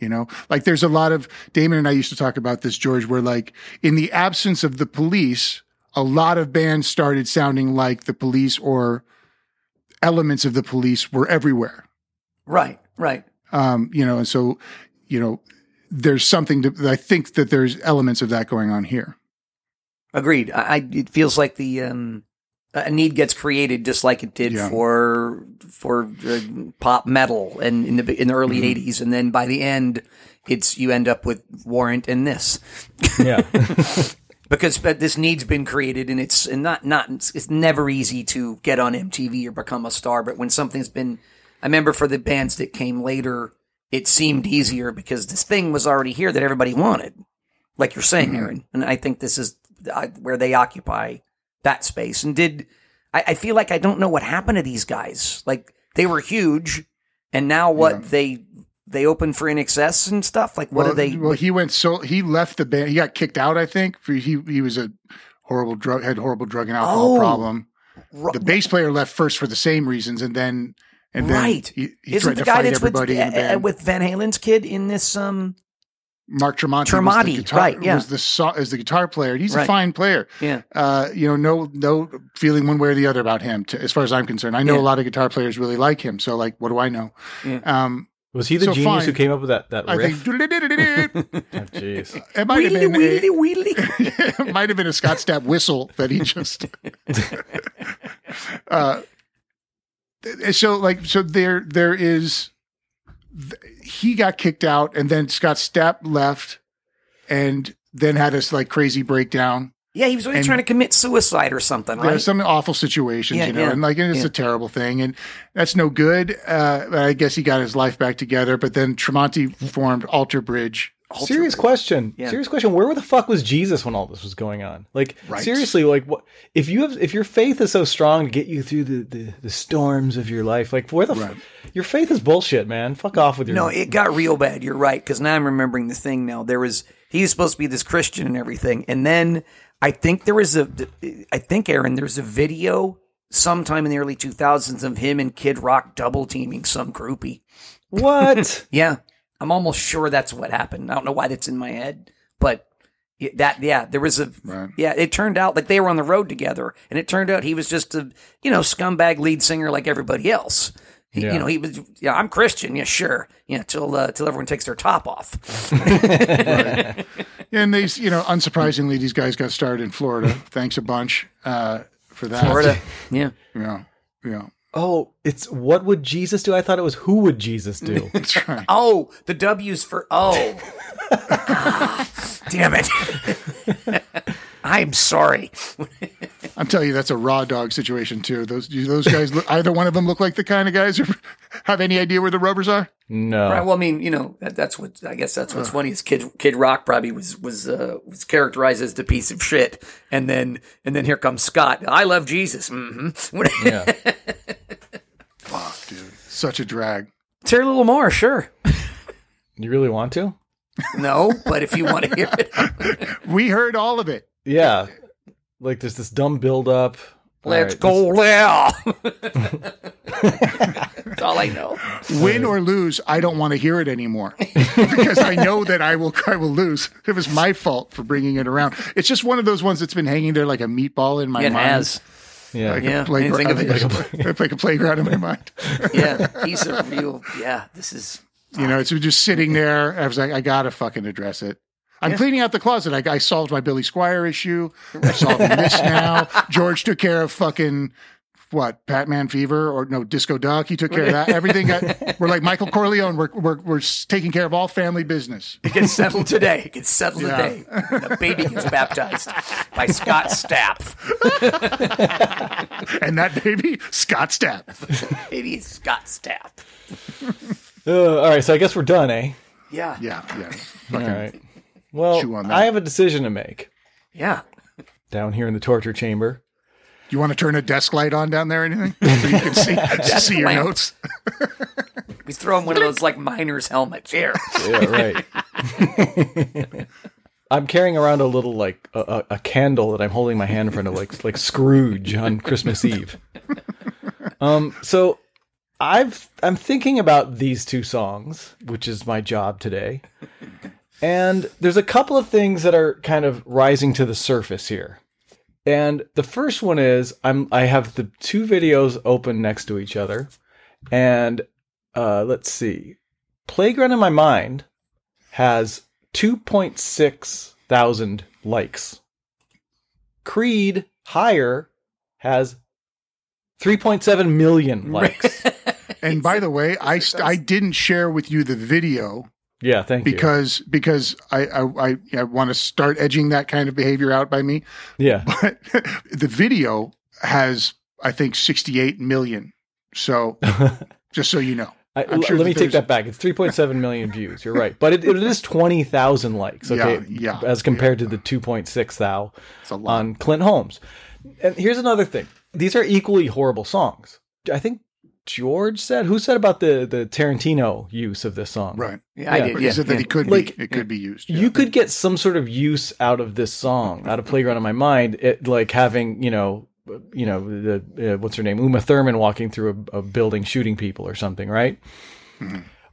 Speaker 2: You know, like there's a lot of Damon and I used to talk about this, George, where like in the absence of the police, a lot of bands started sounding like the police or elements of the police were everywhere.
Speaker 3: Right, right.
Speaker 2: Um, you know, and so, you know, there's something to, I think that there's elements of that going on here.
Speaker 3: Agreed. I, I it feels like the um a need gets created just like it did
Speaker 2: Yeah.
Speaker 3: for for uh, pop metal and in the in the early
Speaker 2: Mm-hmm.
Speaker 3: 80s and then by the end it's you end up with Warrant and this.
Speaker 1: Yeah.
Speaker 3: because but this need's been created and it's and not not it's never easy to get on MTV or become a star but when something's been I remember for the bands that came later it seemed easier because this thing was already here that everybody wanted like you're saying mm-hmm. Aaron and I think this is where they occupy that space and did I, I feel like I don't know what happened to these guys like they were huge and now what
Speaker 2: Yeah.
Speaker 3: they they open for INXS and stuff like what
Speaker 2: well,
Speaker 3: are they
Speaker 2: Well, he went so he left the band. He got kicked out. I think for he he was a horrible drug had horrible drug and alcohol
Speaker 3: Oh.
Speaker 2: problem. The bass player left first for the same reasons, and then and then
Speaker 3: right.
Speaker 2: he, he
Speaker 3: Isn't the guy that's with,
Speaker 2: the
Speaker 3: uh, with Van Halen's kid in this? Um,
Speaker 2: Mark Tremonti, was
Speaker 3: Tremonti,
Speaker 2: the guitar,
Speaker 3: right, yeah.
Speaker 2: was the so, as the guitar player. He's a fine player.
Speaker 3: yeah,
Speaker 2: Uh, you know, no no feeling one way or the other about him. To, as far as I'm concerned, I know
Speaker 3: Yeah.
Speaker 2: a lot of guitar players really like him. So, like, what do I know?
Speaker 3: Yeah.
Speaker 2: Um,
Speaker 1: Was he the
Speaker 2: So
Speaker 1: genius
Speaker 2: fine.
Speaker 1: who came up with that that
Speaker 2: I
Speaker 1: riff?
Speaker 2: think
Speaker 1: Oh, Jeez.
Speaker 2: it might have
Speaker 3: wheelie
Speaker 2: been a,
Speaker 3: wheelie wheelie.
Speaker 2: it might have been a Scott Stapp whistle that he just. uh, so like so there there is he got kicked out and then Scott Stapp left and then had this like crazy breakdown.
Speaker 3: yeah, he was always
Speaker 2: And-
Speaker 3: trying to commit suicide or something, right?
Speaker 2: some awful situations,
Speaker 3: Yeah,
Speaker 2: you know,
Speaker 3: yeah,
Speaker 2: and like and it's
Speaker 3: yeah.
Speaker 2: a terrible thing, and that's no good. Uh, I guess he got his life back together, but then Tremonti formed Alter Bridge.
Speaker 1: Serious question.
Speaker 3: Yeah.
Speaker 1: Serious question. Where the fuck was Jesus when all this was going on? Like
Speaker 2: Right.
Speaker 1: seriously, like what if you have if your faith is so strong to get you through the the, the storms of your life, like where the
Speaker 2: Right.
Speaker 1: f- your faith is bullshit, man. Fuck off with your
Speaker 3: no, it got real bad. You're right because now I'm remembering the thing. Now there was he was supposed to be this Christian and everything, and then I think there was a I think Aaron there's a video sometime in the early 2000s of him and Kid Rock double teaming some groupie.
Speaker 1: What?
Speaker 3: Yeah, I'm almost sure that's what happened. I don't know why that's in my head, but that yeah, there was a
Speaker 2: Right.
Speaker 3: yeah. It turned out like they were on the road together, and it turned out he was just a you know scumbag lead singer like everybody else. He,
Speaker 1: Yeah.
Speaker 3: You know, he was. Yeah, I'm Christian. Yeah, sure. Yeah, till uh, till everyone takes their top off.
Speaker 2: And these, you know, unsurprisingly, these guys got started in Florida. Thanks a bunch uh, for that.
Speaker 3: Florida. Yeah.
Speaker 2: Yeah. Yeah.
Speaker 1: Oh, it's what would Jesus do? I thought it was who would Jesus do?
Speaker 2: Right.
Speaker 3: Oh, the W's for oh. Damn it. I'm sorry.
Speaker 2: I'm telling you, that's a raw dog situation too. Those those guys, look, either one of them look like the kind of guys who have any idea where the rubbers are.
Speaker 1: No.
Speaker 3: Right. Well, I mean, you know, that, that's what I guess that's what's funny is Kid Kid Rock probably was was uh, was characterized as the piece of shit, and then and then here comes Scott. I love Jesus. hmm
Speaker 1: Yeah.
Speaker 2: Fuck, dude, such a drag.
Speaker 3: Say a little more, sure.
Speaker 1: You really want to?
Speaker 3: No, but if you want to hear it,
Speaker 2: We heard all of it.
Speaker 1: Yeah. Like there's this dumb build up.
Speaker 3: let's go there. that's all I know.
Speaker 2: Win or lose, I don't want to hear it anymore because I know that I will. I will lose. It was my fault for bringing it around. It's just one of those ones that's been hanging there like a meatball in my
Speaker 3: It
Speaker 2: mind.
Speaker 3: has.
Speaker 1: Yeah.
Speaker 2: Like
Speaker 3: Yeah,
Speaker 2: a playground.
Speaker 3: I didn't think
Speaker 2: Like, like a playground in my mind.
Speaker 3: Yeah, he's a real. Yeah, this is.
Speaker 2: You know, it's just sitting there. I was like, I gotta fucking address it. I'm cleaning out the closet. I, I solved my Billy Squier issue. I'm solving this now. George took care of fucking what Batman Fever or no Disco Duck. He took care of that. Everything. Got, we're like Michael Corleone. We're, we're we're taking care of all family business.
Speaker 3: It gets settled today. It gets settled
Speaker 2: Yeah.
Speaker 3: today. The baby gets baptized by Scott Stapp.
Speaker 2: And that baby, Scott Stapp.
Speaker 3: Baby Scott Stapp.
Speaker 1: Uh, all right. So I guess we're done, eh?
Speaker 3: Yeah.
Speaker 2: Yeah, yeah.
Speaker 1: All right. Well,
Speaker 2: chew on that.
Speaker 1: I have a decision to make
Speaker 3: Yeah.
Speaker 1: down here in the torture chamber.
Speaker 2: Do You want to turn a desk light on down there or anything? So you can see, see your
Speaker 3: lamp.
Speaker 2: notes.
Speaker 3: We throw him one of those like miner's helmets. Here.
Speaker 1: Yeah, right. I'm carrying around a little like a, a, a candle that I'm holding my hand in front of, like like Scrooge on Christmas Eve. Um, so I've I'm thinking about these two songs, which is my job today, and there's a couple of things that are kind of rising to the surface here. And the first one is I'm I have the two videos open next to each other, and uh, let's see, Playground in my mind has 2.6 thousand likes. Creed higher has 3.7 million likes.
Speaker 2: And by the way, I st- I didn't share with you the video
Speaker 1: yeah, thank you.
Speaker 2: because because I I, I, I want to start edging that kind of behavior out by me.
Speaker 1: Yeah.
Speaker 2: But the video has I think 68 million. So just so you know.
Speaker 1: I,
Speaker 2: sure
Speaker 1: let me take that back. It's 3.7 million views. You're right, but it, it is 20,000 likes. Okay,
Speaker 2: Yeah, yeah,
Speaker 1: as compared to the 2.6 thou
Speaker 2: It's a lot.
Speaker 1: on Clint Holmes. And here's another thing: these are equally horrible songs. I think George said. Who said about the the Tarantino use of this song?
Speaker 2: Right.
Speaker 3: Yeah, I
Speaker 1: Yeah,
Speaker 3: did. Yeah.
Speaker 2: he said that
Speaker 3: yeah.
Speaker 2: he could
Speaker 1: Like,
Speaker 2: be it could be used.
Speaker 1: You could get some sort of use out of this song, out of Playground in My Mind, it, like having you know, you know, the uh, what's her name, Uma Thurman walking through a, a building shooting people or something, right?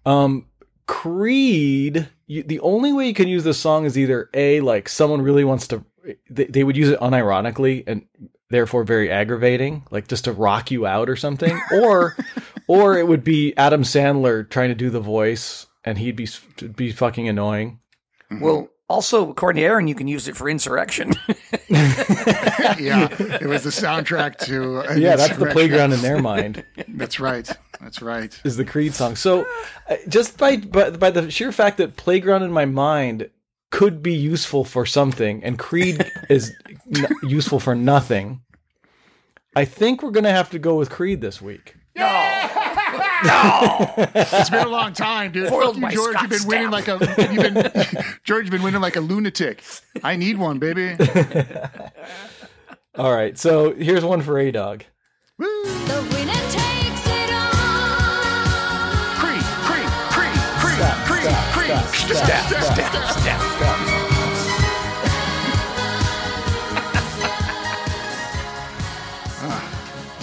Speaker 1: Um, Creed. You, the only way you can use this song is either a like someone really wants to. They, they would use it unironically and therefore very aggravating, like just to rock you out or something, or or it would be Adam Sandler trying to do the voice and he'd be be fucking annoying.
Speaker 3: Well, also according to Aaron, you can use it for insurrection.
Speaker 2: yeah, it was the soundtrack to an
Speaker 1: Yeah, that's the playground in their mind
Speaker 2: That's right. That's right.
Speaker 1: is the Creed song. So uh, just by, by by the sheer fact that playground in my mind could be useful for something and Creed is n- useful for nothing, I think we're gonna have to go with Creed this week. No.
Speaker 2: No, it's been a long time, dude.
Speaker 3: Foiled
Speaker 2: Fuck you,
Speaker 3: by
Speaker 2: George. You've been
Speaker 3: Scott
Speaker 2: winning like a you've been George. You've been winning like a lunatic. I need one, baby.
Speaker 1: All right, so here's one for A Dog.
Speaker 9: The winner takes it all.
Speaker 2: Creed, Creed, Creed, Creed, Creed, Creed.
Speaker 1: Step, step, step.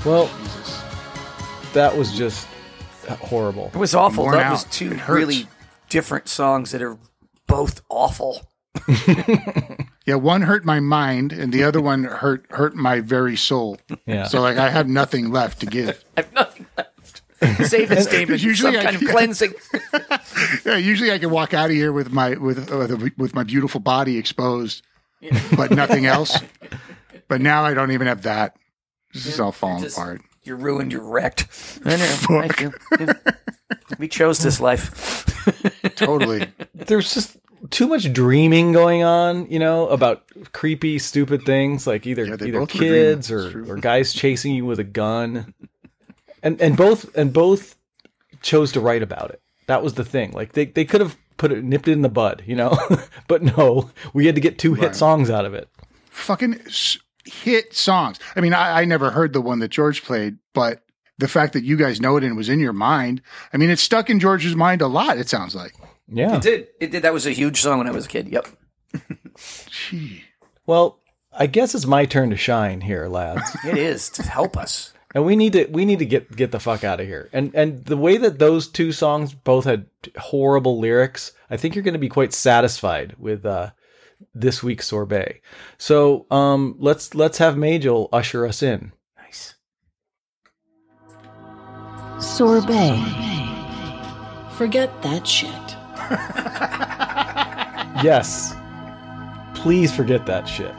Speaker 1: Well, that was just horrible.
Speaker 3: It was awful.
Speaker 2: Worn
Speaker 3: That was two really different songs that are both awful.
Speaker 2: Yeah, one hurt my mind, and the other one hurt hurt my very soul.
Speaker 1: Yeah.
Speaker 2: So like, I have nothing left to give.
Speaker 3: I have nothing left. Save as David.
Speaker 2: Usually
Speaker 3: Some
Speaker 2: I
Speaker 3: kind of
Speaker 2: can't-
Speaker 3: cleansing.
Speaker 2: Yeah, usually I can walk out of here with my with with, with my beautiful body exposed, but nothing else. But now I don't even have that. This is all falling
Speaker 3: just-
Speaker 2: apart.
Speaker 3: You're ruined. You're wrecked. I know. I feel. We chose this life.
Speaker 2: Totally.
Speaker 1: There's just too much dreaming going on, you know, about creepy, stupid things like either
Speaker 2: Yeah,
Speaker 1: either kids or, or guys chasing you with a gun, and and both and both chose to write about it. That was the thing. Like they they could have put it nipped it in the bud, you know, but no, we had to get two hit
Speaker 2: Right.
Speaker 1: songs out of it.
Speaker 2: Fucking s- hit songs. I mean, I, I never heard the one that George played, but the fact that you guys know it and was in your mind, I mean, it's stuck in George's mind a lot. It sounds like.
Speaker 1: Yeah.
Speaker 3: It did. It did. That was a huge song when I was a kid. Yep.
Speaker 2: Gee.
Speaker 1: Well, I guess it's my turn to shine here, lads.
Speaker 3: It is to help us.
Speaker 1: and we need to we need to get get the fuck out of here. And and the way that those two songs both had horrible lyrics, I think you're going to be quite satisfied with uh, this week's sorbet. So um, let's let's have Majel usher us in.
Speaker 3: Nice.
Speaker 6: Sorbet. Forget that shit.
Speaker 1: Yes, please forget that shit.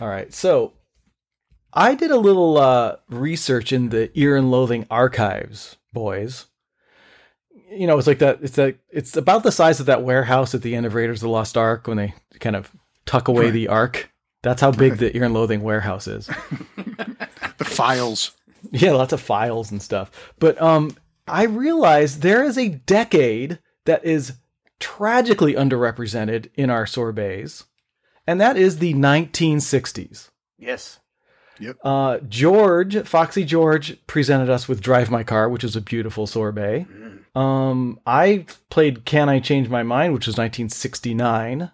Speaker 1: All right, so I did a little uh, research in the Ear and Loathing archives, boys. You know, it's like that. It's that. It's about the size of that warehouse at the end of Raiders of the Lost Ark when they kind of tuck away the Ark. That's how big the Ear and Loathing warehouse is.
Speaker 2: The files.
Speaker 1: Yeah, lots of files and stuff. But um, I realize there is a decade that is tragically underrepresented in our sorbets, and that is the 1960s.
Speaker 3: Yes.
Speaker 1: Uh, George, Foxy George, presented us with "Drive My Car," which is a beautiful sorbet. Um, I played "Can I Change My Mind," which was 1969.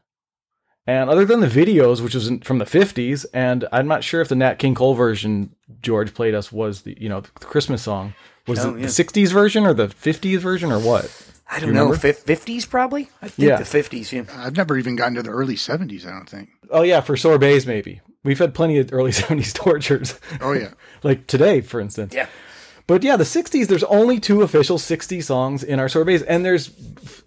Speaker 1: And other than the videos, which was in, from the 50s, and I'm not sure if the Nat King Cole version George played us was the you know the Christmas song was
Speaker 3: Oh,
Speaker 1: it
Speaker 3: yeah.
Speaker 1: the 60s version or the 50s version or what?
Speaker 3: I
Speaker 1: Do
Speaker 3: don't
Speaker 1: you
Speaker 3: know.
Speaker 1: remember?
Speaker 3: Fifties probably. I think
Speaker 1: Yeah.
Speaker 3: the fifties. Yeah.
Speaker 2: I've never even gotten to the early 70s, I don't think.
Speaker 1: Oh yeah, for sorbets maybe. We've had plenty of early 70s tortures.
Speaker 2: Oh, yeah.
Speaker 1: like today, for instance.
Speaker 3: Yeah.
Speaker 1: But yeah, the 60s, there's only two official 60 songs in our sorbets. And there's,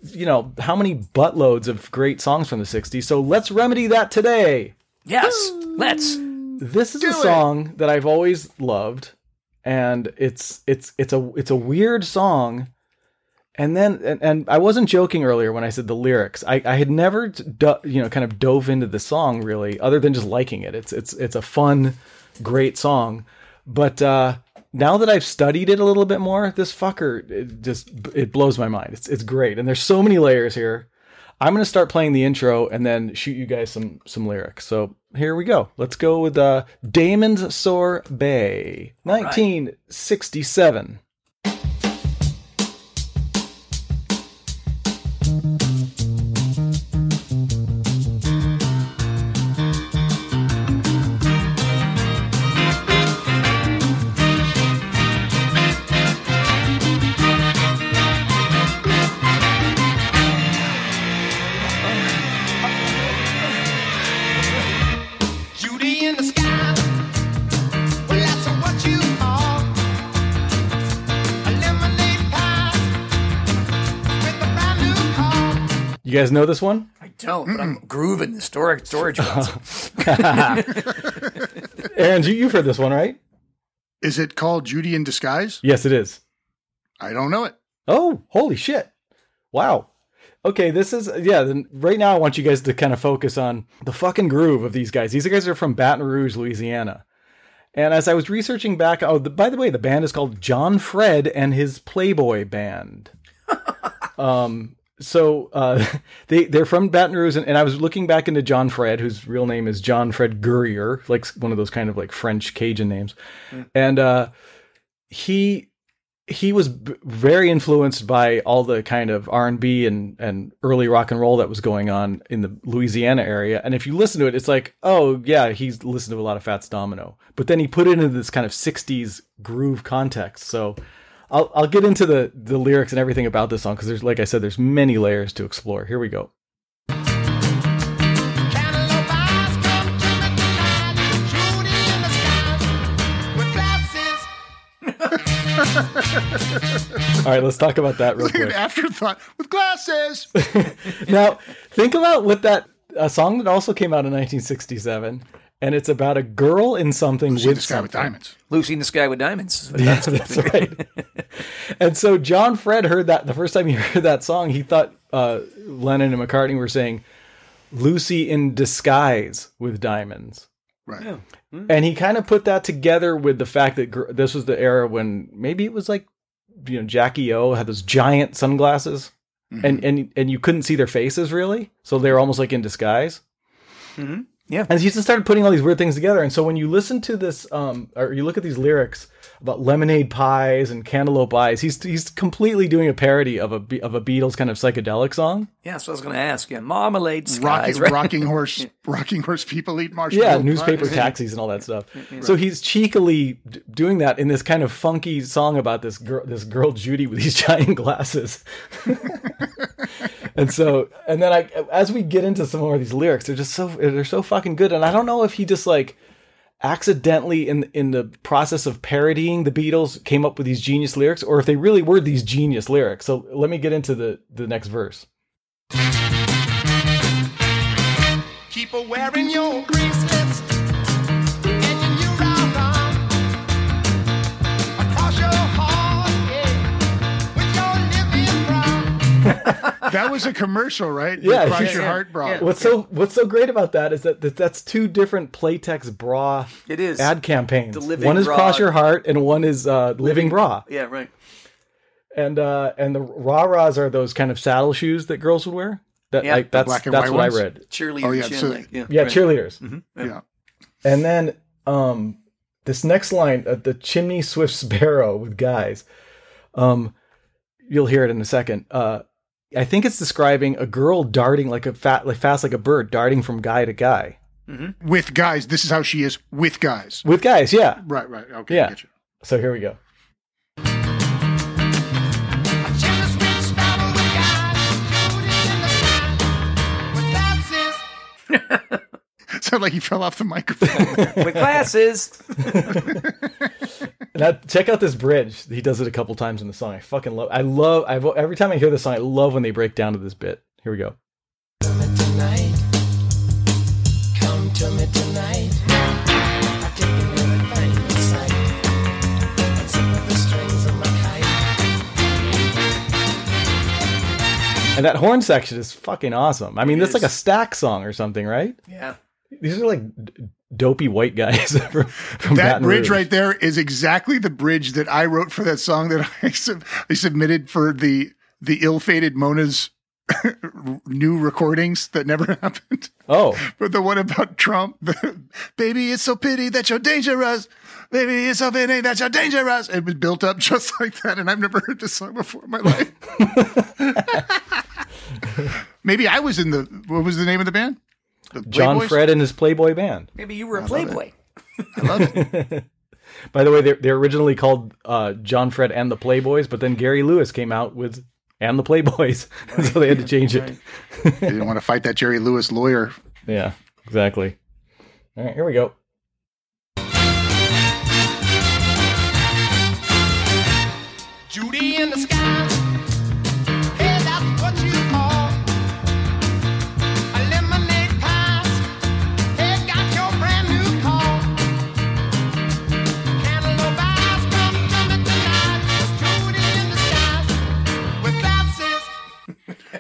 Speaker 1: you know, how many buttloads of great songs from the 60s. So let's remedy that today.
Speaker 3: Yes. Let's.
Speaker 1: This is a song that I've always loved. And it's it's it's a it's a weird song. And then and, and I wasn't joking earlier when I said the lyrics. I, I had never do, you know kind of dove into the song really, other than just liking it. It's it's it's a fun, great song. But uh, now that I've studied it a little bit more, this fucker it just it blows my mind. It's it's great, and there's so many layers here. I'm gonna start playing the intro and then shoot you guys some some lyrics. So here we go. Let's go with uh, Damon's Sorbet, 1967.
Speaker 8: You
Speaker 1: guys know this one?
Speaker 3: I don't, but I'm grooving the storage storage.
Speaker 1: Aaron, you, you've heard this one, right?
Speaker 2: Is it called Judy in Disguise?
Speaker 1: Yes, it is.
Speaker 2: I don't know it.
Speaker 1: Oh, holy shit. Wow. Okay, this is yeah, then right now I want you guys to kind of focus on the fucking groove of these guys. These guys are from Baton Rouge, Louisiana. And as I was researching back, oh, the, by the way, the band is called John Fred and his Playboy Band. um, so uh, they they're from Baton Rouge, and, and I was looking back into John Fred, whose real name is John Fred Gourrier, like one of those kind of like French Cajun names, and uh, he he was b- very influenced by all the kind of R&B and and early rock and roll that was going on in the Louisiana area. And if you listen to it, it's like, oh yeah, he's listened to a lot of Fats Domino. But then he put it into this kind of 60s groove context. So I'll I'll get into the the lyrics and everything about this song because there's like I said, there's many layers to explore. Here we go. All right, let's talk about that real
Speaker 2: Like an
Speaker 1: quick.
Speaker 2: afterthought with glasses.
Speaker 1: now, think about what that a song that also came out in 1967, and it's about a girl in something
Speaker 2: See
Speaker 1: with
Speaker 2: the sky with diamonds.
Speaker 3: Lucy in the Sky with Diamonds.
Speaker 1: Yeah,
Speaker 3: that's-
Speaker 1: that's right. and so John Fred heard that the first time he heard that song, he thought uh, Lennon and McCartney were saying "Lucy in disguise with diamonds."
Speaker 2: Right. Hmm.
Speaker 1: And he kind of put that together with the fact that gr- this was the era when maybe it was like, you know, Jackie O had those giant sunglasses, and mm-hmm. and and you couldn't see their faces really, so they were almost like in disguise. Mm-hmm.
Speaker 3: Yeah.
Speaker 1: And he just started putting all these weird things together. And so when you listen to this, um, or you look at these lyrics about lemonade pies and cantaloupe eyes, he's he's completely doing a parody of a of a Beatles kind of psychedelic song.
Speaker 3: Yeah, so I was going to ask you. Marmalade skies,
Speaker 2: Rocking,
Speaker 3: right?
Speaker 2: rocking horse, rocking horse people eat marshmallows.
Speaker 1: Yeah, newspaper
Speaker 2: pies.
Speaker 1: taxis and all that stuff. So he's cheekily d- doing that in this kind of funky song about this girl, this girl Judy with these giant glasses. and so, and then I, as we get into some more of these lyrics, they're just so they're so fucking good. And I don't know if he just like accidentally in in the process of parodying the Beatles came up with these genius lyrics, or if they really were these genius lyrics. So let me get into the the next verse.
Speaker 10: Keep a wearing your
Speaker 2: That was a commercial, right?
Speaker 1: Yeah,
Speaker 2: Crush
Speaker 1: yeah,
Speaker 2: your
Speaker 3: yeah.
Speaker 2: heart, bro.
Speaker 1: What's so What's so great about that is that, that that's two different Playtex bra
Speaker 3: It is.
Speaker 1: ad campaigns.
Speaker 3: The
Speaker 1: one is
Speaker 3: Bra.
Speaker 1: Cross Your Heart and one is uh, Living, Bra.
Speaker 3: Yeah, right.
Speaker 1: And uh, and the rah rahs are those kind of saddle shoes that girls would wear. That
Speaker 3: Yeah.
Speaker 1: like that's
Speaker 2: black and
Speaker 1: that's
Speaker 2: white
Speaker 1: what
Speaker 2: ones?
Speaker 1: I read.
Speaker 3: Cheerleader
Speaker 2: Oh, yeah, so-
Speaker 3: leg. Yeah,
Speaker 1: Yeah,
Speaker 3: right.
Speaker 1: cheerleaders.
Speaker 2: yeah.
Speaker 1: And then um, this next line, uh, the chimney swift sparrow with guys. Um, you'll hear it in a second. Uh, I think it's describing a girl darting like a fat, like fast like a bird, darting from guy to guy mm-hmm.
Speaker 2: With guys. This is how she is with guys.
Speaker 1: with guys. Yeah.
Speaker 2: Right, right. Okay.
Speaker 1: Yeah.
Speaker 2: Get.
Speaker 1: So here we go.
Speaker 10: Chimney sweep sparrow with guys, Judy in the sky with glasses.
Speaker 2: Sound like he fell off the microphone.
Speaker 3: With glasses.
Speaker 1: Now check out this bridge. He does it a couple times in the song. I fucking love. I love. I every time I hear this song, I love when they break down to this bit. Here we go.
Speaker 10: Tonight, come to me tonight. I take everything in sight. Unzip the strings of my kite.
Speaker 1: And that horn section is fucking awesome. I mean, that's like a Stax song or something, right?
Speaker 3: Yeah.
Speaker 1: These are like d- dopey white guys from, from
Speaker 2: that
Speaker 1: Baton
Speaker 2: bridge right there is exactly the bridge that I wrote for that song that I, sub- I submitted for the the ill-fated Mona's new recordings that never happened.
Speaker 1: Oh,
Speaker 2: But the one about Trump, the, baby, it's so pity that you're dangerous. Baby, it's so pity that you're dangerous. It was built up just like that, and I've never heard this song before in my life. Maybe I was in the. What was the name of the band? The
Speaker 1: John
Speaker 2: Playboys?
Speaker 1: Fred and his Playboy band.
Speaker 3: Maybe you were a Playboy.
Speaker 2: I love it.
Speaker 1: By the way, they're, they're originally called uh, John Fred and the Playboys, but then Gary Lewis came out with and the Playboys, so they had to change it.
Speaker 2: They didn't want to fight that Jerry Lewis lawyer.
Speaker 1: Yeah, exactly. All right, here we go.
Speaker 10: Judy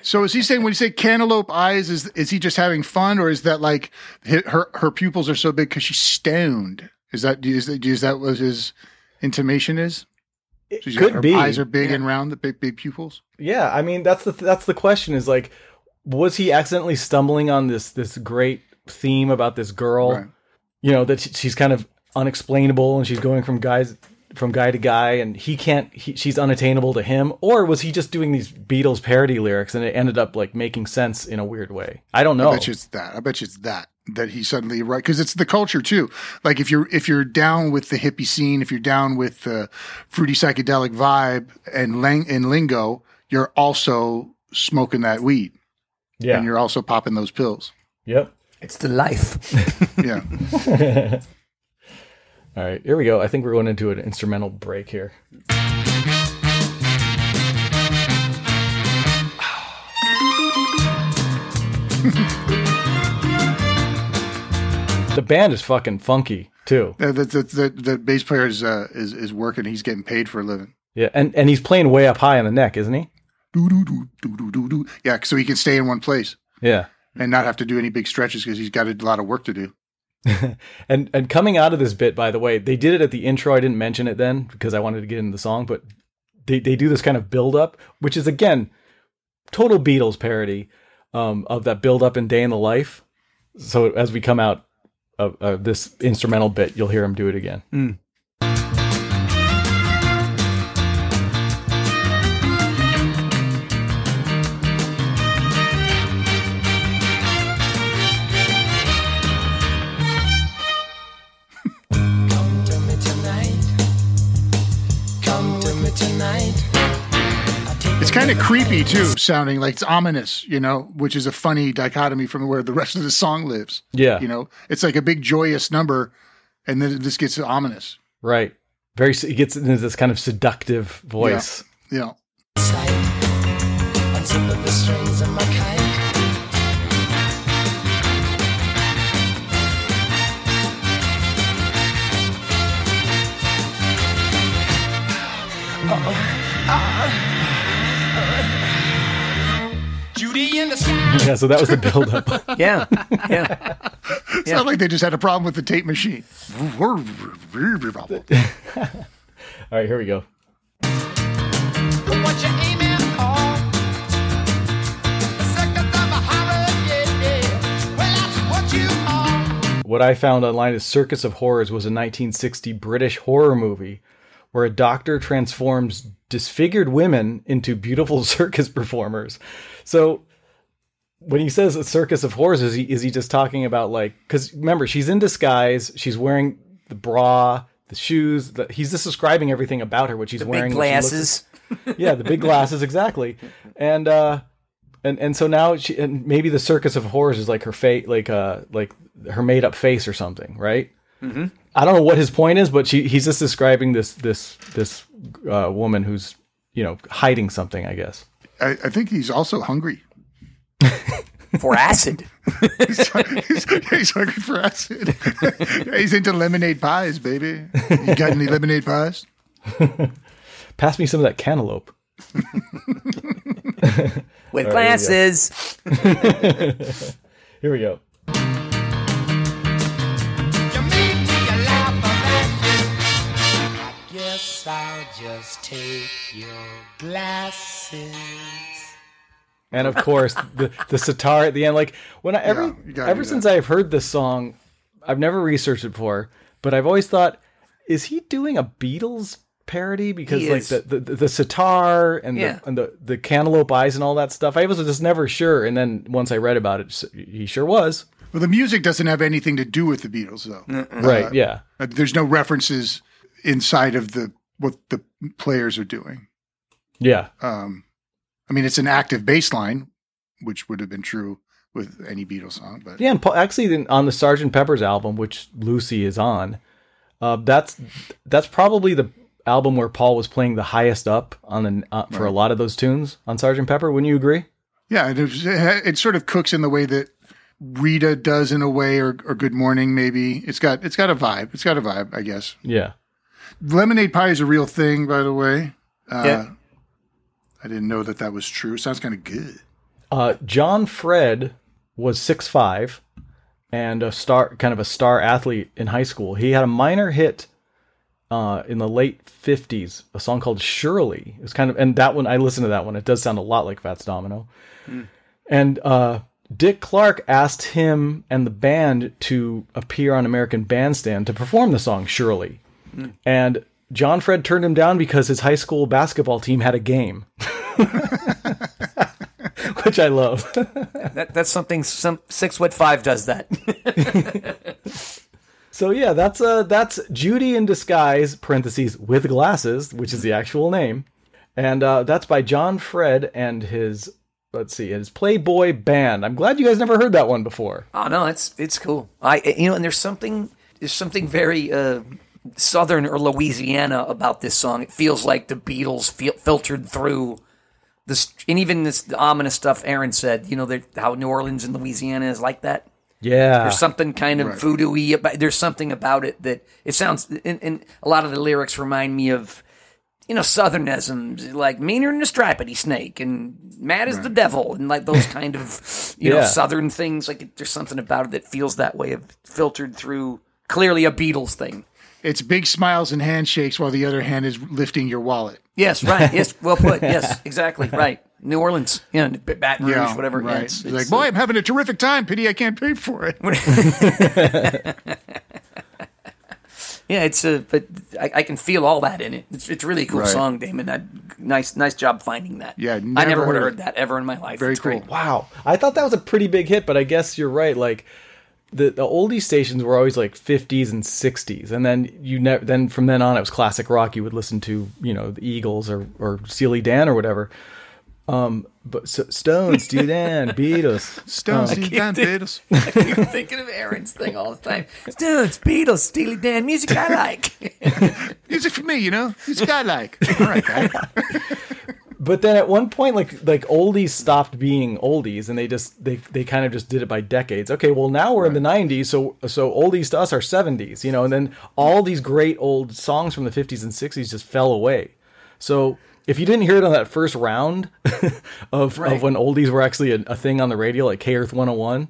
Speaker 2: So is he saying when you say cantaloupe eyes, is is he just having fun, or is that like her her pupils are so big because she's stoned? Is that is that, is that what his intimation is?
Speaker 1: It
Speaker 2: She's-
Speaker 1: could
Speaker 2: her
Speaker 1: be.
Speaker 2: eyes are big and round, the big big pupils.
Speaker 1: Yeah, I mean that's the that's the question is like, was he accidentally stumbling on this this great theme about this girl?
Speaker 2: Right.
Speaker 1: You know that she's kind of unexplainable and she's going from guys from guy to guy, and he can't. He, she's unattainable to him, or was he just doing these Beatles parody lyrics, and it ended up like making sense in a weird way? I don't know.
Speaker 2: I bet you it's that. I bet you it's that that he suddenly right because it's the culture too. Like if you're if you're down with the hippie scene, if you're down with the fruity psychedelic vibe and lang- and lingo, you're also smoking that weed
Speaker 1: yeah.
Speaker 2: and you're also popping those pills.
Speaker 1: Yep.
Speaker 3: It's the life.
Speaker 2: Yeah.
Speaker 1: All right, here we go. I think we're going into an instrumental break here. the band is fucking funky too.
Speaker 2: the, the, the, the, the bass player is, uh, is is working. He's getting paid for a living.
Speaker 1: Yeah, and and he's playing way up high on the neck, isn't he?
Speaker 2: Do do do do do do do. Yeah, so he can stay in one place
Speaker 1: Yeah.
Speaker 2: and not have to do any big stretches because he's got a lot of work to do.
Speaker 1: And and coming out of this bit, by the way, they did it at the intro. I didn't mention it then because I wanted to get into the song, but they they do this kind of build up, which is again total Beatles parody um, of that build up in Day in the Life. So as we come out of, of this instrumental bit, you'll hear him do it again.
Speaker 8: Come
Speaker 2: It's kind of creepy too, sounding like it's ominous, you know, which is a funny dichotomy from where the rest of the song lives.
Speaker 1: Yeah.
Speaker 2: You know, it's like a big joyous number, and then this gets ominous.
Speaker 1: Right. Very. It gets into this kind of seductive voice.
Speaker 2: Yeah.
Speaker 8: Sight. Unzip the strings of my kite.
Speaker 10: Judy in the sky.
Speaker 1: Yeah. So that was the build up.
Speaker 3: yeah. Yeah.
Speaker 2: It's not like they just had a problem with the tape machine.
Speaker 1: All right. Here we go.
Speaker 10: What you aiming for? The seconds a horror, yeah, yeah. Well, that's what you are.
Speaker 1: What I found online is Circus of Horrors was a 1960 British horror movie where a doctor transforms disfigured women into beautiful circus performers. So when he says a circus of horrors, is he is he just talking about like because remember she's in disguise, she's wearing the bra, the shoes, the, he's just describing everything about her, what she's
Speaker 3: The
Speaker 1: wearing.
Speaker 3: big
Speaker 1: what looks-
Speaker 3: glasses.
Speaker 1: yeah, the big glasses, exactly. And uh and and so now she and maybe the circus of horrors is like her face like uh like her made up face or something, right?
Speaker 3: Mhm.
Speaker 1: I don't know what his point is, but she he's just describing this this this uh, woman who's you know hiding something, I guess.
Speaker 2: I, I think he's also hungry.
Speaker 3: For acid.
Speaker 2: he's, he's, he's hungry for acid. he's into lemonade pies, baby. You got any lemonade pies?
Speaker 1: Pass me some of that cantaloupe.
Speaker 3: With
Speaker 1: All right,
Speaker 3: glasses.
Speaker 1: Here we go.
Speaker 8: Guess I'll just take your glasses.
Speaker 1: And of course, the the sitar at the end. Like when I ever
Speaker 2: you gotta
Speaker 1: ever
Speaker 2: do
Speaker 1: since I've heard this song, I've never researched it before, but I've always thought, is he doing a Beatles parody? Because
Speaker 3: He
Speaker 1: like
Speaker 3: is.
Speaker 1: the, the the sitar and
Speaker 3: Yeah.
Speaker 1: the and the the cantaloupe eyes and all that stuff. I was just never sure, and then once I read about it, he sure was.
Speaker 2: Well, the music doesn't have anything to do with the Beatles, though.
Speaker 1: Right?
Speaker 2: Uh,
Speaker 1: Yeah.
Speaker 2: uh, There's no references inside of the what the players are doing.
Speaker 1: Yeah.
Speaker 2: Um, I mean, it's an active bass line, which would have been true with any Beatles song, but
Speaker 1: Yeah, and Paul, actually, on the Sergeant Pepper's album, which Lucy is on, uh, that's that's probably the album where Paul was playing the highest up on the uh, for a lot of those tunes on Sergeant Pepper. Wouldn't you agree?
Speaker 2: Yeah, it, was- it sort of cooks in the way that Rita does in a way, or, or Good Morning maybe. It's got it's got a vibe. It's got a vibe, I guess.
Speaker 1: Yeah.
Speaker 2: Lemonade pie is a real thing, by the way. Uh,
Speaker 3: Yeah.
Speaker 2: I didn't know that that was true. Sounds kind of good.
Speaker 1: Uh, John Fred was six five and a star, kind of a star athlete in high school. He had a minor hit uh, in the late fifties, a song called "Shirley." It was kind of, and that one I listened to that one. It does sound a lot like Fats Domino. And uh, Dick Clark asked him and the band to appear on American Bandstand to perform the song And John Fred turned him down because his high school basketball team had a game, which I love.
Speaker 3: That, that's something some six foot five does that.
Speaker 1: So yeah, that's uh that's Judy in disguise parentheses with glasses, which is the actual name, and uh, that's by John Fred and his let's see his Playboy band. I'm glad you guys never heard that one before.
Speaker 3: Oh no, it's it's cool. I you know, and there's something there's something very uh, southern or Louisiana about this song. It feels like the Beatles fil- filtered through this, and even this ominous stuff. Aaron said, you know, how New Orleans and Louisiana is like that.
Speaker 1: Yeah,
Speaker 3: There's something kind of voodoo-y about. There's something about it that it sounds. And, and a lot of the lyrics remind me of. You know, southernisms like meaner than a stripedy snake and mad as the devil and like those kind of you know southern things. Like there's something about it that feels that way, of filtered through clearly a Beatles thing.
Speaker 2: It's big smiles and handshakes while the other hand is lifting your wallet.
Speaker 3: Yes, right. Yes, well put. Yes, exactly. Right. New Orleans, yeah, B- Baton Rouge,
Speaker 2: Yeah,
Speaker 3: whatever.
Speaker 2: Right.
Speaker 3: it's,
Speaker 2: It's
Speaker 3: it's,
Speaker 2: like, boy, I'm having a terrific time. Pity I can't pay for it.
Speaker 3: Yeah, it's a, but I, I can feel all that in it. It's, it's a really cool
Speaker 2: Right.
Speaker 3: song, Damon. I, nice, nice job finding that.
Speaker 2: Yeah,
Speaker 3: I
Speaker 2: never
Speaker 3: never would have
Speaker 2: heard
Speaker 3: heard that ever in my life.
Speaker 2: Very
Speaker 3: it's great.
Speaker 2: cool.
Speaker 1: Wow, I thought that was a pretty big hit, but I guess you're right. Like the the oldie stations were always like 50s and 60s, and then you never then from then on it was classic rock. You would listen to you know the Eagles or or Steely Dan or whatever. Um, but so, Stones, Steely Dan, Beatles,
Speaker 2: Stones,
Speaker 1: um,
Speaker 2: Steve Dan, Beatles.
Speaker 3: You're thinking of Aaron's thing all the time. Stones, Beatles, Steely Dan, music I like.
Speaker 2: Music for me, you know. Music I like. All right, guy.
Speaker 1: But then at one point, like like oldies stopped being oldies, and they just they they kind of just did it by decades. Okay, well now we're in the '90s, so so oldies to us are '70s, you know, and then all these great old songs from the '50s and '60s just fell away. So if you didn't hear it on that first round of
Speaker 3: Right.
Speaker 1: of when oldies were actually a, a thing on the radio, like K Earth 101.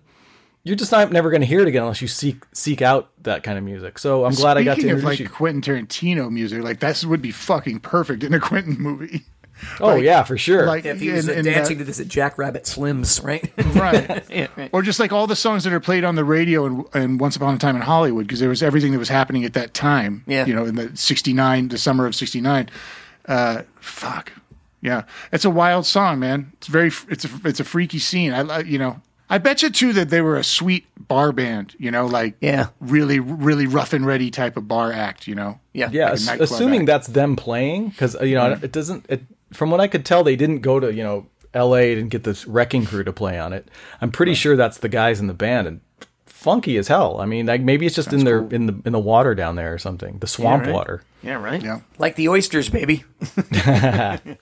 Speaker 1: You're just not never going to hear it again unless you seek seek out that kind of music. So I'm glad I got to
Speaker 2: Speaking of like
Speaker 1: you.
Speaker 2: Quentin Tarantino music, like that would be fucking perfect in a Quentin movie.
Speaker 1: Oh
Speaker 2: like-
Speaker 1: yeah, for sure.
Speaker 2: Like
Speaker 3: if he was
Speaker 2: in-
Speaker 3: uh,
Speaker 2: in
Speaker 3: dancing
Speaker 2: that-
Speaker 3: to this at Jack Rabbit Slims, right?
Speaker 2: right.
Speaker 3: yeah, right.
Speaker 2: Or just like all the songs that are played on the radio and, and Once Upon a Time in Hollywood, because there was everything that was happening at that time.
Speaker 3: Yeah.
Speaker 2: You know, in the 69, the summer of 69. Uh, fuck. Yeah. It's a wild song, man. It's very, it's a, it's a freaky scene. I, you know, I bet you too that they were a sweet bar band, you know, like
Speaker 3: Yeah.
Speaker 2: really, really rough and ready type of bar act, you know?
Speaker 3: Yeah.
Speaker 1: Yeah,
Speaker 2: Like a
Speaker 1: assuming
Speaker 2: act.
Speaker 1: that's them playing, because you know it doesn't. It, from what I could tell, they didn't go to you know L.A. and get this wrecking crew to play on it. I'm pretty sure that's the guys in the band and funky as hell. I mean, like maybe it's just in their in the in the water down there or something, the swamp
Speaker 3: right.
Speaker 1: water.
Speaker 3: Yeah, right.
Speaker 2: Yeah.
Speaker 3: Like the oysters, baby.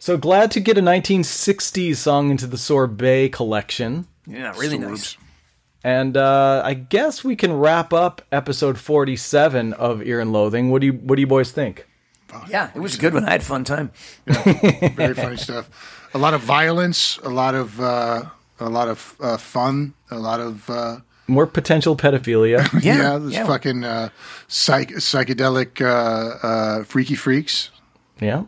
Speaker 1: So glad to get a 1960s song into the Sorbet collection.
Speaker 3: Yeah, really nice.
Speaker 1: And uh, I guess we can wrap up episode 47 of Ear and Loathing. What do you What do you boys think?
Speaker 3: Yeah, it was a good one. I had a fun time.
Speaker 2: Yeah, Very funny stuff. A lot of violence, a lot of, uh, a lot of uh, fun, a lot of, uh,
Speaker 1: More potential pedophilia.
Speaker 3: Yeah,
Speaker 2: yeah, this
Speaker 3: yeah.
Speaker 2: fucking uh, psych- psychedelic uh, uh, freaky freaks.
Speaker 1: yeah.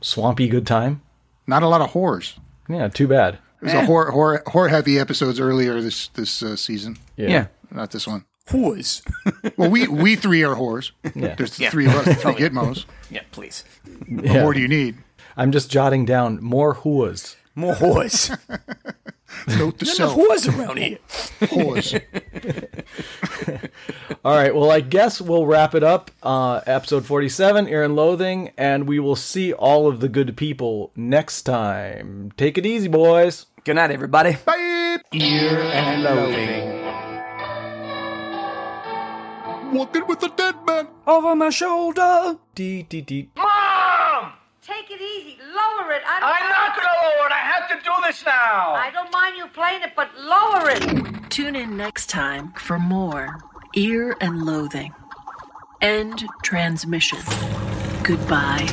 Speaker 1: Swampy good time.
Speaker 2: Not a lot of whores.
Speaker 1: Yeah, too bad.
Speaker 2: There's a whore, whore, whore heavy episodes earlier this this uh, season.
Speaker 1: Yeah.
Speaker 3: Yeah.
Speaker 2: Not this one.
Speaker 3: Whores.
Speaker 2: Well, we we three are whores.
Speaker 1: Yeah.
Speaker 2: There's the
Speaker 3: Yeah.
Speaker 2: three of us, the three gitmos.
Speaker 3: Yeah, please.
Speaker 2: What
Speaker 1: Yeah.
Speaker 2: more do you need?
Speaker 1: I'm just jotting down more whoas.
Speaker 3: More whores.
Speaker 2: Note to
Speaker 3: Enough
Speaker 2: self.
Speaker 3: whores around here.
Speaker 2: Whores.
Speaker 1: All right, well, I guess we'll wrap it up. Uh, episode 47, Ear and Loathing, and we will see all of the good people next time. Take it easy, boys.
Speaker 3: Good night, everybody.
Speaker 2: Bye.
Speaker 1: Ear and Loathing.
Speaker 2: Walking with a dead man.
Speaker 3: Over my shoulder.
Speaker 1: Dee, dee, dee.
Speaker 11: Mom! Take it easy. Lower it. I don't
Speaker 10: I'm not gonna lower it. I have to do this now.
Speaker 11: I don't mind you playing it, but lower it.
Speaker 6: Tune in next time for more Ear and Loathing. End transmission. Goodbye.